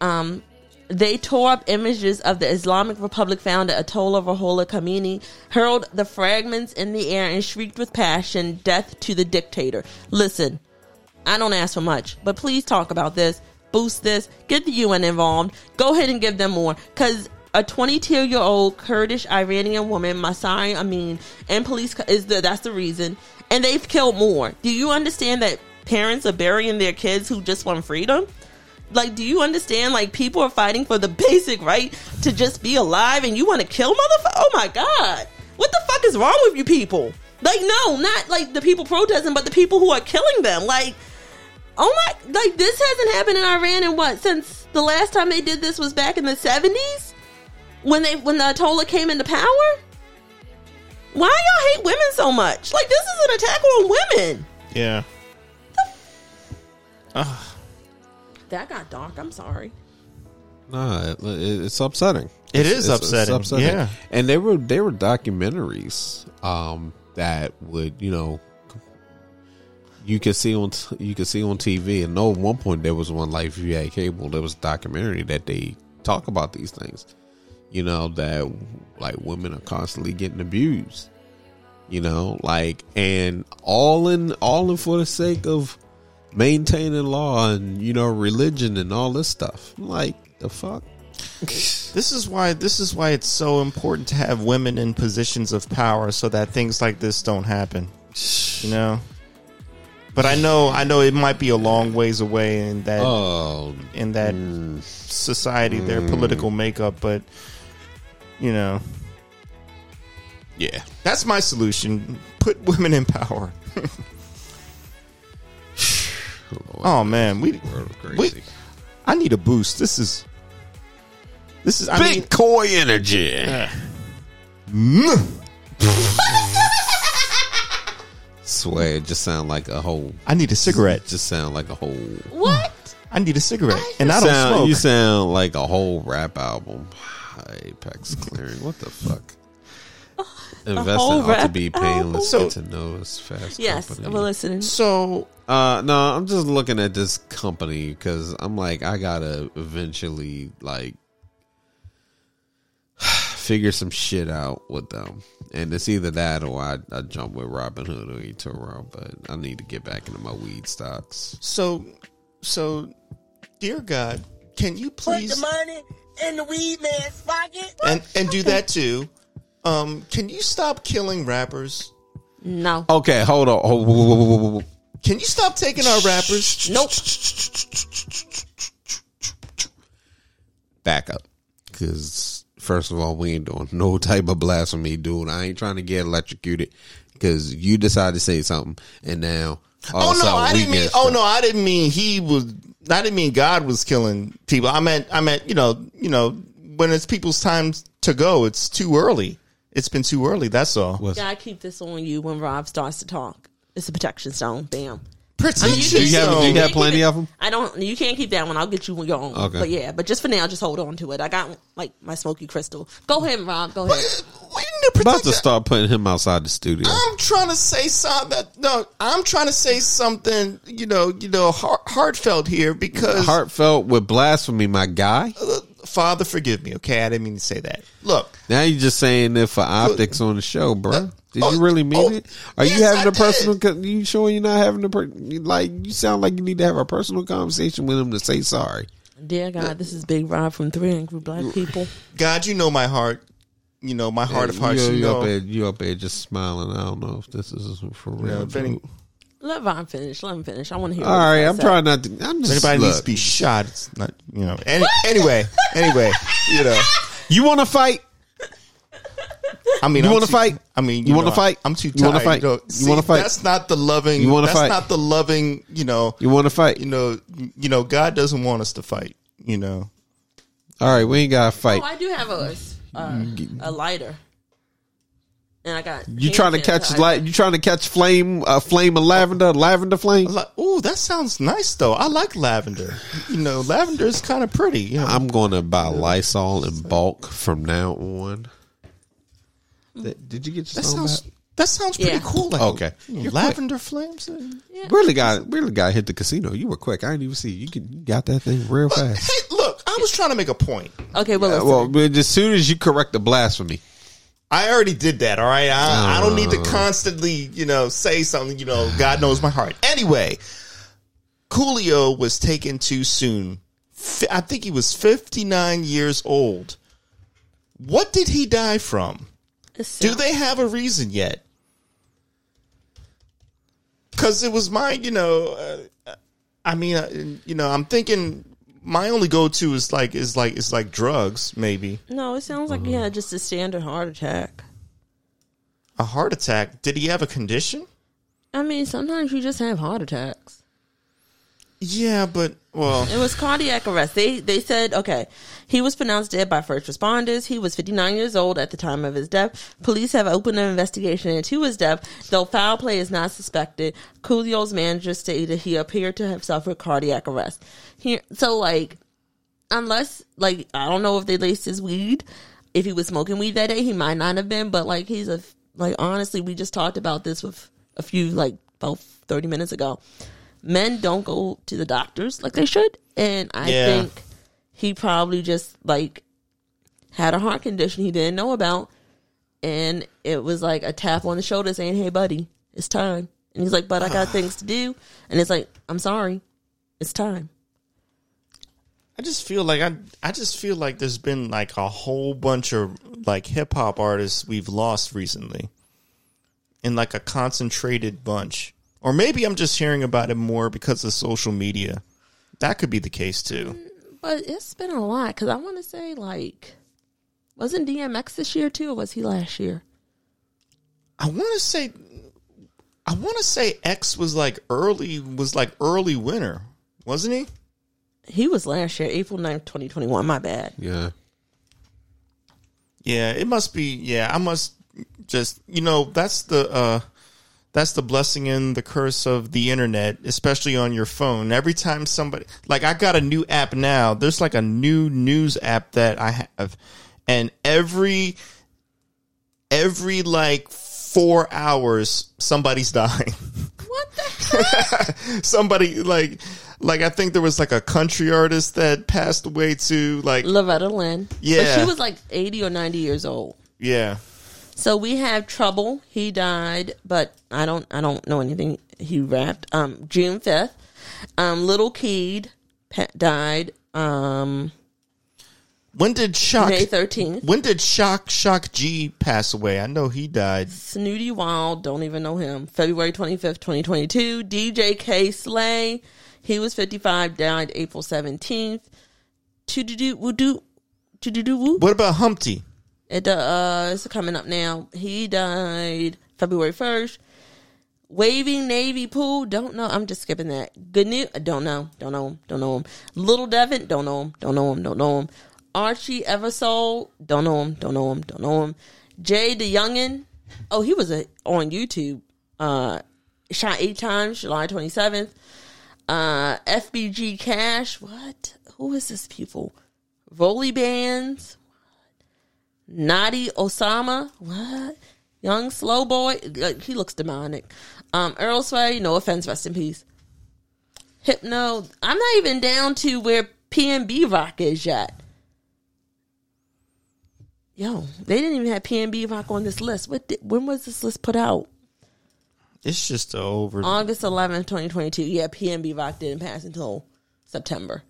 Um, they tore up images of the Islamic Republic founder Ayatollah Ruhollah Khomeini, hurled the fragments in the air, and shrieked with passion, "Death to the dictator!" Listen, I don't ask for much, but please talk about this, boost this, get the UN involved, go ahead and give them more, because a 22 year old Kurdish Iranian woman, Mahsa Amini, and police is the that's the reason, and they've killed more. Do you understand that parents are burying their kids who just want freedom? Like, do you understand? Like, people are fighting for the basic right to just be alive, and you want to kill motherfucker? Oh my god, what the fuck is wrong with you people? Like, no, not like the people protesting, but the people who are killing them. Like, oh my, like this hasn't happened in Iran in what since the last time they did this was back in the seventies when they when the Ayatollah came into power. Why y'all hate women so much? Like, this is an attack on women. Yeah. That got dark. I'm sorry. Nah, it, it- it's upsetting. It It's- is it's- upsetting, yeah. and they were they were documentaries um, that would you know you could see on t- you could see on TV. And no, at one point there was one like if you had cable, there was a documentary that they talk about these things. You know that like women are constantly getting abused. You know, like and all in all in for the sake of maintaining law and you know religion and all this stuff. Like the fuck. This is why this is why it's so important to have women in positions of power so that things like this don't happen. You know? But I know I know it might be a long ways away in that Oh, in that mm. society, their mm. political makeup, but you know, yeah. that's my solution. Put women in power. oh man, we crazy. we I need a boost. This is this is I mean Bitcoin energy. Swear, it just sound like a whole. I need a cigarette. Just sound like a whole. What? I need a cigarette, and I don't sound, smoke. You sound like a whole rap album. Apex clearing. What the fuck? Investing whole ought to rap be painless. album? So, to know it's fast. Yes, company. we're listening. so Uh, no, I'm just looking at this company because I'm like, I gotta eventually like figure some shit out with them, and it's either that or I, I jump with Robinhood or eToro. But I need to get back into my weed stocks. so so, dear God, can you please Put the please money in the weed man's pocket. and and do that too? Um, can you stop killing rappers? No. Okay, hold on. Hold, Can you stop taking our rappers? Nope. Back up, because first of all, we ain't doing no type of blasphemy, dude. I ain't trying to get electrocuted because you decided to say something, and now. Oh no, I didn't mean. Oh no, I didn't mean he was. I didn't mean God was killing people. I meant. I meant. You know. You know. When it's people's time to go, it's too early. It's been too early. That's all. What's- Gotta keep this on you when Rob starts to talk. It's a protection stone. Bam. Protection. Do you have- do you have plenty of them? I don't. You can't keep that one. I'll get you your own. Okay. But yeah, but just for now, just hold on to it. I got like my smoky crystal. Go ahead, Rob. Go ahead. We need to about to start putting him outside the studio. I'm trying to say something. That, no, I'm trying to say something. You know, you know, heart, heartfelt here because Heartfelt with blasphemy, my guy. uh, Father, forgive me. Okay, I didn't mean to say that. Look, Now you're just saying it for optics on the show, bro. Did you oh, really mean oh, it? Are yes, you having I a personal? did. co- You sure you're not having a per, like? You sound like you need to have a personal conversation with him to say sorry. Dear God, this is Big Rob from Three Angry Black People. God, you know my heart. You know my heart of hearts. You, You you know, up there, you up there just smiling. I don't know if this is for real. know, if any- dude. Let Rob finish. Let him finish. I want to hear. All what right, I'm gotta trying not to. I'm just. anybody needs to be shot. It's not. You know. Any, anyway, anyway, you know. you want to fight? I mean, You wanna fight? I mean, You wanna fight? I'm too tired. You wanna fight? know, You wanna fight? That's not the loving. You wanna that's fight? not the loving. You know. You want to fight? You know. You know. God doesn't want us to fight. You know. All right, we ain't got to fight. Oh, I do have a uh, a lighter, and I got. You trying to catch sanitizer. light? You trying to catch flame? A flame of lavender? Lavender flame? Like, oh, that sounds nice though. I like lavender. You know, lavender is kind of pretty. You know. I'm going to buy Lysol in bulk from now on. That- Did you get your that stone sounds. back? That sounds pretty Yeah. cool. Like, Okay. you know, You're lavender flames. uh, Really got really got hit the casino. You were quick. I didn't even see you. You, can, you got that thing real fast. Hey, look, I was trying to make a point. Okay, well, Uh, listen. well, but as soon as you correct the blasphemy, I already did that. All right, I, I don't need to constantly, you know, say something. You know, God knows my heart. Anyway, Coolio was taken too soon. Fi- I think he was fifty nine years old. What did he die from? It's Do they have a reason yet? Because it was my, you know, uh, I mean, uh, you know, I'm thinking my only go to is like is like is like drugs, maybe No, it sounds like he had just a standard heart attack. a heart attack. Did he have a condition? I mean, sometimes you just have heart attacks. Yeah, but well, It was cardiac arrest. They they said okay, he was pronounced dead by first responders. He was 59 years old at the time of his death. Police have opened an investigation into his death, though foul play is not suspected. Coolio's manager stated he appeared to have suffered cardiac arrest. Here, so like, unless like I don't know if they laced his weed. If he was smoking weed that day, he might not have been. But like, he's a like honestly, we just talked about this with a few like about 30 minutes ago. Men don't go to the doctors like they should. And I Yeah. think he probably just like had a heart condition he didn't know about. And it was like a tap on the shoulder saying, Hey, buddy, it's time. And he's like, But I got things to do. And it's like, I'm sorry, it's time. I just feel like I I just feel like there's been like a whole bunch of like hip hop artists we've lost recently. In like a concentrated bunch. Or maybe I'm just hearing about it more because of social media. That could be the case too. But it's been a lot because I want to say, like, wasn't DMX this year too, or was he last year? I want to say I want to say X was like early was like early winter, wasn't he? He was last year, April 9th, 2021. My bad. Yeah. Yeah, it must be. Yeah, I must just you know that's the uh that's the blessing and the curse of the internet, especially on your phone. Every time somebody like I got a new app now, there's like a new news app that I have, and every every like four hours somebody's dying. What the? Hell? Somebody like like I think there was like a country artist that passed away too. Like Loretta Lynn. But Yeah. she was like 80 or 90 years old. yeah. So we have Trouble. He died, but I don't I don't know anything he rapped. Um June 5th. Um Little Keed died um When did Shock May 13th. When did Shock Shock G pass away? I know he died. Snootie Wild, don't even know him. February 25th, 2022. DJ Kay Slay, he was 55, died April 17th. To do do woo do do do. What about Humpty? It uh it's coming up now. He died February 1st. Waving Navy Pool, don't know. I'm just skipping that. Good news, don't know. Don't know him. Don't know him. Little Devin, don't know him. Don't know him. Don't know him. Archie Eversole, don't know him. Don't know him. Don't know him. Jaydayoungan, oh he was a, on YouTube. Uh, shot eight times, July 27th. Uh, FBG Cash, what? Who is this people? Volley bands. Nadi Osama, what? Young slow boy, he looks demonic. Um, Earl Sway, no offense, rest in peace. Hypno, I'm not even down to where PNB Rock is yet. Yo, they didn't even have PNB Rock on this list. What? Did, when was this list put out? It's just over. August 11th, 2022. Yeah, PNB Rock didn't pass until September.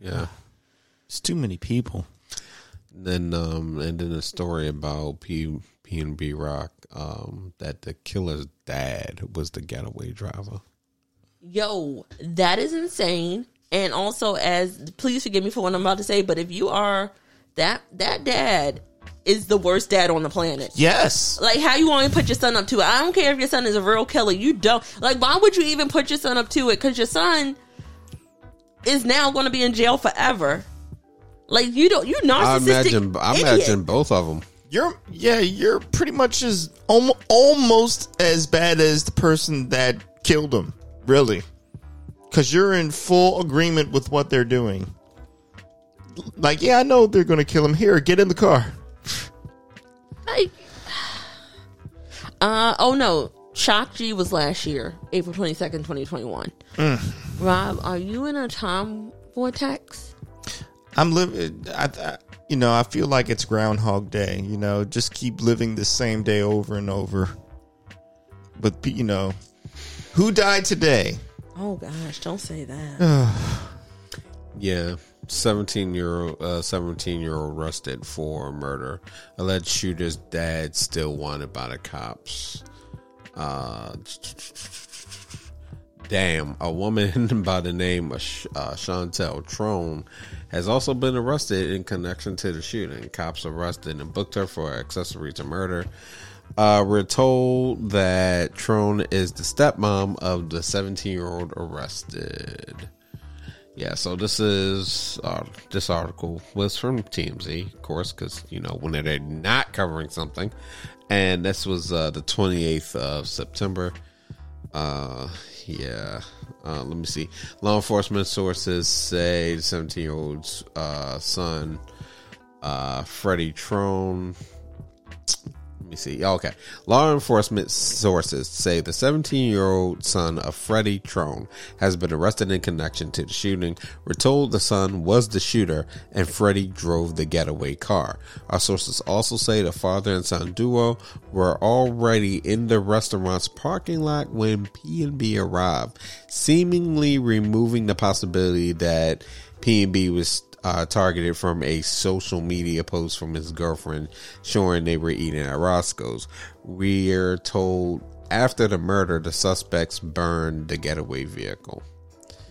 Yeah. It's too many people. Then um and then a story about P P and B Rock, um, that the killer's dad was the getaway driver. Yo, that is insane. And also, as please forgive me for what I'm about to say, but if you are that that dad is the worst dad on the planet. Yes. Like how you want to put your son up to it? I don't care if your son is a real killer. You don't like. Why would you even put your son up to it? Because your son is now going to be in jail forever. Like you don't. You narcissistic. I imagine I idiot. imagine both of them. You're yeah, you're pretty much as almost, almost as bad as the person that killed him, really. Cuz you're in full agreement with what they're doing. Like, yeah, I know they're going to kill him. Here, get in the car. Like, uh oh no, Shock G was last year, April twenty second, twenty twenty one. Rob, are you in a time vortex? I'm living I, I you know, I feel like it's groundhog day, you know, just keep living the same day over and over. But you know, who died today? Oh gosh, don't say that. Yeah. Seventeen year old uh seventeen year old arrested for murder. Alleged shooter's dad still wanted by the cops. Uh Damn, a woman by the name of Sh- uh, Shauntel Trone has also been arrested in connection to the shooting. Cops arrested and booked her for accessory to murder. Uh, we're told that Trone is the stepmom of the 17 year old arrested. Yeah, so this is uh, this article was from TMZ, of course, because you know when they're not covering something, and this was uh, the 28th of September. Uh, yeah. Uh, let me see. Law enforcement sources say the 17 year old's uh, son, uh, Freddie Trone. Me see. Okay. Law enforcement sources say the 17 year old son of Freddie Trone has been arrested in connection to the shooting. We're told the son was the shooter and Freddie drove the getaway car. Our sources also say the father and son duo were already in the restaurant's parking lot when P&B arrived, seemingly removing the possibility that P&B was uh, targeted from a social media post from his girlfriend showing they were eating at Roscoe's. We're told after the murder, the suspects burned the getaway vehicle.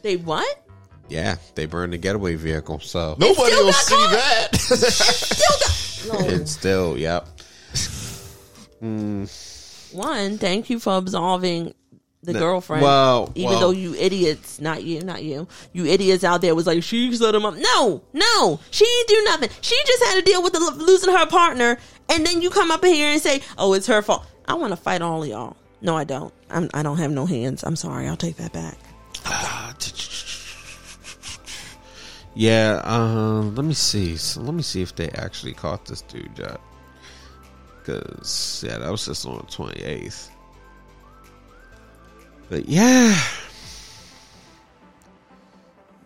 They what? Yeah, they burned the getaway vehicle. So Nobody will see caught? that. No. it's still, yep. One, thank you for absolving the girlfriend. well, even well- though you idiots, not you, not you, you idiots out there was like she set him up. No, no, she didn't do nothing. She just had to deal with the, losing her partner, and then you come up here and say, "Oh, it's her fault." I want to fight all of y'all. No, I don't. I'm, I don't have no hands. I'm sorry. I'll take that back. Yeah, uh, let me see. So let me see if they actually caught this dude yet. Because, yeah, that was just on the 28th. But, yeah.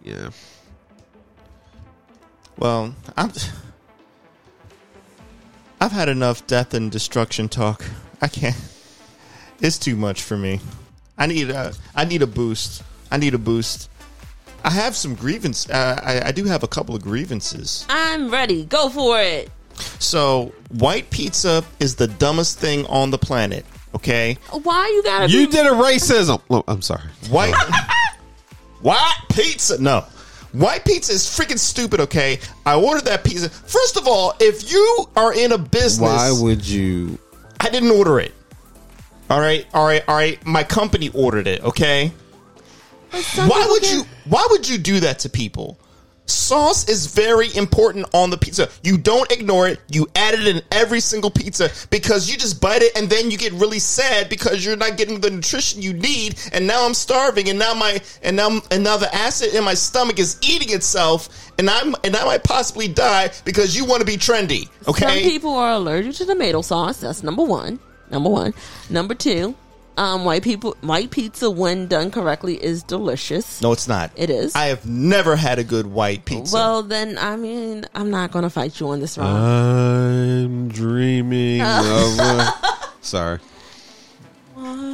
Yeah. Well, I'm. I've had enough death and destruction talk. I can't. It's too much for me. I need a. I need a boost. I need a boost. I have some grievance. Uh, I, I do have a couple of grievances. I'm ready. Go for it. So, white pizza is the dumbest thing on the planet. Okay, Why you gotta? You be, did a racism. I'm sorry. white white pizza. No, white pizza is freaking stupid. Okay, I ordered that pizza. First of all, if you are in a business, Why would you? I didn't order it. All right, all right, all right. My company ordered it. Okay. Why would you? Why would you do that to people? Sauce is very important on the pizza. You don't ignore it. You add it in every single pizza because you just bite it and then you get really sad because you're not getting the nutrition you need. And now I'm starving, and now my and now and now the acid in my stomach is eating itself, and I'm and I might possibly die because you want to be trendy. Okay. Some people are allergic to tomato sauce. That's number one. Number one. Number two, um, white people white pizza when done correctly is delicious. no, it's not. It is. I have never had a good white pizza. Well, then I mean I'm not going to fight you on this round. I'm dreaming of. A, sorry.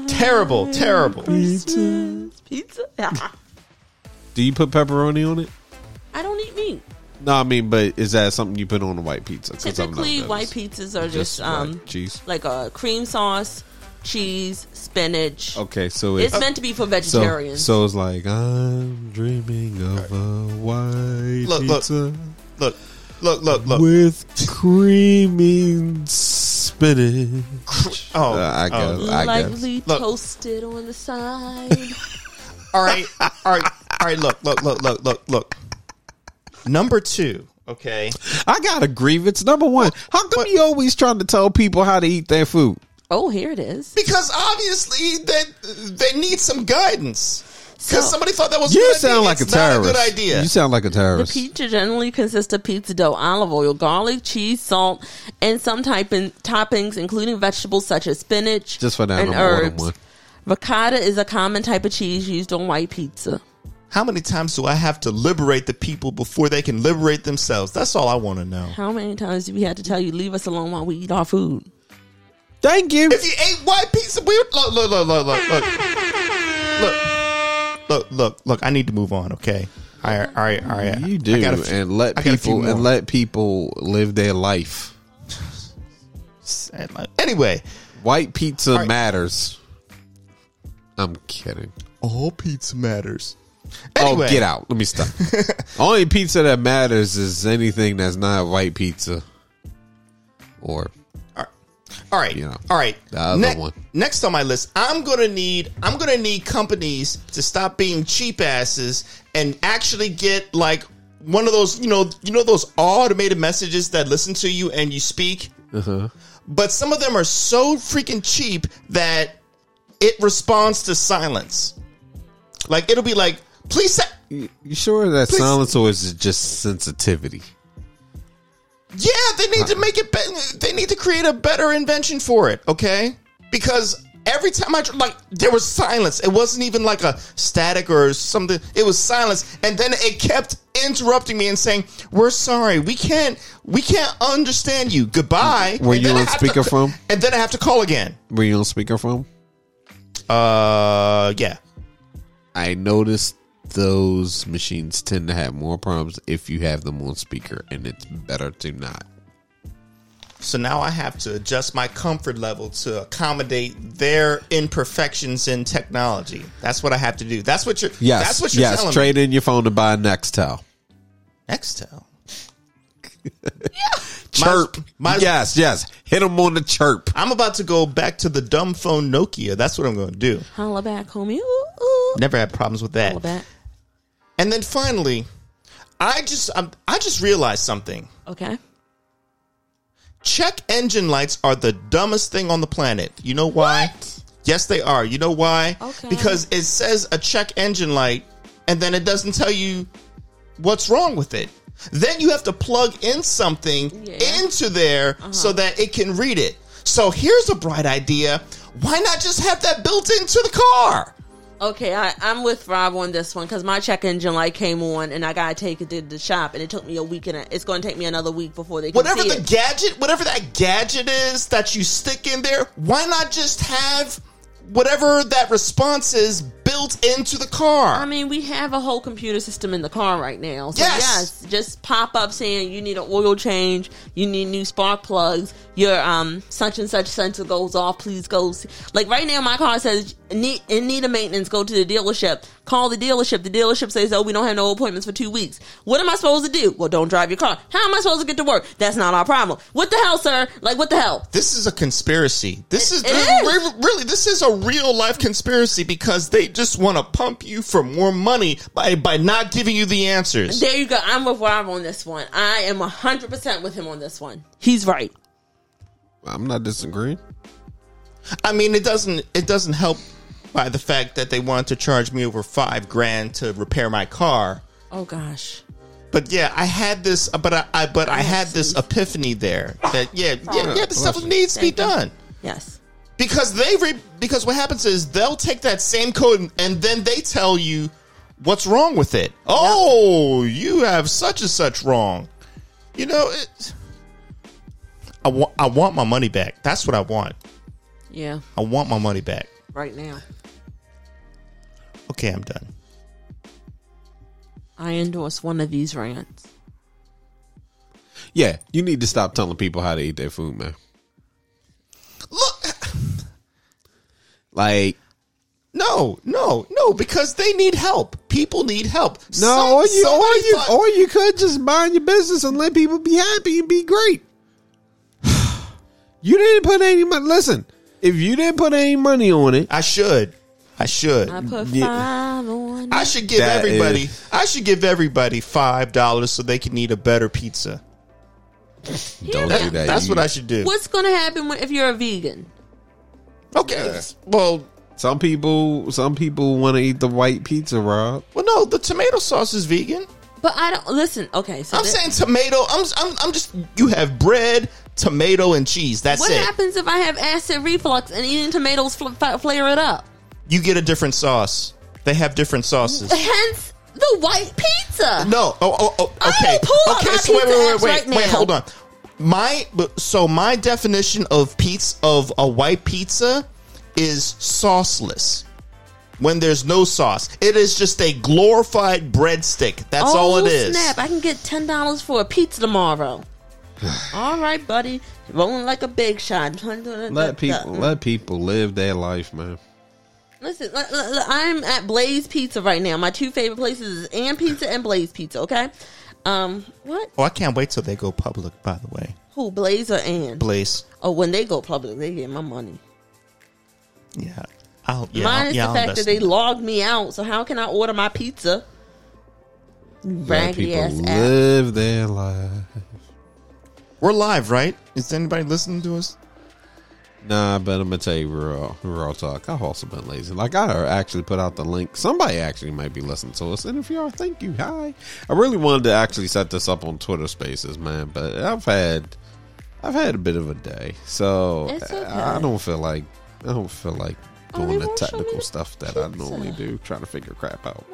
terrible, terrible. Pizza. Pizza. Do you put pepperoni on it? I don't eat meat. No, I mean, but is that something you put on a white pizza? Typically, white pizzas are just, what, um cheese. like a cream sauce, cheese, spinach. Okay, so It's it's meant to be for vegetarians. so it's like I'm dreaming of a white Look, look. pizza Look, look, look, look. with creamy spinach. Oh, Uh, I oh. guess. I guess. lightly Look. toasted on the side. All right, all right, all right. Look, look, look, look, look, look. Number two. Okay. I got a grievance. Number one, how come you always trying to tell people how to eat their food? Oh, here it is. Because obviously they they need some guidance. So- Because somebody thought that was a You good sound idea. like a It's not terrorist. good idea. You sound like a terrorist. The pizza generally consists of pizza dough, olive oil, garlic, cheese, salt, and some type in, toppings, including vegetables such as spinach Just for that, and I'm herbs. one. Ricotta is a common type of cheese used on white pizza. How many times do I have to liberate the people before they can liberate themselves? That's all I want to know. How many times do we have to tell you leave us alone while we eat our food? Thank you. If you ate white pizza, we would look, look, look, look, look, look, look, look, look, look. I need to move on. Okay. All right, all right, all right. You I do, got a few- and let I got a people and let people live their life. Anyway, White pizza All right. matters. I'm kidding. all pizza matters. Oh, anyway, Oh, get out! Let me stop. Only pizza that matters is anything that's not white pizza, or All right, You know, all right. one. Next on my list, I'm gonna need I'm gonna need companies to stop being cheap asses and actually get like one of those you know you know those automated messages that listen to you and you speak. Uh-huh. But some of them are so freaking cheap that it responds to silence. Like it'll be like, please say. you, you sure that Please- silence or is it just sensitivity? Yeah, they need to make it. Be- they need to create a better invention for it. Okay, because every time I like, there was silence. It wasn't even like a static or something. It was silence, and then it kept interrupting me and saying, "We're sorry, we can't, we can't understand you. Goodbye." Were And you on speakerphone? And then I have to call again. Were you on speakerphone? Uh, yeah. I noticed those machines tend to have more problems if you have them on speaker, and it's better to not. So now I have to adjust my comfort level to accommodate their imperfections in technology. That's what I have to do. That's what you're. Yes, that's what you're yes. telling Trade in your phone to buy a Nextel. me. Nextel. Chirp. my- yes, yes. Hit them on the chirp. I'm about to go back to the dumb phone Nokia. That's what I'm going to do. Holla back, homie. Ooh, ooh. Never had problems with that. And then finally, I just I'm, I just realized something. Okay. Check engine lights are the dumbest thing on the planet. You know why? Yes, they are. You know why? Okay. Because it says a check engine light, and then it doesn't tell you what's wrong with it. Then you have to plug in something Yeah. into there uh-huh. so that it can read it. So here's a bright idea. Why not just have that built into the car? Okay, I, I'm with Rob on this one because my check engine light came on and I gotta take it to the shop and it took me a week and a, it's going to take me another week before they can Whatever see the it. gadget, whatever that gadget is that you stick in there, why not just have whatever that response is built into the car? I mean, we have a whole computer system in the car right now. So Yes. yes, just pop up saying you need an oil change, you need new spark plugs, your um such and such sensor goes off. Please go. See. Like right now, my car says need in need of maintenance. Go to the dealership. Call the dealership. The dealership says, "Oh, we don't have no appointments for two weeks." What am I supposed to do? Well, don't drive your car. How am I supposed to get to work? That's not our problem. What the hell, sir? Like what the hell? this is a conspiracy. This is, It is. really this is a real life conspiracy because they just want to pump you for more money by by not giving you the answers. There you go. I'm with Rob on this one. I am hundred percent with him on this one. He's right. I'm not disagreeing. I mean, it doesn't it doesn't help by the fact that they want to charge me over five grand to repair my car. Oh gosh. But yeah, I had this, but I, I but I had this epiphany there that yeah, yeah, oh, yeah, this stuff needs to be done Yes. Because they re, because what happens is they'll take that same code and, and then they tell you what's wrong with it. Oh, you have such and such wrong. You know, it, I want I want my money back. That's what I want. Yeah. I want my money back. Right now. Okay, I'm done. I endorse one of these rants. Yeah, you need to stop telling people how to eat their food, man. Like, no, no, no, because they need help. People need help. no, Some- or you, or you, thought- or you could just mind your business and let people be happy and be great. you didn't put any money. Listen, if you didn't put any money on it, I should. I should. I put five on. I should give That everybody. is- I should give everybody five dollars so they can eat a better pizza. don't That- do that. That's You- what I should do. What's going to happen if you're a vegan? Okay. Well, Some people, some people want to eat the white pizza, Rob. well, no. The tomato sauce is vegan. But I don't listen. Okay, so I'm thi- saying tomato. I'm, I'm. I'm just. You have bread, tomato, and cheese. That's what it. happens if I have acid reflux and eating tomatoes fl- f- flare it up? You get a different sauce. They have different sauces. Hence the white pizza. No. Oh, oh, oh okay. will pull up okay. my So wait, wait, wait, wait, right wait. Hold on. My so my definition of pizza of a white pizza is sauceless. When there's no sauce, it is just a glorified breadstick. That's oh, all it oh, is. snap! I can get ten dollars for a pizza tomorrow. All right, buddy, rolling like a big shot. Let people, let people live their life, man. Listen, l- l- l- I'm at Blaze Pizza right now. My two favorite places is &pizza and Blaze Pizza. Okay, um, what? Oh, I can't wait till they go public. By the way, Who Blaze or Ann? Blaze. Oh, when they go public, they get my money. Yeah, I'll. Yeah, Mine I'll, is yeah, the I'll fact that they logged me out. So how can I order my pizza? Let Raggedy people ass app. live their life. We're live, right? Is anybody listening to us? Nah, but I'm gonna tell you real, real talk. I've also been lazy. Like I actually put out the link. Somebody actually might be listening to us, and if you are, thank you. Hi. I really wanted to actually set this up on Twitter Spaces, man, but I've had, I've had a bit of a day, so okay. I don't feel like, I don't feel like Oh, doing the won't show me technical stuff that I normally do, trying to figure crap out.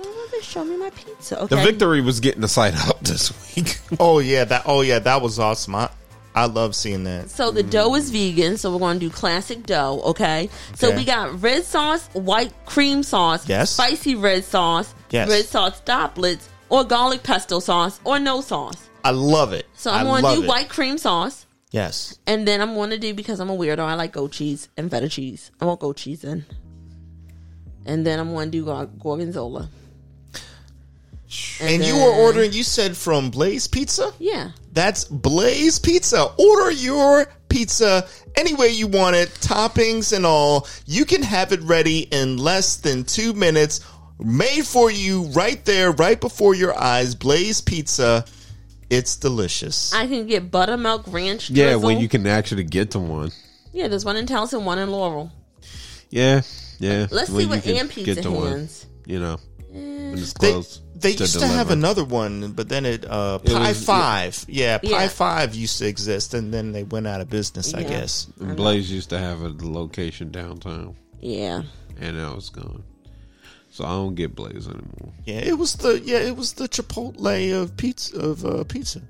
Show me my pizza. The victory was getting the site up this week. Oh yeah, that. Oh yeah, that was awesome. I, I love seeing that. So the dough is vegan, so we're going to do classic dough, okay? So Okay. we got red sauce, white cream sauce, Yes. spicy red sauce, Yes. red sauce doplets, or garlic pesto sauce, or no sauce. I love it. So I'm I going to love do it. white cream sauce, Yes. and then I'm going to do because I'm a weirdo. I like goat cheese and feta cheese. I want goat cheese in, and then I'm going to do gor- gorgonzola. And you then- were ordering. You said from Blaze Pizza. Yeah, That's Blaze Pizza. Order your pizza any way you want it, toppings and all. You can have it ready in less than two minutes. Made for you right there, right before your eyes. Blaze Pizza. It's delicious. I can get buttermilk ranch. yeah, drizzle. when you can actually get to one. Yeah, there's one in Towson, one in Laurel. Yeah, yeah. Let's when see what can Am get Pizza to one, hands. You know, when it's They, close. they used to have another one, but then it uh It Pie was- Five. Yeah, Pie Yeah. Five used to exist and then they went out of business, I guess. And Blaze used to have a location downtown, Yeah. and now it's gone. So I don't get Blaze anymore. Yeah, it was the yeah, it was the Chipotle of pizza of uh, pizza.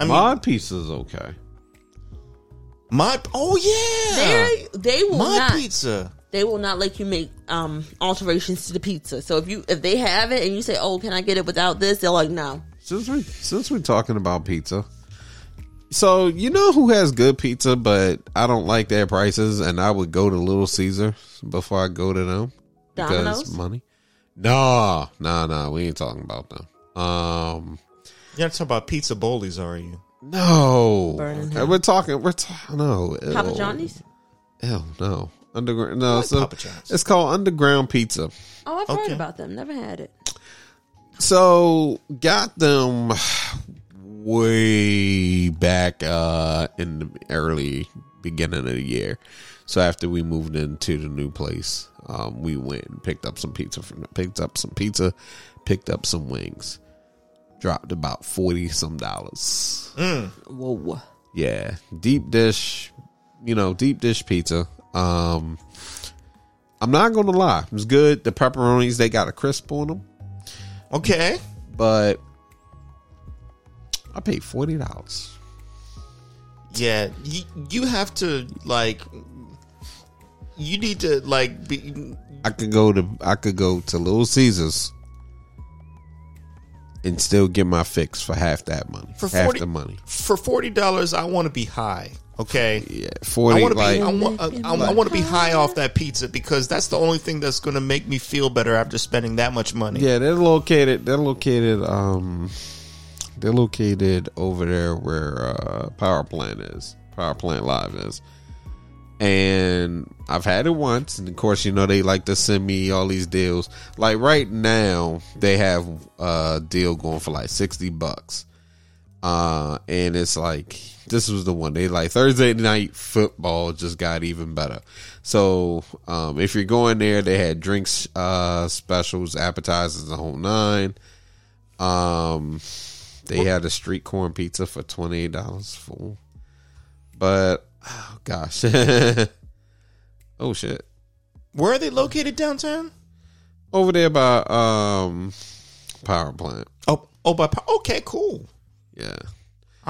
I mean, My pizza's okay. my oh yeah, They they will my not pizza. They will not let you make um alterations to the pizza. So if you if they have it and you say, "Oh, can I get it without this?" They're like, "No." Since we since we're talking about pizza, so you know who has good pizza, but I don't like their prices, and I would go to Little Caesar before I go to them because Domino's? money. Nah, nah, nah. We ain't talking about them. Um, You're not talking about Pizza Boli's, are you? no, Birmingham. we're talking. We're talking. No, ew. Papa Johnny's? Ew, no. Underground. No, like so Papa John's. it's called Underground Pizza. Oh, I've Okay. heard about them. Never had it. So got them way back uh in the early beginning of the year. So after we moved into the new place, um, we went and picked up some pizza from picked up some pizza, picked up some wings. Dropped about forty some dollars. Whoa. Yeah, deep dish, you know, deep dish pizza. Um, I'm not gonna lie, it was good. The pepperonis they got a crisp on them, Okay, but I paid forty dollars. yeah, you you have to like, you need to like be. I could go to I could go to Little Caesars and still get my fix for half that money, For half 40 the money. For forty dollars, I want to be high. Okay, Yeah, I forty. want to like be. I want. I, I want to be high off that pizza because that's the only thing that's going to make me feel better after spending that much money. Yeah, they're located. They're located. Um, they're located over there where uh, Power Plant is. Power Plant Live is. And I've had it once, and of course, you know they like to send me all these deals. Like right now, they have a deal going for like sixty bucks. Uh, and it's like this was the one they like Thursday night football just got even better. So, um, if you're going there, they had drinks, uh, specials, appetizers, the whole nine. Um, they had a street corn pizza for twenty eight dollars full. But oh gosh, oh shit, Where are they located downtown? over there by um power plant. Oh, oh, by okay, cool. Yeah.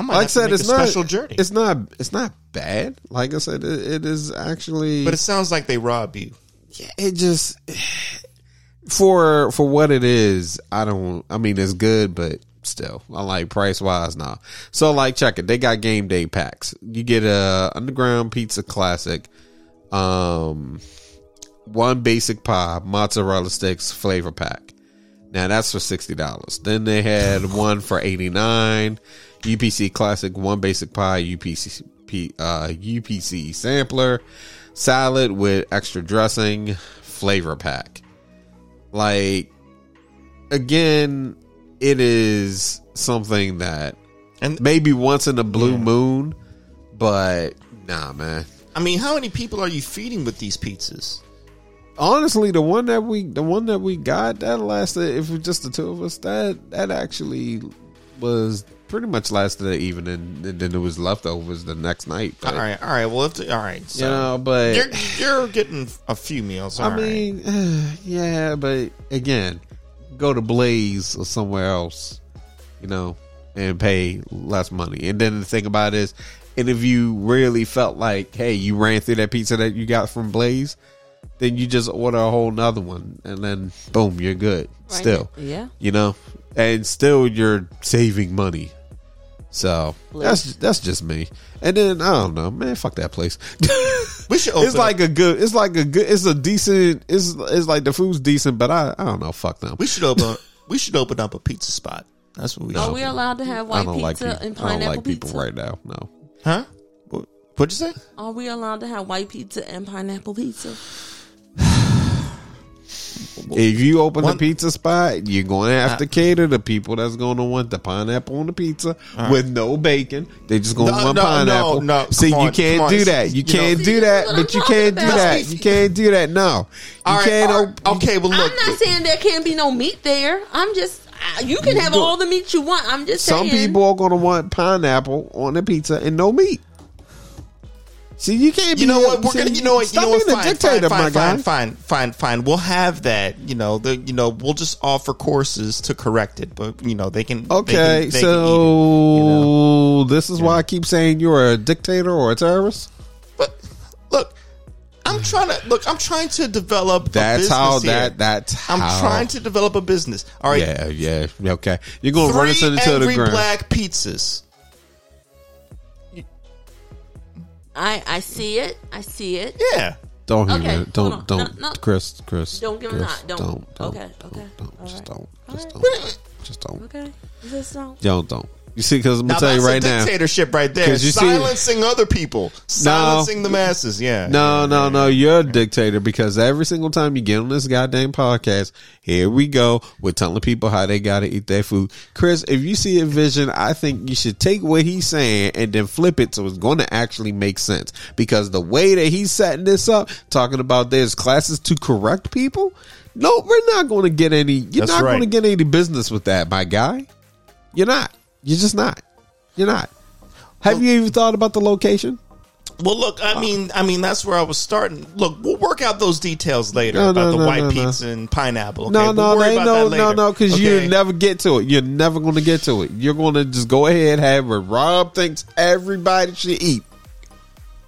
I might like I said, it's a not special journey. It's not. It's not bad. Like I said, it, it is actually. but it sounds like they rob you. Yeah, it just for for what it is. I don't. I mean, it's good, but still, I like price wise now. So like, check it. They got game day packs. You get a underground pizza classic, um, one basic pie, mozzarella sticks flavor pack. Now that's for sixty dollars. Then they had one for eighty nine. UPC classic, one basic pie, UPC P- uh, UPC sampler, salad with extra dressing, flavor pack. Like again, it is something that And maybe once in a blue moon, but Nah, man. I mean, how many people are you feeding with these pizzas? Honestly, the one that we the one that we got that lasted. If it was just the two of us, that that actually was pretty much lasted an evening, and then it was leftovers the next night. But, All right, all right. Well, if the, all right, so you know, but you're you're getting a few meals. I all right. mean, yeah, but again, go to Blaze or somewhere else, you know, and pay less money. And then the thing about it is, and if you really felt like, hey, you ran through that pizza that you got from Blaze, then you just order a whole nother one, and then boom, you're good. Right. Still, Yeah. you know, and still you're saving money. So that's that's just me. And then I don't know, man. Fuck that place. we should. Open it's like a good. It's like a good. It's a decent. It's it's like the food's decent, but I I don't know. Fuck them. we should open. we should open up a pizza spot. That's what we. Are should. we allowed to have I white don't pizza like people. and I don't pineapple like pizza? people right now. No. Huh? What, what'd you say? Are we allowed to have white pizza and pineapple pizza? If you open One- a pizza spot, you're going to have to cater to people that's going to want the pineapple on the pizza with no bacon. They just going to No, want no, pineapple. no, no, See, come you can't do that. You You can't know- do See, that. But you can't do that. You can't do that. No, you All right, can't. all op- okay, well look. I'm not saying there can't be no meat there. I'm just uh, you can have all the meat you want. I'm just Some saying. people are going to want pineapple on the pizza and no meat. See, you can't. You know what? We're gonna. You know what? You know what? being Fine, a dictator, fine, my fine, guy. fine, fine, fine, fine. We'll have that. You know the. You know we'll just offer courses to correct it, but you know they can. Okay, can- they can so eat you know? this is why I keep saying you're a dictator or a terrorist. But look, I'm mm. trying to look. I'm trying to develop. a That's business how here. that that's I'm how, trying to develop a business. All right. Yeah, yeah, okay. You're gonna run us Three into the ground. black pizzas. I I see it. I see it. Yeah. Don't Okay, even don't don't No, no. Chris Chris. Don't give him that. Don't. don't don't Okay, don't, okay. don't, All just right. don't All just right. don't just don't Okay. Is this so? don't don't. You see, because I'm Now gonna tell you right a now. dictatorship right there. you see- silencing other people, silencing the masses. Yeah. No, no, no. You're a dictator because every single time you get on this goddamn podcast, here we go. We're telling people how they got to eat their food. Chris, if you see a vision, I think you should take what he's saying and then flip it so it's going to actually make sense. Because the way that he's setting this up, talking about there's classes to correct people, no, we're not going to get any. You're That's not right. going to get any business with that, my guy. You're not. You're just not. You're not. Have you even thought about the location? Well, look, I mean, I mean, that's where I was starting. Look, we'll work out those details later No, about no, the no, white pizza and pineapple. Okay? No, We'll no, about no, no, no, because Okay? you never get to it. You're never going to get to it. You're going to just go ahead and have what Rob thinks everybody should eat.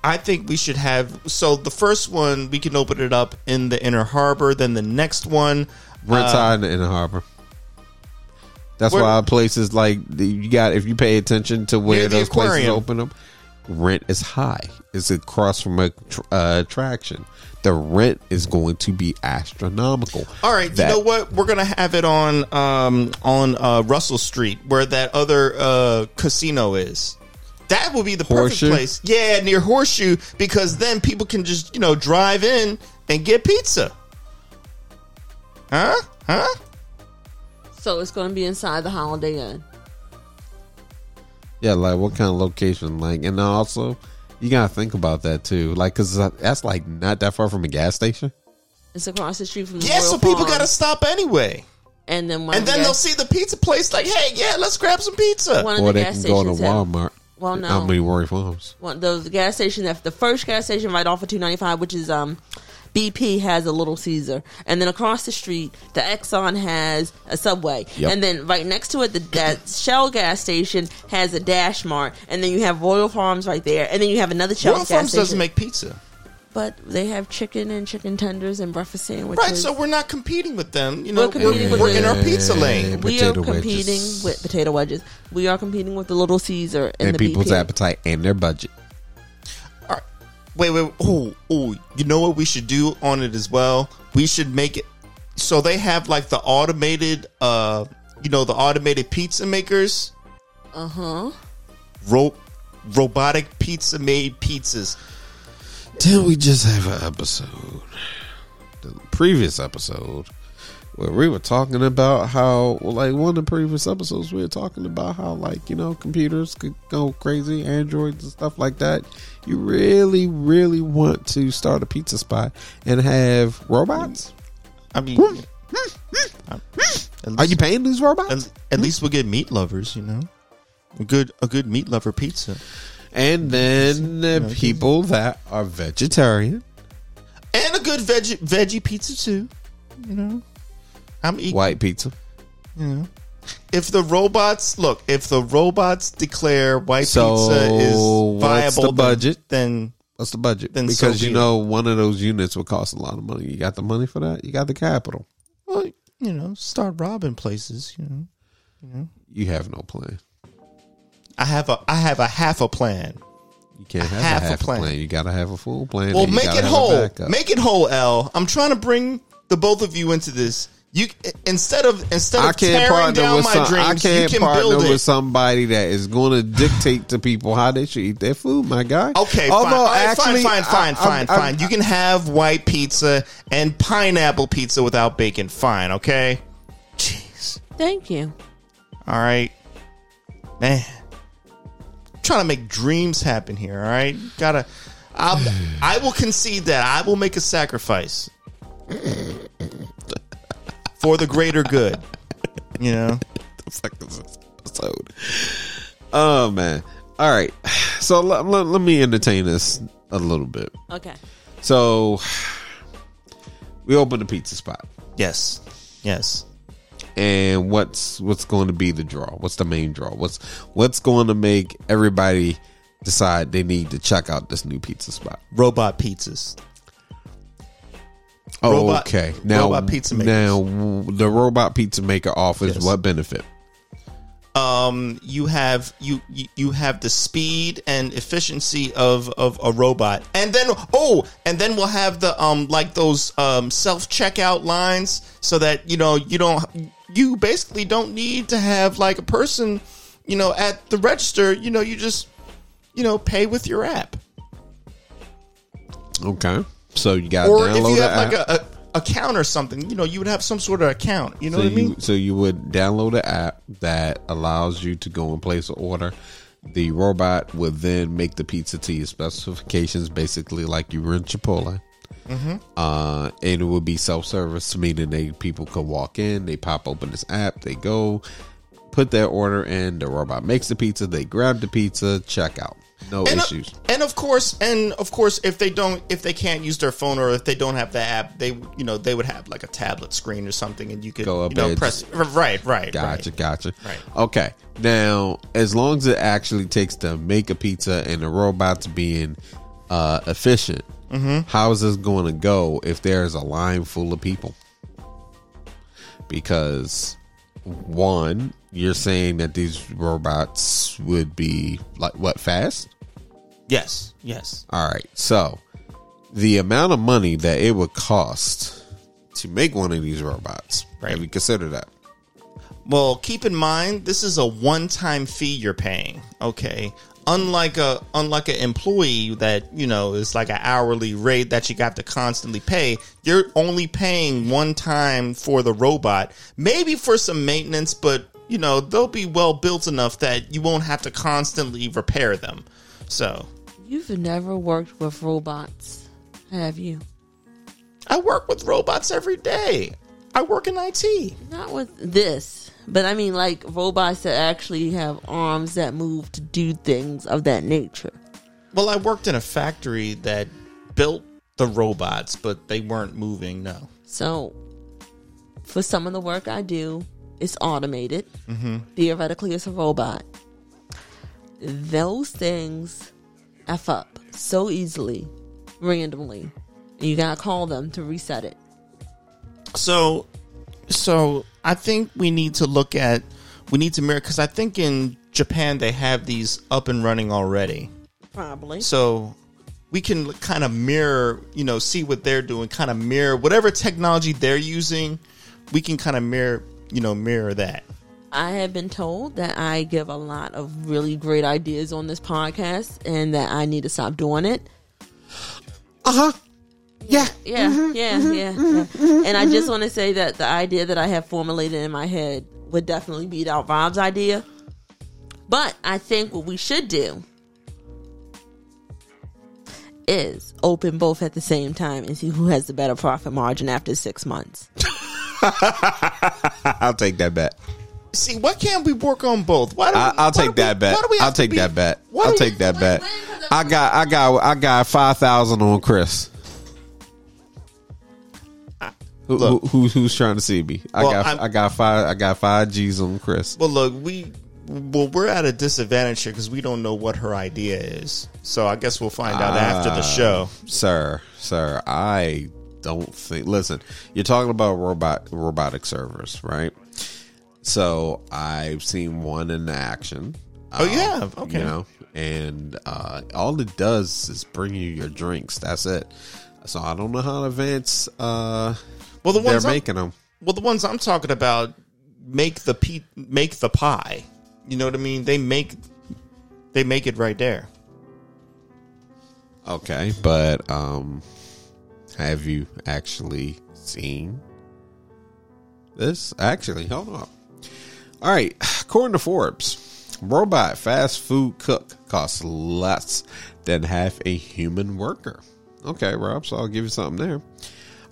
I think we should have. So the first one, we can open it up in the inner harbor. Then the next one, Rent uh, high in the inner harbor. That's Where- why places like the, you got if you pay attention to where those places aquarium. open up, rent is high. It's across from a uh, attraction. The rent is going to be astronomical. All right, That- you know what? We're gonna have it on um, on uh, Russell Street, where that other uh, casino is. That will be the perfect Horseshoe? place. Yeah, near Horseshoe, because then people can just you know drive in and get pizza. Huh? Huh? So it's going to be inside the Holiday Inn. Yeah, like what kind of location? Like, and also you gotta think about that too. Like, cause that's like not that far from a gas station. It's across the street from the Yeah, Royal so people Farm. got to stop anyway, And then one and of the then they'll see the pizza place. Like, hey, yeah, let's grab some pizza. one of or the they gas can go to stations. have- Walmart. Well, no. How many Royal Farms? one the gas station that the first gas station right off of 295 which is um BP has a Little Caesar, and then across the street, the Exxon has a Subway, Yep. and then right next to it, the that Shell gas station has a Dash Mart, and then you have Royal Farms right there, and then you have another Shell Royal gas Farms station. doesn't make pizza, but they have chicken and chicken tenders and breakfast sandwiches. right? So we're not competing with them. You know, We're competing with we're in our pizza lane. we are competing wedges. with potato wedges. We are competing with the Little Caesar and, and the people's BP. appetite and their budget. All right. Wait, wait. Oh, oh. You know what we should do on it as well? We should make it so they have like the automated, uh, you know, the automated pizza makers, Uh huh. ro- robotic pizza made pizzas. Didn't we just have an episode? The previous episode where we were talking about how, like one of the previous episodes, we were talking about how, like, you know, computers could go crazy, androids and stuff like that. You really, really want to start a pizza spot and have robots? I mean, at Are you paying these robots? At, at least we'll get meat lovers, you know. A good a good meat lover pizza. And then the people that are vegetarian, And a good veggie veggie pizza too. You know. I'm equal. white pizza. You know. If the robots look, if the robots declare white So, pizza is what's viable, the then- budget? then What's the budget? Then because be you know one of those units would cost a lot of money. You got the money for that? You got the capital. well, you know, start robbing places. You know, You have no plan. I have a I have a half a plan. You can't have Half a half a plan. plan. You got to have a full plan. Well, make it whole. Make it whole, L. I'm trying to bring the both of you into this. You instead of instead I of can't tearing down with my some, dreams, you can't can partner build with it. somebody that is going to dictate to people how they should eat their food. My guy. Okay, fine. Although All right, actually, fine, fine, I- fine, I'm- fine, I'm- You can have white pizza and pineapple pizza without bacon. Fine, okay. Jeez. Thank you. All right, man. I'm trying to make dreams happen here. All right, gotta. I'll, I will concede that I will make a sacrifice for the greater good. You know. the fuck is this episode? Oh man! All right, so let, let, let me entertain this a little bit. Okay. So we opened a pizza spot, Yes. Yes. and what's what's going to be the draw? What's the main draw? What's what's going to make everybody decide they need to check out this new pizza spot? Robot pizzas. Oh, Robot- okay. Now, robot pizza makers. now the robot pizza maker offers Yes. what benefit? um you have you you, have the speed and efficiency of of a robot and then oh and then we'll have the um like those um self checkout lines so that you know you don't you basically don't need to have like a person you know at the register you know you just you know pay with your app Okay, so you got to or if download the have like a, a account or something you know you would have some sort of account you know so what i mean you so you would download an app that allows you to go and place an order. The robot would then make the pizza to your specifications, basically like you were in Chipotle. Mm-hmm. Uh, and it would be self service, meaning they people could walk in, they pop open this app, they go, put their order in, the robot makes the pizza, they grab the pizza, check out, no and, uh, issues. and of course, and of course, if they don't, if they can't use their phone or if they don't have the app, they, you know, they would have like a tablet screen or something, and you could, Go up you know, there, press. Right, right, Gotcha, right. gotcha. Right. Okay. Now, as long as it actually takes to make a pizza and the robot's being uh, efficient, Mm-hmm. how is this going to go if there's a line full of people? Because one, you're saying that these robots would be like what fast? Yes, yes. All right. So, the amount of money that it would cost to make one of these robots, Right. have you considered that? Well, keep in mind this is a one-time fee you're paying. Okay, unlike a unlike an employee that you know is like an hourly rate that you got to constantly pay. You're only paying one time for the robot, maybe for some maintenance, but you know they'll be well built enough that you won't have to constantly repair them. So You've never worked with robots, have you? I work with robots every day. I work in IT. Not with this, but I mean like robots that actually have arms that move to do things of that nature. Well, I worked in a factory that built the robots, but they weren't moving. No. So, for some of the work I do, it's automated. Mm-hmm. Theoretically, it's a robot. Those things f up so easily, randomly. And you gotta call them to reset it. So, so I think we need to look at we need to mirror because I think in Japan they have these up and running already. Probably. So we can kind of mirror, you know, see what they're doing, kind of mirror whatever technology they're using. We can kind of mirror, you know, mirror that. I have been told that I give a lot of really great ideas on this podcast and that I need to stop doing it. Uh huh. Yeah. Yeah, yeah, mm-hmm. yeah, yeah. Mm-hmm. And mm-hmm. I just want to say that the idea that I have formulated in my head would definitely beat out Bob's idea. But I think what we should do is open both at the same time and see who has the better profit margin after six months. I'll take that bet. See, why can't we work on both? Why do we, I, I'll why take do we- that bet. why do we I'll take be- that bet. I'll take that bet. I got, I got, I got five thousand on Chris. Who, Look. who, who's trying to see me? I Well, got, I'm- I got five, I got five G's on Chris. Well, look, we well we're at a disadvantage here because we don't know what her idea is. So I guess we'll find out after the Ah. show. sir, sir, I don't think. Listen, you're talking about robot robotic servers, right? So I've seen one in action. Oh, yeah, okay. You know, and uh, all it does is bring you your drinks. That's it. So I don't know how advanced uh, Well, the ones they're I'm, making them. well the ones I'm talking about make the pe- make the pie. You know what I mean? They make they make it right there. Okay, but um, have you actually seen this? Actually, hold on. All right, according to Forbes, robot fast food cook costs less than half a human worker. Okay, Rob, so I'll give you something there.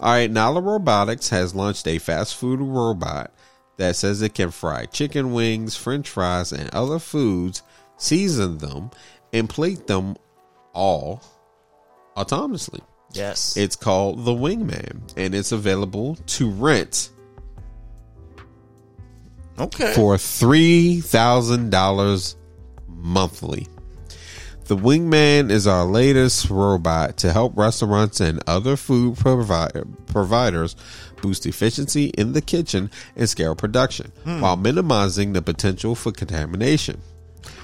All right, Nala Robotics has launched a fast food robot that says it can fry chicken wings, french fries, and other foods, season them, and plate them all autonomously. Yes. It's called the Wingman, and it's available to rent okay. for three thousand dollars monthly. The Wingman is our latest robot to help restaurants and other food provi- providers boost efficiency in the kitchen and scale production while minimizing the potential for contamination.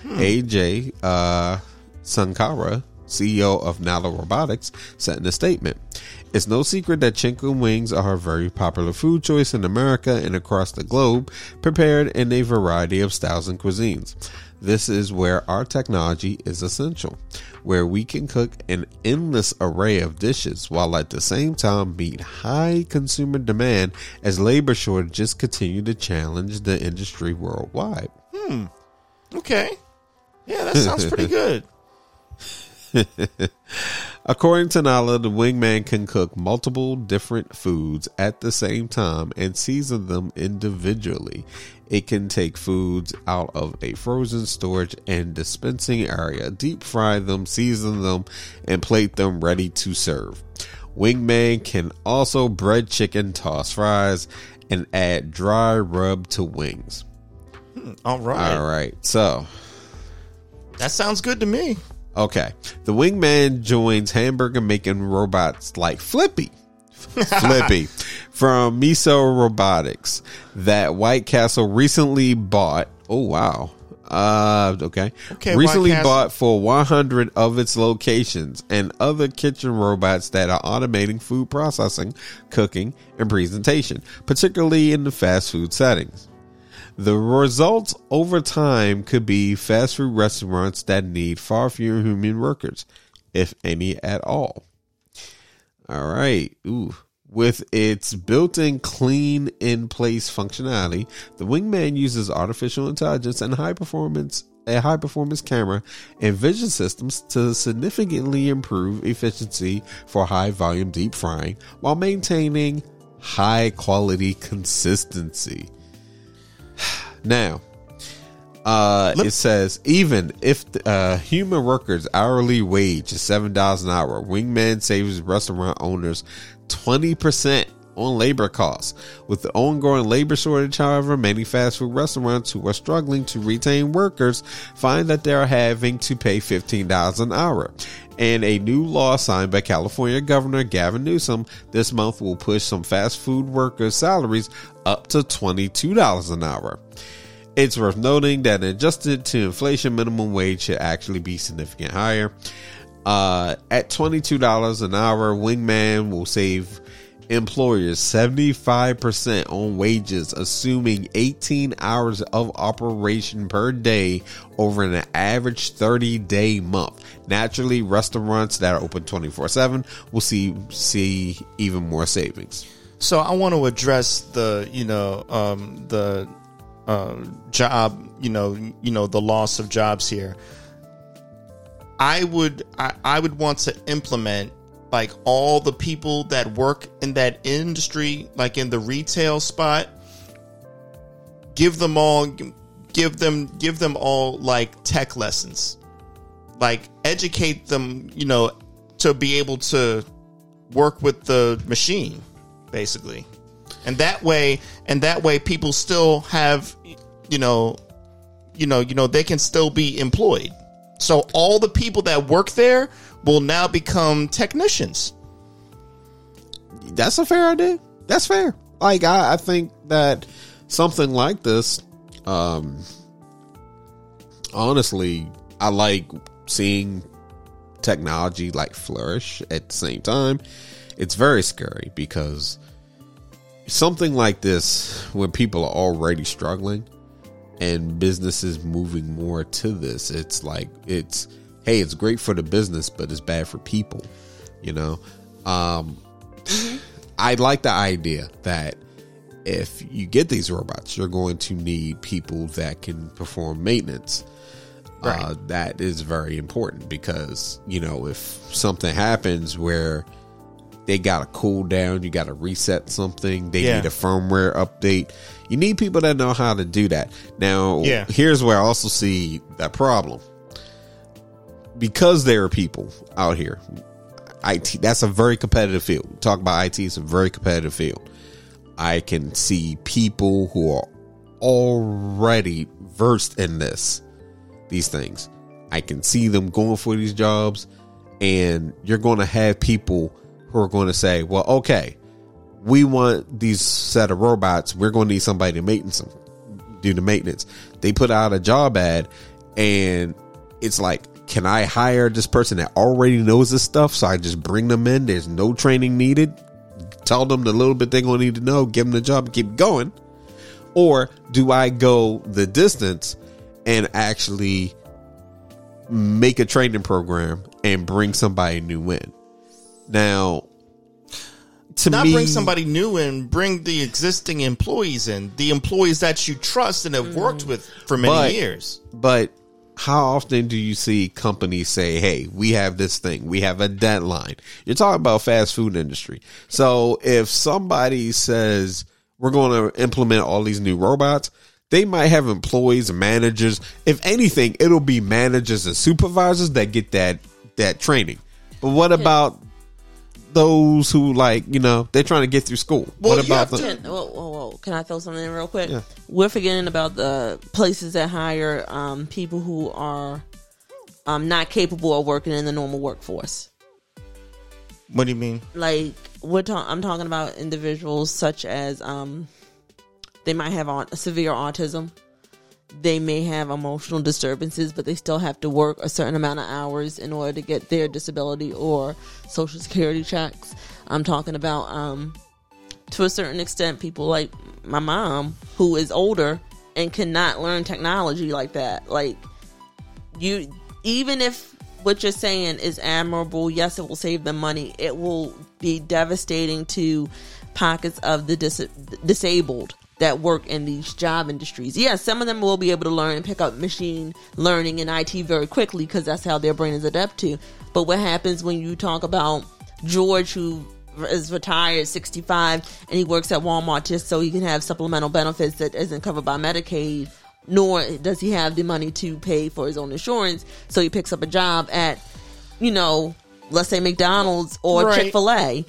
Ajay uh, Sunkara, CEO of Nala Robotics, said in a statement It's no secret that chicken wings are a very popular food choice in America and across the globe, prepared in a variety of styles and cuisines. This is where our technology is essential, where we can cook an endless array of dishes while at the same time meet high consumer demand as labor shortages continue to challenge the industry worldwide. Hmm. Okay. Yeah, that sounds pretty good. According to Nala, the wingman can cook multiple different foods at the same time and season them individually. It can take foods out of a frozen storage and dispensing area, deep fry them, season them, and plate them ready to serve. Wingman can also bread chicken, toss fries, and add dry rub to wings. Hmm, all right. All right, so That sounds good to me. Okay. The wingman joins hamburger making robots like Flippy. Flippy from Miso Robotics that White Castle recently bought. Oh wow. Uh okay. Okay, Recently bought for 100 of its locations and other kitchen robots that are automating food processing, cooking, and presentation, particularly in the fast food settings. The results over time could be fast food restaurants that need far fewer human workers, if any at all. All right. Ooh. With its built-in clean in place functionality, the Wingman uses artificial intelligence and high performance a high performance camera and vision systems to significantly improve efficiency for high volume deep frying while maintaining high quality consistency. Now, uh, it says even if uh, human workers' hourly wage is seven dollars an hour, Wingman saves restaurant owners twenty percent on labor costs. With the ongoing labor shortage, however, many fast food restaurants who are struggling to retain workers find that they are having to pay fifteen dollars an hour. And a new law signed by California Governor Gavin Newsom this month will push some fast food workers' salaries up to $22 an hour. It's worth noting that adjusted to inflation, minimum wage should actually be significant higher. Uh, at $22 an hour, Wingman will save employers 75% on wages, assuming 18 hours of operation per day over an average 30 day month. Naturally, restaurants that are open 24 7 will see, see even more savings. So I want to address the you know um, the uh, job you know you know the loss of jobs here. I would I, I would want to implement like all the people that work in that industry, like in the retail spot, give them all give them give them all like tech lessons. Like educate them, you know, to be able to work with the machine, basically. And that way and that way people still have you know you know, you know, they can still be employed. So all the people that work there will now become technicians. That's a fair idea. That's fair. Like I, I think that something like this, um, honestly, I like seeing technology like flourish at the same time. It's very scary because something like this, when people are already struggling and businesses moving more to this, it's like it's hey, it's great for the business, but it's bad for people. You know, um, I like the idea that if you get these robots, you're going to need people that can perform maintenance. Uh, that is very important because you know if something happens where they got to cool down, you got to reset something, they Yeah. need a firmware update. You need people that know how to do that. Now, Yeah. here's where I also see that problem because there are people out here. IT that's a very competitive field. Talk about IT, it's a very competitive field. I can see people who are already versed in this, these things. I can see them going for these jobs, and you're going to have people who are going to say, "Well, okay, we want these set of robots. We're going to need somebody to maintenance them, do the maintenance." They put out a job ad, and it's like, can I hire this person that already knows this stuff? So I just bring them in. There's no training needed. Tell them the little bit they're going to need to know, give them the job, and keep going. Or do I go the distance and actually make a training program and bring somebody new in? Now, to Not me, bring somebody new in, bring the existing employees in, the employees that you trust and have worked mm. with for many But- years. But how often do you see companies say, "Hey, we have this thing. We have a deadline." You're talking about fast food industry. So if somebody says we're going to implement all these new robots, they might have employees and managers. If anything, it'll be managers and supervisors that get that that training. But what about those who like, you know, they're trying to get through school? Well, what about have the, Can, whoa, whoa, whoa. Can I throw something in real quick? Yeah. We're forgetting about the places that hire um, people who are um, not capable of working in the normal workforce. What do you mean? Like we're talking, I'm talking about individuals such as um, they might have au- severe autism. They may have emotional disturbances, but they still have to work a certain amount of hours in order to get their disability or social security checks. I'm talking about um, to a certain extent people like my mom who is older and cannot learn technology like that. Like you even if what you're saying is admirable yes it will save them money. It will be devastating to pockets of the dis- disabled that work in these job industries. Yes some of them will be able to learn and pick up machine learning and it very quickly because that's how their brain is adept to. But what happens when you talk about george who is retired 65 and he works at Walmart just so he can have supplemental benefits that isn't covered by Medicaid nor does he have the money to pay for his own insurance so he picks up a job at you know let's say McDonald's or Right. Chick-fil-A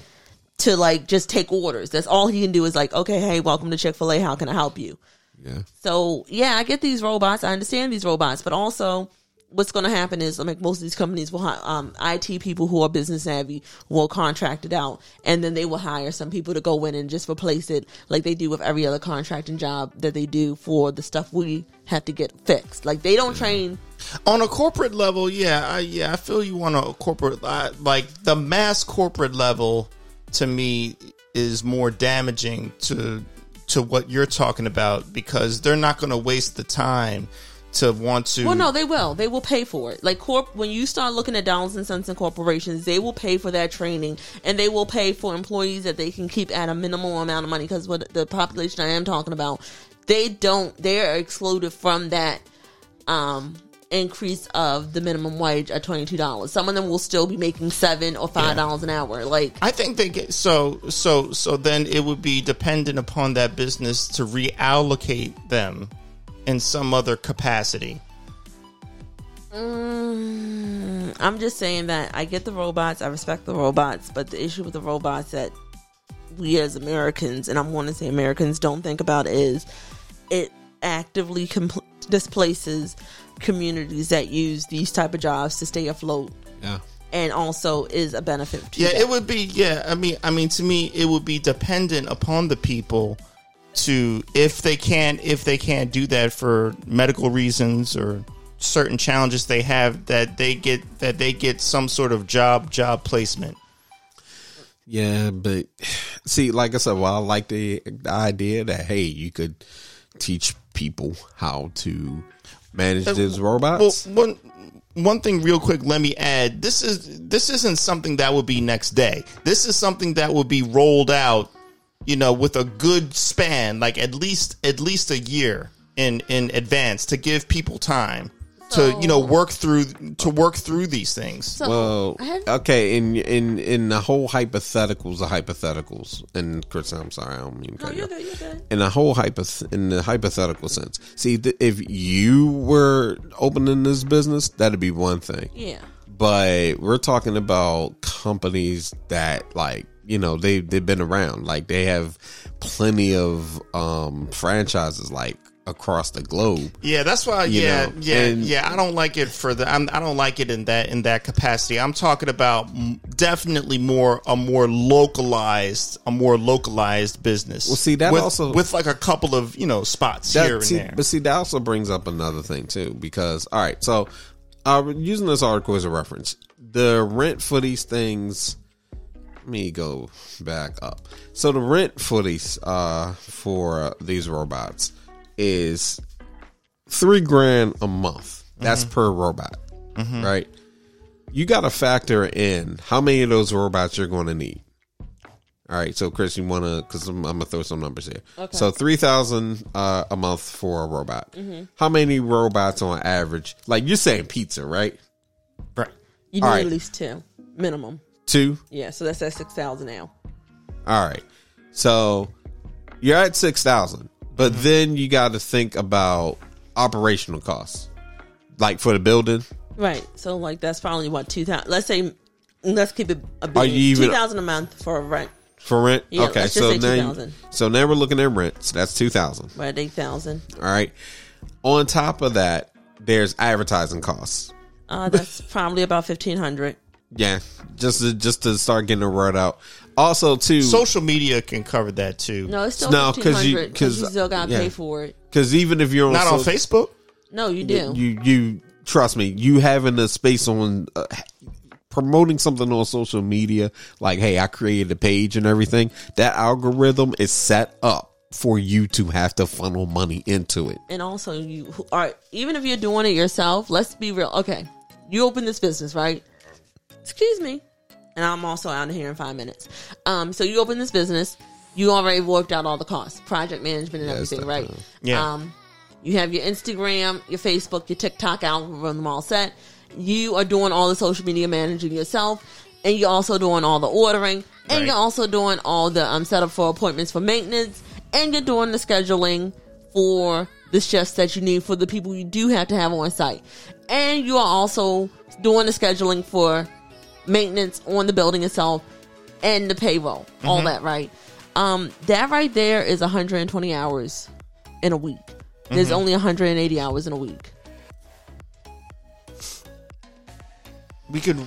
to like just take orders that's all he can do is like okay hey welcome to Chick-fil-A how can I help you yeah. so yeah, I get these robots. I understand these robots, but also what's going to happen is like most of these companies will hire um, IT people who are business savvy will contract it out, and then they will hire some people to go in and just replace it, like they do with every other contracting job that they do for the stuff we have to get fixed. Like they don't train. On a corporate level, yeah, I, yeah, I feel you on a corporate I- like the mass corporate level. To me, is more damaging to to what you're talking about because they're not going to waste the time to want to. Well, no, they will. They will pay for it. Like corp, when you start looking at dollars and cents and corporations, they will pay for that training, and they will pay for employees that they can keep at a minimal amount of money. Because what the population I am talking about, they don't. They are excluded from that um, increase of the minimum wage at twenty two dollars. Some of them will still be making seven or five dollars an hour. Like I think they get so so so. Then it would be dependent upon that business to reallocate them in some other capacity. Mm, I'm just saying that I get the robots, I respect the robots, but the issue with the robots that we as Americans, and I'm going to say Americans, don't think about is it actively compl- displaces communities that use these type of jobs to stay afloat, Yeah. and also is a benefit to Yeah, them. it would be. Yeah, I mean, I mean, to me, it would be dependent upon the people to if they can't if they can't do that for medical reasons or certain challenges they have that they get that they get some sort of job job placement. Yeah, but see, like I said, well, I like the, the idea that hey, you could teach people how to manage uh, these robots. Well, one one thing real quick, let me add. This is this isn't something that would be next day. This is something that would be rolled out, you know, with a good span, like at least at least a year in in advance to give people time to you know work through to work through these things. So, well, have- okay, in in in the whole hypotheticals, the hypotheticals, and Chris, I'm sorry, I don't mean to no, cut you you're good, you're good. in the whole hypoth- in the hypothetical sense. See, th- if you were opening this business, that'd be one thing. Yeah. But we're talking about companies that like you know they they've been around. Like they have plenty of um franchises like across the globe. Yeah, that's why. Yeah, know, yeah, and- yeah. I don't like it for the. I'm, I don't like it in that in that capacity. I'm talking about definitely more a more localized a more localized business. Well, see, that with, also- with like a couple of you know spots That- here and see, there. But see, that also brings up another thing too, because all right, so uh, using this article as a reference, the rent for these things. Let me go back up. So the rent for these uh, for uh, these robots is three grand a month. That's mm-hmm. per robot, mm-hmm. right? You got to factor in how many of those robots you're going to need. All right, so Chris, you want to? Because I'm, I'm gonna throw some numbers here. Okay. So three thousand uh, a month for a robot. Mm-hmm. How many robots on average? Like you're saying pizza, right? right. You need right. at least two minimum. Two. Yeah, so that's at six thousand now. All right. So you're at six thousand, but then you got to think about operational costs, like for the building. Right. So like that's probably what two thousand. Let's say let's keep it a Are bit. you even- two thousand a month for a rent. For rent, Yeah, okay. So now, you- 2,000. so now we're looking at rent. So that's two thousand. We're at eight thousand. All right. On top of that, there's advertising costs. Uh, that's probably about fifteen hundred. Yeah, just to, just to start getting the word out. Also, too, Social media can cover that too. No, it's still No, because you- hundred you still got to yeah. pay for it. because even if you're on Not on Facebook. No, you do. you you trust me, you having a space on uh, promoting something on social media, like hey, I created a page and everything. That algorithm is set up for you to have to funnel money into it. and also you are even if you're doing it yourself. Let's be real. Okay, you open this business, right? Excuse me, and I'm also out of here in five minutes. Um, so you open this business. You already worked out all the costs, project management, and Yes, everything, right? Yeah. Um, you have your Instagram, your Facebook, your TikTok algorithm all set. You are doing all the social media managing yourself, and you're also doing all the ordering, and Right. you're also doing all the um, setup for appointments for maintenance, and you're doing the scheduling for the chefs that you need for the people you do have to have on site, and you are also doing the scheduling for maintenance on the building itself and the payroll, all that, right? Um, that right there is 120 hours in a week. There's only 180 hours in a week. We could.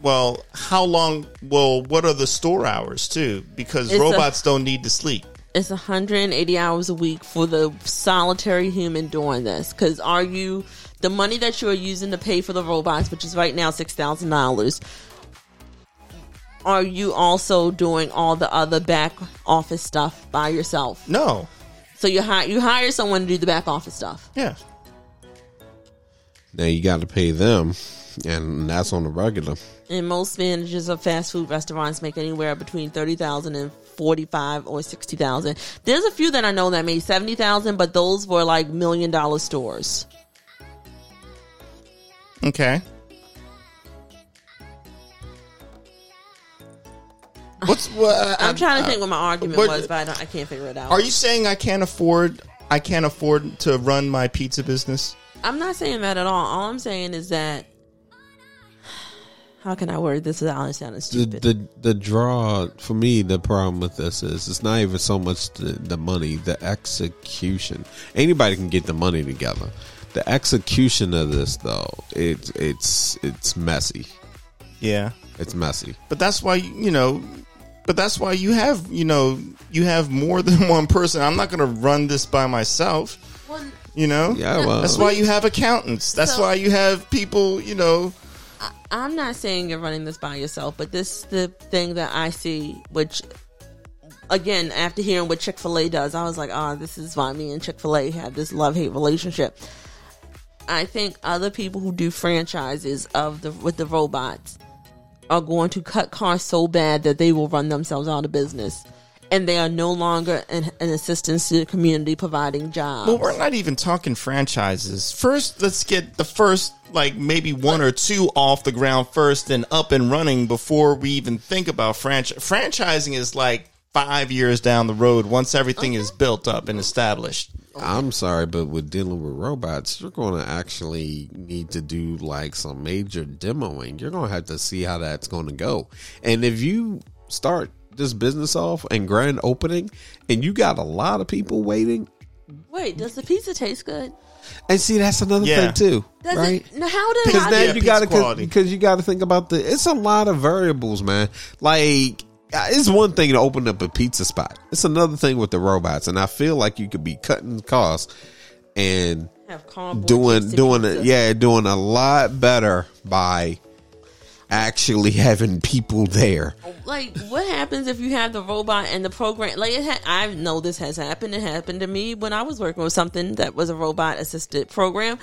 Well, how long? Well, what are the store hours too? Because It's a- robots don't need to sleep. It's 180 hours a week for the solitary human doing this. Because are you the money that you are using to pay for the robots, which is right now six thousand dollars? Are you also doing all the other back office stuff by yourself? No. So you hire you hire someone to do the back office stuff. Yeah. Now you got to pay them, and that's on the regular. And most managers of fast food restaurants make anywhere between thirty thousand and forty five or sixty thousand. There's a few that I know that made seventy thousand, but those were like million dollar stores. Okay. What's what? I'm trying to think what my argument but- was, but I, don't, I can't figure it out. Are you saying I can't afford? I can't afford to run my pizza business. I'm not saying that at all. All I'm saying is that how can I word this without sounding The, stupid? the the draw for me, the problem with this is it's not even so much the, the money, the execution. Anybody can get the money together. The execution of this, though, it's it's it's messy. Yeah, It's messy. but that's why you know. But that's why you have you know you have more than one person. I'm not going to run this by myself. Well, You know. Yeah, well, That's why you have accountants. That's So- why you have people. You know. I'm not saying you're running this by yourself, but this the thing that I see, which again, after hearing what Chick Fil A does, I was like, oh, this is why me and Chick Fil A have this love hate relationship. I think other people who do franchises of the with the robots are going to cut costs so bad that they will run themselves out of business, and they are no longer an, an assistance to the community providing jobs. Well, we're not even talking franchises. First, let's get the first, like maybe one or two off the ground first and up and running before we even think about franchise. Franchising is like five years down the road once everything is uh-huh. built up and established. I'm sorry, but with dealing with robots, you're going to actually need to do like some major demoing. You're going to have to see how that's going to go. And if you start this business off and grand opening, and you got a lot of people waiting, Wait, does the pizza taste good? and see that's another Yeah. thing too, Does right? it? How does Because how then Yeah, you got to because you got to think about the. It's a lot of variables, man. Like it's one thing to open up a pizza spot. It's another thing with the robots, and I feel like you could be cutting costs and have doing doing it. Yeah, doing a lot better by actually having people there. Like, what happens if you have the robot and the program? Like, it ha- I know this has happened. It happened to me when I was working with something that was a robot assisted program.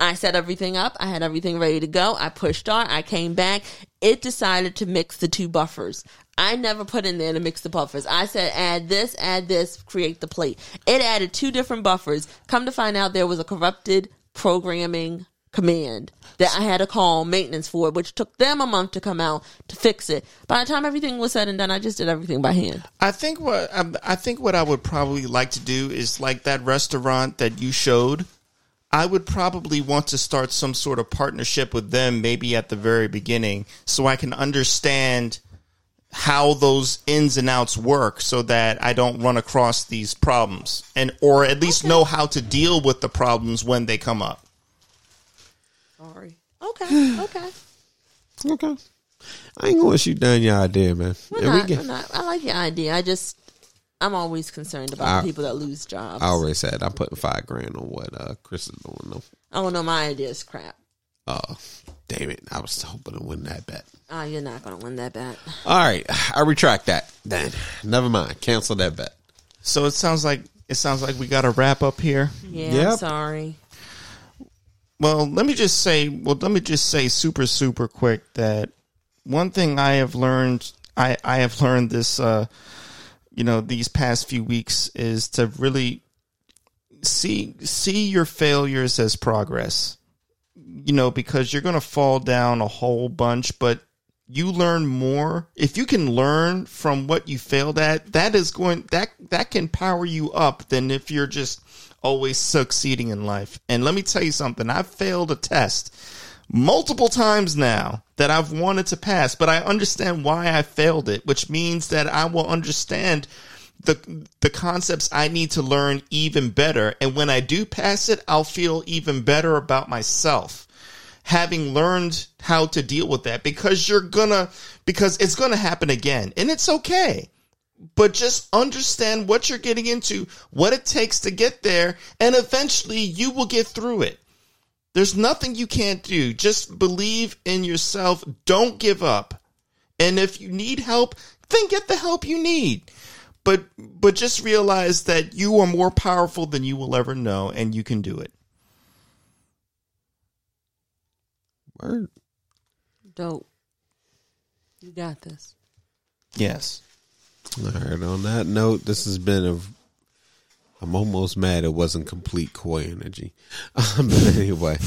I set everything up. I had everything ready to go. I pushed start. I came back. It decided to mix the two buffers. I never put in there to mix the buffers. I said, add this, add this, create the plate. It added two different buffers. Come to find out, there was a corrupted programming command that I had to call maintenance for, which took them a month to come out to fix it. By the time everything was said and done, I just did everything by hand. I think what um, I think what I would probably like to do is like that restaurant that you showed. I would probably want to start some sort of partnership with them, maybe at the very beginning, so I can understand how those ins and outs work, so that I don't run across these problems, and or at least know how to deal with the problems when they come up. Sorry. Okay. Okay. Okay, I ain't gonna shoot down your idea, man. We're And we not, get- we're not. I like your idea. I just, I'm always concerned about I- the people that lose jobs. I already said I'm putting five grand on what uh, Kris is doing though. oh no, my idea is crap. Oh, damn it! I was hoping to win that bet. Ah, you're not gonna win that bet. All right, I retract that. Then, never mind. Cancel that bet. So it sounds like it sounds like we got to wrap up here. Yeah, I'm Yep. sorry. Well, let me just say, well, let me just say super, super quick that one thing I have learned, I, I have learned this, uh, you know, these past few weeks is to really see, see your failures as progress, you know, because you're going to fall down a whole bunch, but you learn more. If you can learn from what you failed at, that is going, that, that can power you up than if you're just, always succeeding in life. And let me tell you something, I've failed a test multiple times now that I've wanted to pass, but I understand why I failed it, which means that I will understand the the concepts I need to learn even better. And when I do pass it, I'll feel even better about myself. Having learned how to deal with that because you're gonna because it's gonna happen again. And it's okay but just understand what you're getting into, what it takes to get there, and eventually you will get through it. There's nothing you can't do. Just believe in yourself. Don't give up. And if you need help, then get the help you need. But but just realize that you are more powerful than you will ever know and you can do it. Word. Dope. You got this. Yes. All right. On that note, this has been a. I'm almost mad it wasn't complete koi energy. Um, but anyway,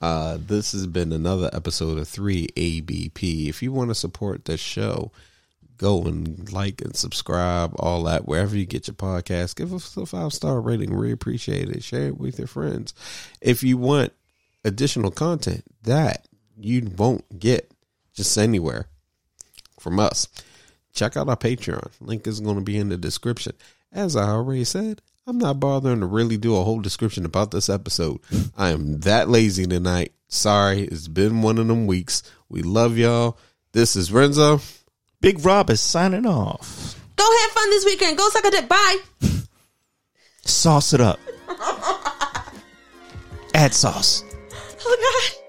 uh, this has been another episode of 3ABP. If you want to support the show, go and like and subscribe, all that, wherever you get your podcast. Give us a five star rating. We appreciate it. Share it with your friends. If you want additional content that you won't get just anywhere from us, check out our Patreon. Link is going to be in the description. As I already said, I'm not bothering to really do a whole description about this episode. I am that lazy tonight. Sorry, it's been one of them weeks. We love y'all. This is Renzo. Big Rob is signing off. Go have fun this weekend. Go suck a dick. Bye. Sauce it up. Add sauce. Oh God.